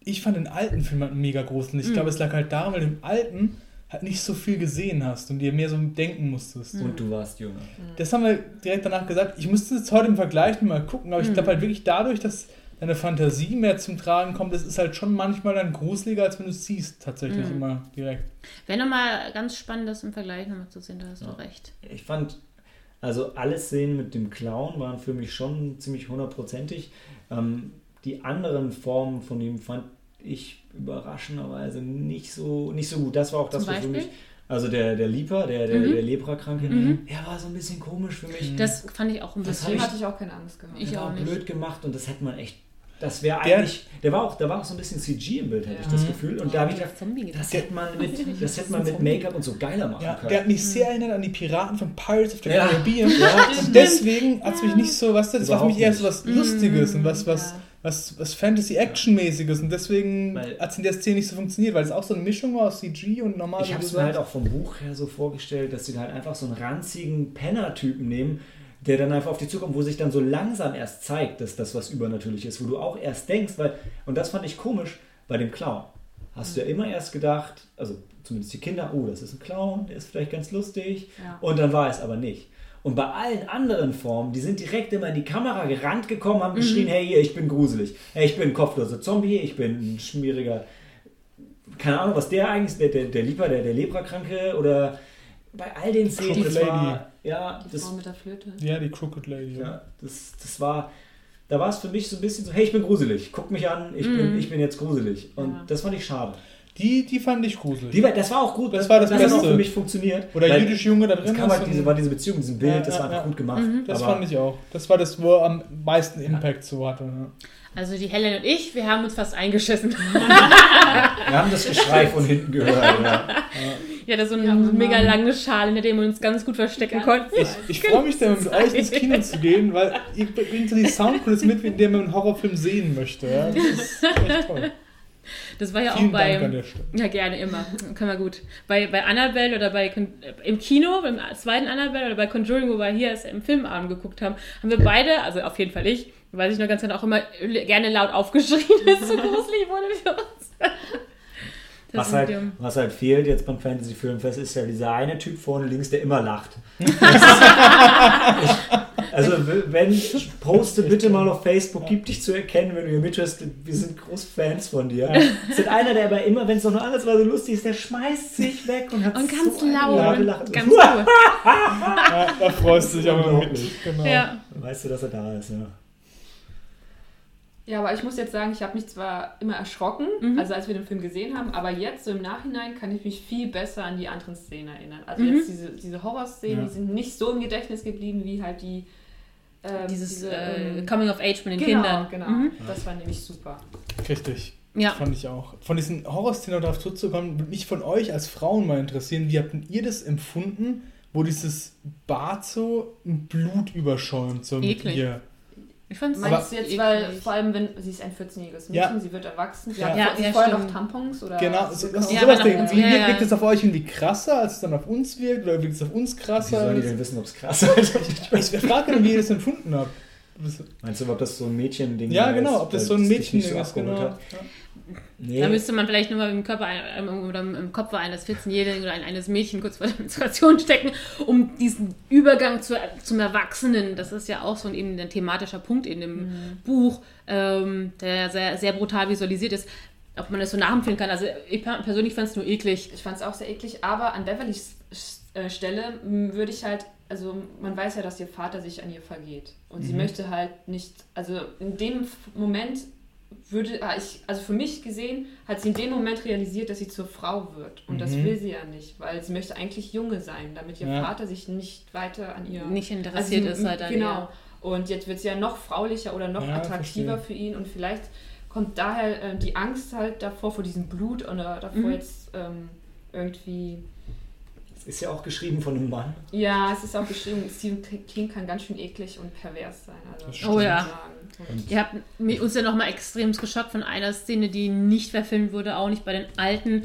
ich fand den alten Film halt mega gruselig. Ich Mhm. glaube, es lag halt daran, weil du im alten halt nicht so viel gesehen hast und dir mehr so denken musstest. Und du warst jünger. Das haben wir direkt danach gesagt. Ich musste jetzt heute im Vergleich mal gucken, aber ich Mhm. glaube halt wirklich dadurch, dass deine Fantasie mehr zum Tragen kommt, das ist halt schon manchmal dann gruseliger, als wenn du es siehst, tatsächlich Mhm. immer direkt. Wäre nochmal ganz spannend, das im Vergleich nochmal zu sehen, da hast du Ja. recht. Ich fand, also alle Szenen mit dem Clown waren für mich schon ziemlich hundertprozentig. Ähm, die anderen Formen von ihm fand ich überraschenderweise nicht so, nicht so gut. Das war auch das, was für mich. Also der, der Leaper, der, der, Mhm. der Leprakranke, Mhm. er war so ein bisschen komisch für mich. Das fand ich auch ein Das bisschen. hab Dem hatte ich auch keine Angst gehabt. Ich auch war nicht. blöd gemacht und das hätte man echt. Das wäre Der- eigentlich. Der war auch, da war auch so ein bisschen CG im Bild, hatte ich das. Gefühl. Und da habe ich gedacht, das hätte man mit, das hätte man mit Make-up und so geiler machen Ja, können. der hat mich sehr erinnert an die Piraten von Pirates of the Ja. Caribbean. Ja, und deswegen hat es mich nicht so, was das war für mich eher so was Lustiges und was, was, Ja. was, was Fantasy-Action-mäßiges und deswegen hat es in der Szene nicht so funktioniert, weil es auch so eine Mischung war aus CG und normal. Ich habe es mir halt auch vom Buch her so vorgestellt, dass sie halt einfach so einen ranzigen Penner-Typen nehmen, der dann einfach auf die zukommt, wo sich dann so langsam erst zeigt, dass das was übernatürlich ist, wo du auch erst denkst, weil, und das fand ich komisch bei dem Clown. Hast du ja immer erst gedacht, also zumindest die Kinder, oh, das ist ein Clown, der ist vielleicht ganz lustig, Ja. und dann war es aber nicht. Und bei allen anderen Formen, die sind direkt immer in die Kamera gerannt gekommen, haben geschrien, hey, hier, ich bin gruselig, hey, ich bin ein kopfloser Zombie, ich bin ein schmieriger keine Ahnung, was der eigentlich ist, der, der, der Lieber, der, der Leprakranke oder bei all den Szenen, Crooked das war, ja, Die das, Frau mit der Flöte. Ja, die Crooked Lady. ja, das, das war, da war es für mich so ein bisschen so, hey, ich bin gruselig, guck mich an, ich, bin, ich bin jetzt gruselig. Und Ja. das fand ich schade. Die, die fand ich gruselig. Die, war- das war auch gut, Das war das hat Beste. auch für mich funktioniert. Oder jüdische Junge da Das drin. kam halt diese, war diese Beziehung, diesen Bild, Ja, das ja, war einfach ja. gut gemacht. das aber, fand ich auch. Das war das, wo am meisten Impact so hatte. Ne? Also die Helen und ich, wir haben uns fast eingeschissen. Wir haben das Geschrei von hinten gehört. Ja. Ja, da so eine Ja, mega lange Schale, hinter dem wir uns ganz gut verstecken Ganz konnten. Ich, ich freue mich dann mit euch ins Kino zu gehen, weil ihr bringt so die Soundkulisse mit, in der man einen Horrorfilm sehen möchte. Ja? Das ist echt toll. Das war ja Vielen auch bei. Dank an der Stelle. Ja, gerne, immer. Können wir gut. Bei, bei Annabelle oder bei äh, im Kino, beim zweiten Annabelle oder bei Conjuring, wo wir hier erst im Filmabend geguckt haben, haben wir beide, also auf jeden Fall ich, weiß ich noch ganz genau, auch immer gerne laut aufgeschrien, weil es so gruselig wurde für uns. Das Was halt, was halt fehlt jetzt beim Fantasy Filmfest ist ja dieser eine Typ vorne links, der immer lacht. also wenn poste bitte mal auf Facebook, gib dich zu erkennen, wenn du hier mithörst, wir sind große Fans von dir. Es ist einer, der aber immer, wenn es noch nur andersweise lustig ist, der schmeißt sich weg und hat Und ganz so laut. Lache. ganz cool. Ja, da freust du dich aber mit. Genau. Ja. Dann weißt du, dass er da ist, ja. Ja, aber ich muss jetzt sagen, ich habe mich zwar immer erschrocken, Mhm. also als wir den Film gesehen haben, aber jetzt so im Nachhinein kann ich mich viel besser an die anderen Szenen erinnern. Also Mhm. jetzt diese, diese Horrorszenen, Ja. die sind nicht so im Gedächtnis geblieben wie halt die ähm, Dieses diese, äh, ähm, Coming of Age mit den genau, Kindern. Genau, Mhm. das war nämlich super. Richtig. Ja. Fand ich auch. Von diesen Horrorszenen darauf zurückzukommen, würde mich von euch als Frauen mal interessieren, wie habt ihr das empfunden, wo dieses Bad so ein Blut überschäumt, so mit Eklig. ihr? Ich fand's Meinst du jetzt, weil vor allem, wenn sie ist ein 14-jähriges Mädchen, Ja. sie wird erwachsen, sie Ja. hat Ja, sie ja, vorher stimmt. noch Tampons oder Genau, so, das ist Ja, sowas noch- Wie ja, wirkt ja. wirkt es auf euch irgendwie krasser, als es dann auf uns wirkt? Oder wirkt es auf uns Wie krasser? sollen die denn wissen, ob es krass ist? Ich frage gerade, wie ihr das empfunden habt. Meinst du, ob das so ein Mädchen-Ding Ja, ist, genau, ob das so ein es dich Mädchen nicht so ist, genau. hat? Nee. Da müsste man vielleicht nur mal im Körper ein, ähm, oder im Kopf eines 14-Jährigen oder eines Mädchen kurz vor der Menstruation stecken, um diesen Übergang zu, zum Erwachsenen, das ist ja auch so ein, eben ein thematischer Punkt in dem Buch, ähm, der sehr, sehr brutal visualisiert ist, ob man das so nachempfinden kann. Also ich per- persönlich fand es nur eklig. Ich fand es auch sehr eklig, aber an Beverlys äh, Stelle würde ich halt, also man weiß ja, dass ihr Vater sich an ihr vergeht. Und sie möchte halt nicht, also in dem Moment würde ah, ich, also für mich gesehen, hat sie in dem Moment realisiert, dass sie zur Frau wird. Und das Mhm. will sie ja nicht, weil sie möchte eigentlich Junge sein, damit ihr Ja. Vater sich nicht weiter an ihr Nicht interessiert also, ist halt an Genau. ihr. Und jetzt wird sie ja noch fraulicher oder noch Ja, attraktiver verstehe. für ihn und vielleicht kommt daher äh, die Angst halt davor, vor diesem Blut oder davor Mhm. jetzt ähm, irgendwie. Es ist ja auch geschrieben von einem Mann. Ja, es ist auch geschrieben, Stephen King kann ganz schön eklig und pervers sein. Also, Das muss Oh ja. sagen. Und Ihr habt uns ja nochmal extrem geschockt von einer Szene, die nicht verfilmt wurde, auch nicht bei den alten.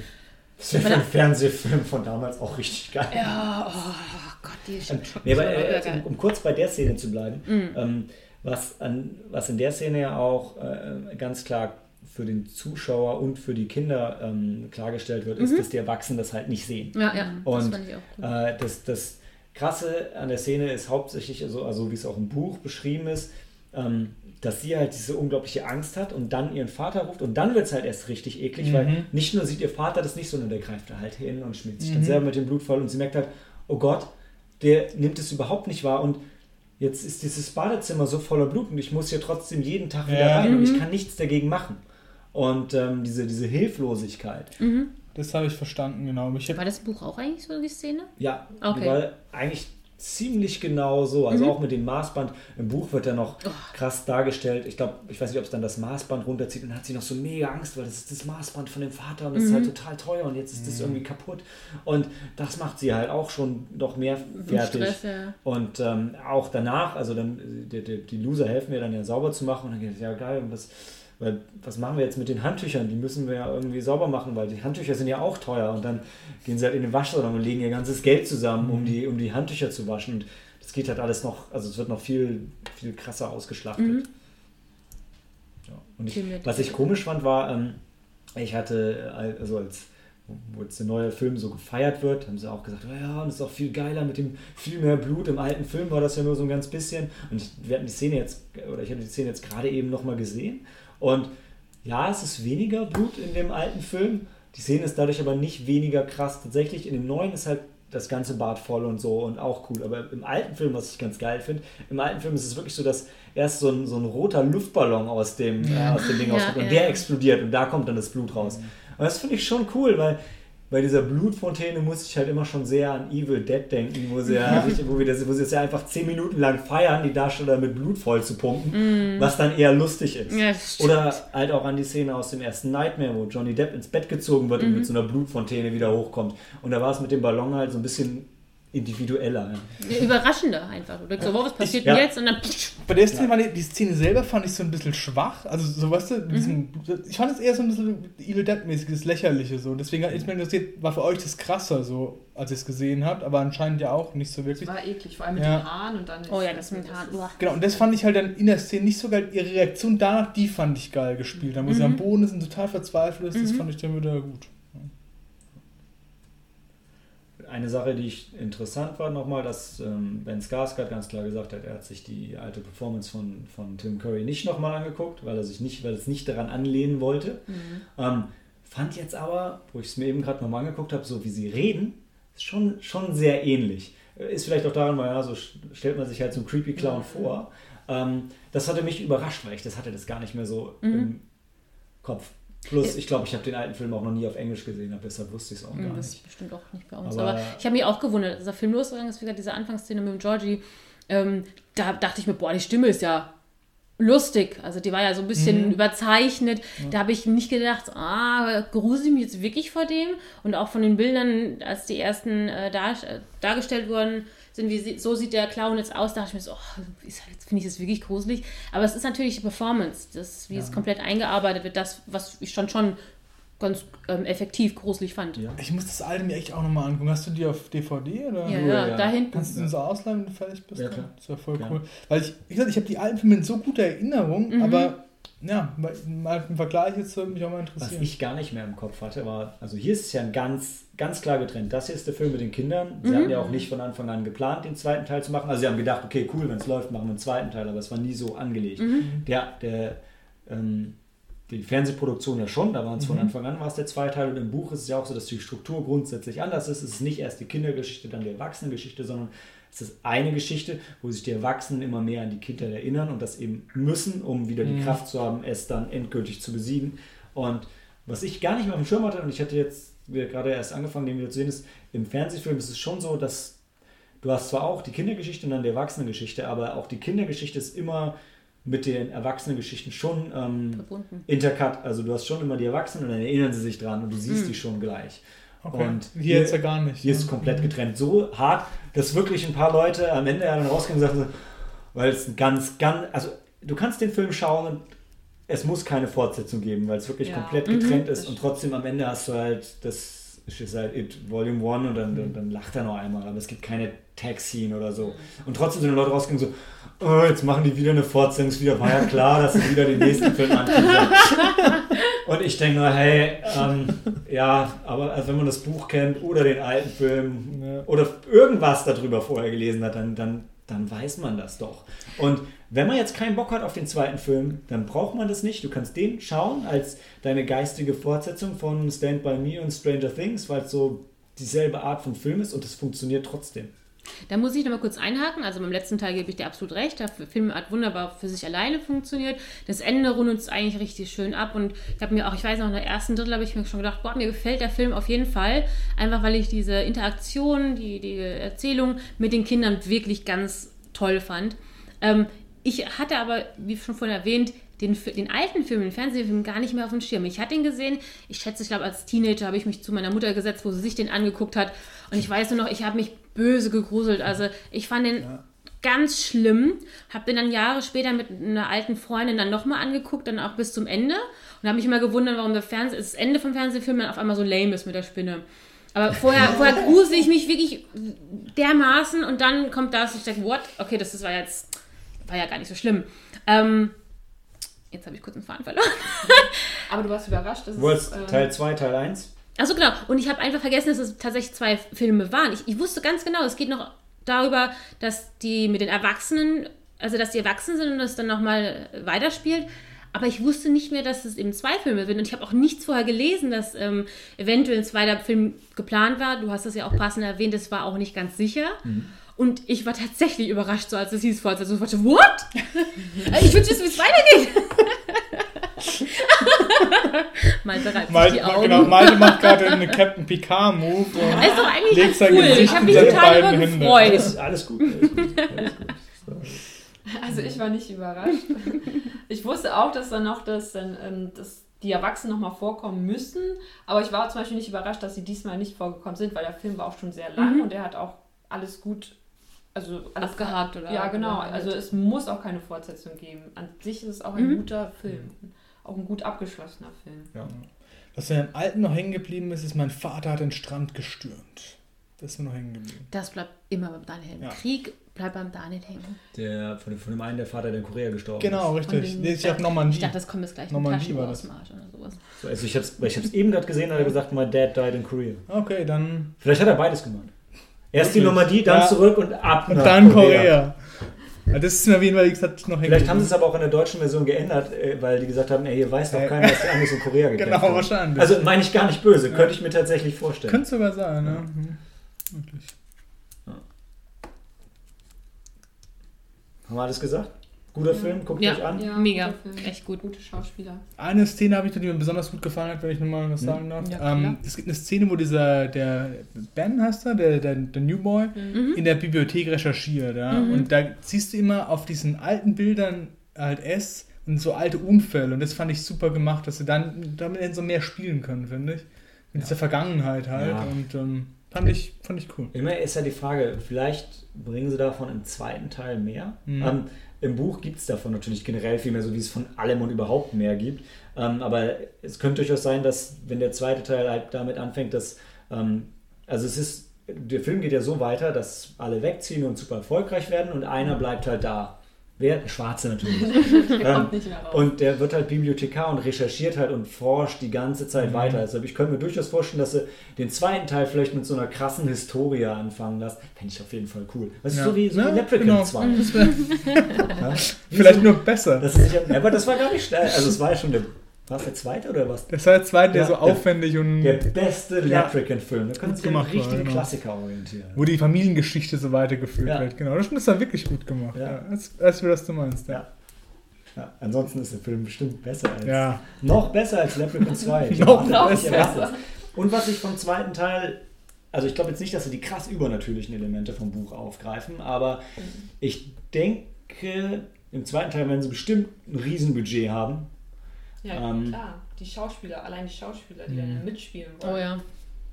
das wäre für einen Fernsehfilm von damals auch richtig geil. Ja, oh Gott, die ist Ähm, schon nee, aber, äh, um, um kurz bei der Szene zu bleiben, Mhm. ähm, was, an, was in der Szene ja auch äh, ganz klar für den Zuschauer und für die Kinder ähm, klargestellt wird, ist, dass die Erwachsenen das halt nicht sehen. Ja, ja, das Und fand ich auch gut. äh, das, das Krasse an der Szene ist hauptsächlich, also, also wie es auch im Buch beschrieben ist, ähm, dass sie halt diese unglaubliche Angst hat und dann ihren Vater ruft und dann wird es halt erst richtig eklig, Mhm. weil nicht nur sieht ihr Vater das nicht, sondern der greift da halt hin und schmiert sich dann Mhm. selber mit dem Blut voll und sie merkt halt, oh Gott, der nimmt es überhaupt nicht wahr und jetzt ist dieses Badezimmer so voller Blut und ich muss hier trotzdem jeden Tag wieder Ja. rein und Mhm. ich kann nichts dagegen machen. Und ähm, diese, diese Hilflosigkeit, Mhm. Das habe ich verstanden, genau. Ich War das Buch auch eigentlich so, die Szene? ja, Okay. weil eigentlich ziemlich genau so. Also Mhm. auch mit dem Maßband. Im Buch wird er noch Oh. krass dargestellt. Ich glaube, ich weiß nicht, ob es dann das Maßband runterzieht und dann hat sie noch so mega Angst, weil das ist das Maßband von dem Vater und das ist halt Mhm. total teuer und jetzt ist das irgendwie kaputt. Und das macht sie halt auch schon noch mehr fertig. Stress, ja. Und ähm, auch danach, also dann äh, die, die, die Loser helfen mir dann ja sauber zu machen und dann geht es ja geil und das. Weil, was machen wir jetzt mit den Handtüchern? Die müssen wir ja irgendwie sauber machen, weil die Handtücher sind ja auch teuer. Und dann gehen sie halt in den Waschsalon und legen ihr ganzes Geld zusammen, um die, um die Handtücher zu waschen. Und das geht halt alles noch, also es wird noch viel, viel krasser ausgeschlachtet. Mhm. Ja. Und ich, was ich komisch fand, war, ähm, ich hatte, äh, also als wo jetzt der neue Film so gefeiert wird, haben sie auch gesagt, oh ja, und es ist auch viel geiler mit dem viel mehr Blut. Im alten Film war das ja nur so ein ganz bisschen. Und ich, wir hatten die Szene jetzt, oder ich hatte die Szene jetzt gerade eben nochmal gesehen. Und ja, es ist weniger Blut in dem alten Film. Die Szene ist dadurch aber nicht weniger krass. Tatsächlich, in dem neuen ist halt das ganze Bad voll und so und auch cool. Aber im alten Film, was ich ganz geil finde, im alten Film ist es wirklich so, dass erst so ein, so ein roter Luftballon aus dem, äh, aus dem Ding Ja, rauskommt und ja. der explodiert und da kommt dann das Blut raus. Und das finde ich schon cool, weil bei dieser Blutfontäne muss ich halt immer schon sehr an Evil Dead denken, wo sie ja, wo wir das, wo sie es ja einfach zehn Minuten lang feiern, die Darsteller mit Blut voll zu pumpen, was dann eher lustig ist. Ja, das. Oder halt auch an die Szene aus dem ersten Nightmare, wo Johnny Depp ins Bett gezogen wird und mit so einer Blutfontäne wieder hochkommt. Und da war es mit dem Ballon halt so ein bisschen individueller. Ja. Überraschender einfach. Du denkst so, wow, was passiert ja. denn jetzt? Und dann Bei der Szene, war die, die Szene selber fand ich so ein bisschen schwach. Also, so weißt du, mit diesem, ich fand es eher so ein bisschen Evil Dead-mäßiges Lächerliche. So. Deswegen hat es mir interessiert, war für euch das krasser, so, als ihr es gesehen habt, aber anscheinend ja auch nicht so Das wirklich. war eklig, vor allem mit Ja. den Haaren und dann. Oh ja, das mit den Haaren. ist-. Genau, und das fand ich halt dann in der Szene nicht so geil. Ihre Reaktion danach, die fand ich geil gespielt. Da wo sie am Boden ist und total verzweifelt ist, das fand ich dann wieder gut. Eine Sache, die ich interessant war nochmal, dass ähm, Ben Skarsgård ganz klar gesagt hat, er hat sich die alte Performance von, von Tim Curry nicht nochmal angeguckt, weil er sich nicht, weil es nicht daran anlehnen wollte. Ähm, fand jetzt aber, wo ich es mir eben gerade nochmal angeguckt habe, so wie sie reden, ist schon, schon sehr ähnlich. Äh, Ist vielleicht auch daran, weil ja, so stellt man sich halt so einen Creepy Clown vor. Ähm, das hatte mich überrascht, weil ich das hatte das gar nicht mehr so im Kopf. Plus, ich glaube, ich habe den alten Film auch noch nie auf Englisch gesehen, aber deshalb wusste ich es auch gar Hm, Das nicht. ist bestimmt auch nicht bei uns. Aber- Aber, ich habe mich auch gewundert, als der Film losgegangen ist, wie gesagt, diese Anfangsszene mit dem Georgie, ähm, da dachte ich mir, boah, die Stimme ist ja lustig. Also die war ja so ein bisschen überzeichnet. Da habe ich nicht gedacht, ah, grusel ich mich jetzt wirklich vor dem? Und auch von den Bildern, als die ersten äh, dar äh, dargestellt wurden, sind, wie sie, so sieht der Clown jetzt aus, dachte ich mir so, oh, ist halt- finde ich das wirklich gruselig. Aber es ist natürlich die Performance, das, wie es komplett eingearbeitet wird, das, was ich schon schon ganz ähm, effektiv gruselig fand. Ja. Ich muss das alte mir echt auch nochmal angucken. Hast du die auf DVD oder? Ja, ja, ja. da hinten. Kannst du uns ausleihen, wenn du fertig bist? Ja, klar. Das wäre voll cool. Weil ich, wie gesagt, ich habe die alten Filme in so guter Erinnerung, aber ja, mal mal im Vergleich jetzt würde mich auch mal Was interessieren. ich gar nicht mehr im Kopf hatte, war, also hier ist es ja ganz, ganz klar getrennt. Das hier ist der Film mit den Kindern. Mhm. Sie hatten ja auch nicht von Anfang an geplant, den zweiten Teil zu machen. Also sie haben gedacht, okay, cool, wenn es läuft, machen wir einen zweiten Teil, aber es war nie so angelegt. Mhm. Der, der, ähm, die Fernsehproduktion ja schon, da waren es von Mhm. Anfang an war es der zweite Teil und im Buch ist es ja auch so, dass die Struktur grundsätzlich anders ist. Es ist nicht erst die Kindergeschichte, dann die Erwachsenengeschichte, sondern es ist eine Geschichte, wo sich die Erwachsenen immer mehr an die Kindheit erinnern und das eben müssen, um wieder die Mhm. Kraft zu haben, es dann endgültig zu besiegen. Und was ich gar nicht mehr auf dem Schirm hatte, und ich hatte jetzt gerade erst angefangen, den wieder zu sehen, ist, im Fernsehfilm ist es schon so, dass du hast zwar auch die Kindergeschichte und dann die Erwachsenengeschichte, aber auch die Kindergeschichte ist immer mit den Erwachsenengeschichten schon ähm, Verbunden. intercut. Also du hast schon immer die Erwachsenen und dann erinnern sie sich dran und du siehst Mhm. die schon gleich. Okay. Und hier, jetzt ja gar nicht. Hier ist es ne? komplett getrennt. So hart, dass wirklich ein paar Leute am Ende ja dann rausgehen und sagen, weil es ein ganz, ganz, also du kannst den Film schauen und es muss keine Fortsetzung geben, weil es wirklich Ja. komplett Mhm. getrennt ist Das und trotzdem am Ende hast du halt das ist halt It Volume 1 und dann, dann, dann lacht er noch einmal, aber es gibt keine Tag-Scene oder so. Und trotzdem sind die Leute rausgegangen so, oh, jetzt machen die wieder eine Fortsetzung, ist wieder, war ja klar, dass sie wieder den nächsten Film anteasern. Und ich denke nur, hey, ähm, ja, aber also wenn man das Buch kennt oder den alten Film Ja. oder irgendwas darüber vorher gelesen hat, dann, dann, dann weiß man das doch. Und wenn man jetzt keinen Bock hat auf den zweiten Film, dann braucht man das nicht. Du kannst den schauen als deine geistige Fortsetzung von Stand By Me und Stranger Things, weil es so dieselbe Art von Film ist und es funktioniert trotzdem. Da muss ich nochmal kurz einhaken. Also beim letzten Teil gebe ich dir absolut recht. Der Film hat wunderbar für sich alleine funktioniert. Das Ende rundet es eigentlich richtig schön ab. Und ich habe mir auch, ich weiß noch, in der ersten Drittel habe ich mir schon gedacht, boah, mir gefällt der Film auf jeden Fall. Einfach weil ich diese Interaktion, die, die Erzählung mit den Kindern wirklich ganz toll fand. Ähm, ich hatte aber, wie schon vorhin erwähnt, den, den alten Film, den Fernsehfilm, gar nicht mehr auf dem Schirm. Ich hatte ihn gesehen, ich schätze, ich glaube, als Teenager habe ich mich zu meiner Mutter gesetzt, wo sie sich den angeguckt hat. Und ich weiß nur noch, ich habe mich böse gegruselt. Also ich fand den ja. ganz schlimm. Habe den dann Jahre später mit einer alten Freundin dann nochmal angeguckt, dann auch bis zum Ende. Und habe mich immer gewundert, warum der Fernseh das Ende vom Fernsehfilm dann auf einmal so lame ist mit der Spinne. Aber vorher, vorher grusel ich mich wirklich dermaßen und dann kommt das, ich denke, what? Okay, das, das war jetzt, war ja gar nicht so schlimm. Ähm, Jetzt habe ich kurz den Faden verloren. Aber du warst überrascht, dass du es. Ähm, Teil 2, Teil 1? Achso, genau. Und ich habe einfach vergessen, dass es tatsächlich zwei Filme waren. Ich, ich wusste ganz genau, es geht noch darüber, dass die mit den Erwachsenen, also dass die erwachsen sind und das dann nochmal weiterspielt. Aber ich wusste nicht mehr, dass es eben zwei Filme sind. Und ich habe auch nichts vorher gelesen, dass ähm, eventuell ein zweiter Film geplant war. Du hast das ja auch passend erwähnt, das war auch nicht ganz sicher. Mhm. Und ich war tatsächlich überrascht, so als es hieß, vor als ich so, what? ich wünsche wissen, wie es weitergeht. Malte reibt Malte, die Augen. Genau, Malte macht gerade eine Captain Picard-Move und doch eigentlich legt sein cool. Gesicht ich habe mich total darüber gefreut. Alles, alles gut, alles gut, alles gut. Also ich war nicht überrascht. Ich wusste auch, dass dann noch das, dann, ähm, dass die Erwachsenen nochmal vorkommen müssen, aber ich war zum Beispiel nicht überrascht, dass sie diesmal nicht vorgekommen sind, weil der Film war auch schon sehr lang mhm. und er hat auch alles gut also alles abgehakt oder ja genau. also es muss auch keine Fortsetzung geben. An sich ist es auch ein mhm. guter Film. Auch ein gut abgeschlossener Film. Ja. was mir im Alten noch hängen geblieben ist ist mein Vater hat den Strand gestürmt. Das ist mir noch hängen geblieben. Das bleibt immer beim Daniel. Ja. Krieg bleibt beim Daniel hängen. Der von, von dem einen der Vater der in Korea gestorben genau ist. richtig. Den, ich habe Normandie ich dachte das kommt jetzt gleich Normandie war das. oder sowas. So, also ich habe es eben gerade gesehen hat er gesagt my dad died in Korea. Okay dann vielleicht hat er beides gemacht Erst die Normandie, dann ja. zurück und ab und nach dann Korea. Korea. Das ist mir auf jeden Fall gesagt, noch Vielleicht haben sie es aber auch in der deutschen Version geändert, äh, weil die gesagt haben, ey, hier weiß doch keiner, dass die Amis in Korea gekämpft Genau, haben. wahrscheinlich. Also meine ich gar nicht böse, ja. könnte ich mir tatsächlich vorstellen. Könnte sogar sein, ne? Mhm. Wirklich. Haben wir alles gesagt? Guter. Film, guckt ja. euch an. Ja, mega, echt gut. Gute Schauspieler. Eine Szene habe ich, die mir besonders gut gefallen hat, wenn ich nochmal was hm. sagen darf. Ja, ähm, es gibt eine Szene, wo dieser, der Ben heißt er, der, der, der New Boy, mhm. in der Bibliothek recherchiert. Ja? Mhm. Und da siehst du immer auf diesen alten Bildern halt S und so alte Unfälle. Und das fand ich super gemacht, dass sie dann damit so mehr spielen können, finde ich. Mit dieser Vergangenheit halt. Und ähm, fand, ich, fand ich cool. Immer ist ja die Frage, vielleicht bringen sie davon im zweiten Teil mehr. Mhm. Ähm, im Buch gibt es davon natürlich generell viel mehr, so wie es von allem und überhaupt mehr gibt. Ähm, aber es könnte durchaus sein, dass, wenn der zweite Teil halt damit anfängt, dass, ähm, also es ist, der Film geht ja so weiter, dass alle wegziehen und super erfolgreich werden und einer bleibt halt da. Wer? Der Schwarze natürlich. ähm, und der wird halt Bibliothekar und recherchiert halt und forscht die ganze Zeit mhm. weiter. Also ich könnte mir durchaus vorstellen, dass sie den zweiten Teil vielleicht mit so einer krassen Historie anfangen lassen. Fände ich auf jeden Fall cool. Weißt ja. du, so wie, so ja, wie Leprechaun genau. 2. ja? Vielleicht so, nur besser. Das ist, aber das war gar nicht schnell. Also es war ja schon der war es der zweite oder was? Das war der zweite, der ja, so aufwendig der, und. Der beste Leprechaun-Film. Da kannst du dich richtig genau. Klassiker orientieren. Wo die Familiengeschichte so weitergeführt ja. wird. Genau, das ist dann wirklich gut gemacht. Ja. Als, als wir das du meinst. Ja. ja. Ansonsten ist der Film bestimmt besser als. Ja. Noch besser als Leprechaun 2. noch besser. Und was ich vom zweiten Teil also ich glaube jetzt nicht, dass sie die krass übernatürlichen Elemente vom Buch aufgreifen, aber ich denke, im zweiten Teil werden sie bestimmt ein Riesenbudget haben ja, ähm, klar. Die Schauspieler, allein die Schauspieler, die dann mhm. mitspielen wollen. Oh ja.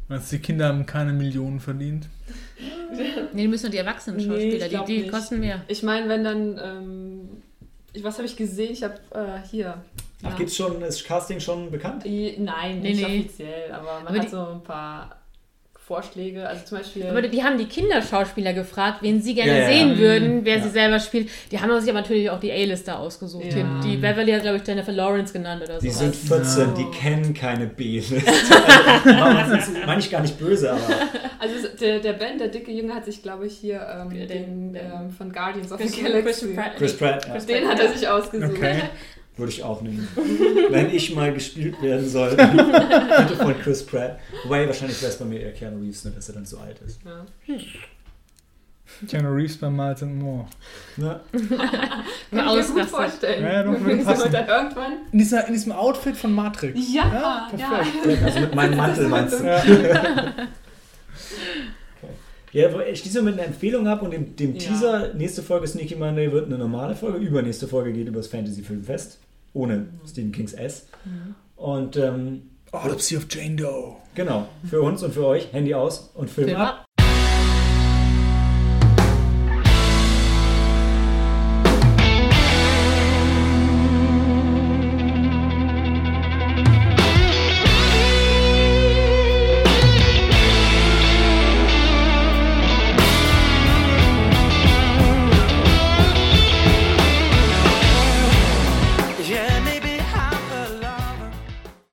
Meinst die Kinder haben keine Millionen verdient? nee, die müssen die erwachsenen Schauspieler, nee, die, die kosten mehr. Ich meine, wenn dann, ähm, ich, was habe ich gesehen? Ich habe äh, hier. Ach, ja. gibt's schon, ist Casting schon bekannt? Nein, nicht nee. offiziell, aber man aber hat so ein paar Vorschläge. Also zum Beispiel. Aber die haben die Kinderschauspieler gefragt, wen sie gerne ja, sehen ja. würden, wer ja. sie selber spielt. Die haben sich aber natürlich auch die A-Lister ausgesucht. Die Beverly hat, glaube ich, Jennifer Lawrence genannt oder so. Die sind 14, die kennen keine B-Liste. also, meine ich gar nicht böse, aber. Also der, der Ben, der dicke Junge, hat sich, glaube ich, hier ähm, den, den ähm, von Guardians of the Galaxy. Chris Pratt. Chris Pratt, Chris Den hat er sich ausgesucht. Okay. Würde ich auch nehmen. Wenn ich mal gespielt werden soll, bitte von Chris Pratt. Wobei wahrscheinlich wäre es bei mir eher Keanu Reeves, ne, dass er dann zu alt ist. Ja. Hm. Keanu Reeves bei Miles and More. Ja. Kann ich mir gut vorstellen. Ja, doch, würde passen. irgendwann. In, dieser, in diesem Outfit von Matrix. Ja, ja. perfekt. Also mit meinem Mantel meinst du? Ja. Ja, wo- ich schließe mit einer Empfehlung ab und dem, dem Ja. Teaser, nächste Folge Sneaky Monday wird eine normale Folge, übernächste Folge geht über das Fantasy Filmfest, ohne Stephen Kings S. Und ähm, Autopsy of Jane Doe. genau, für uns und für euch, Handy aus und Film Film ab. ab.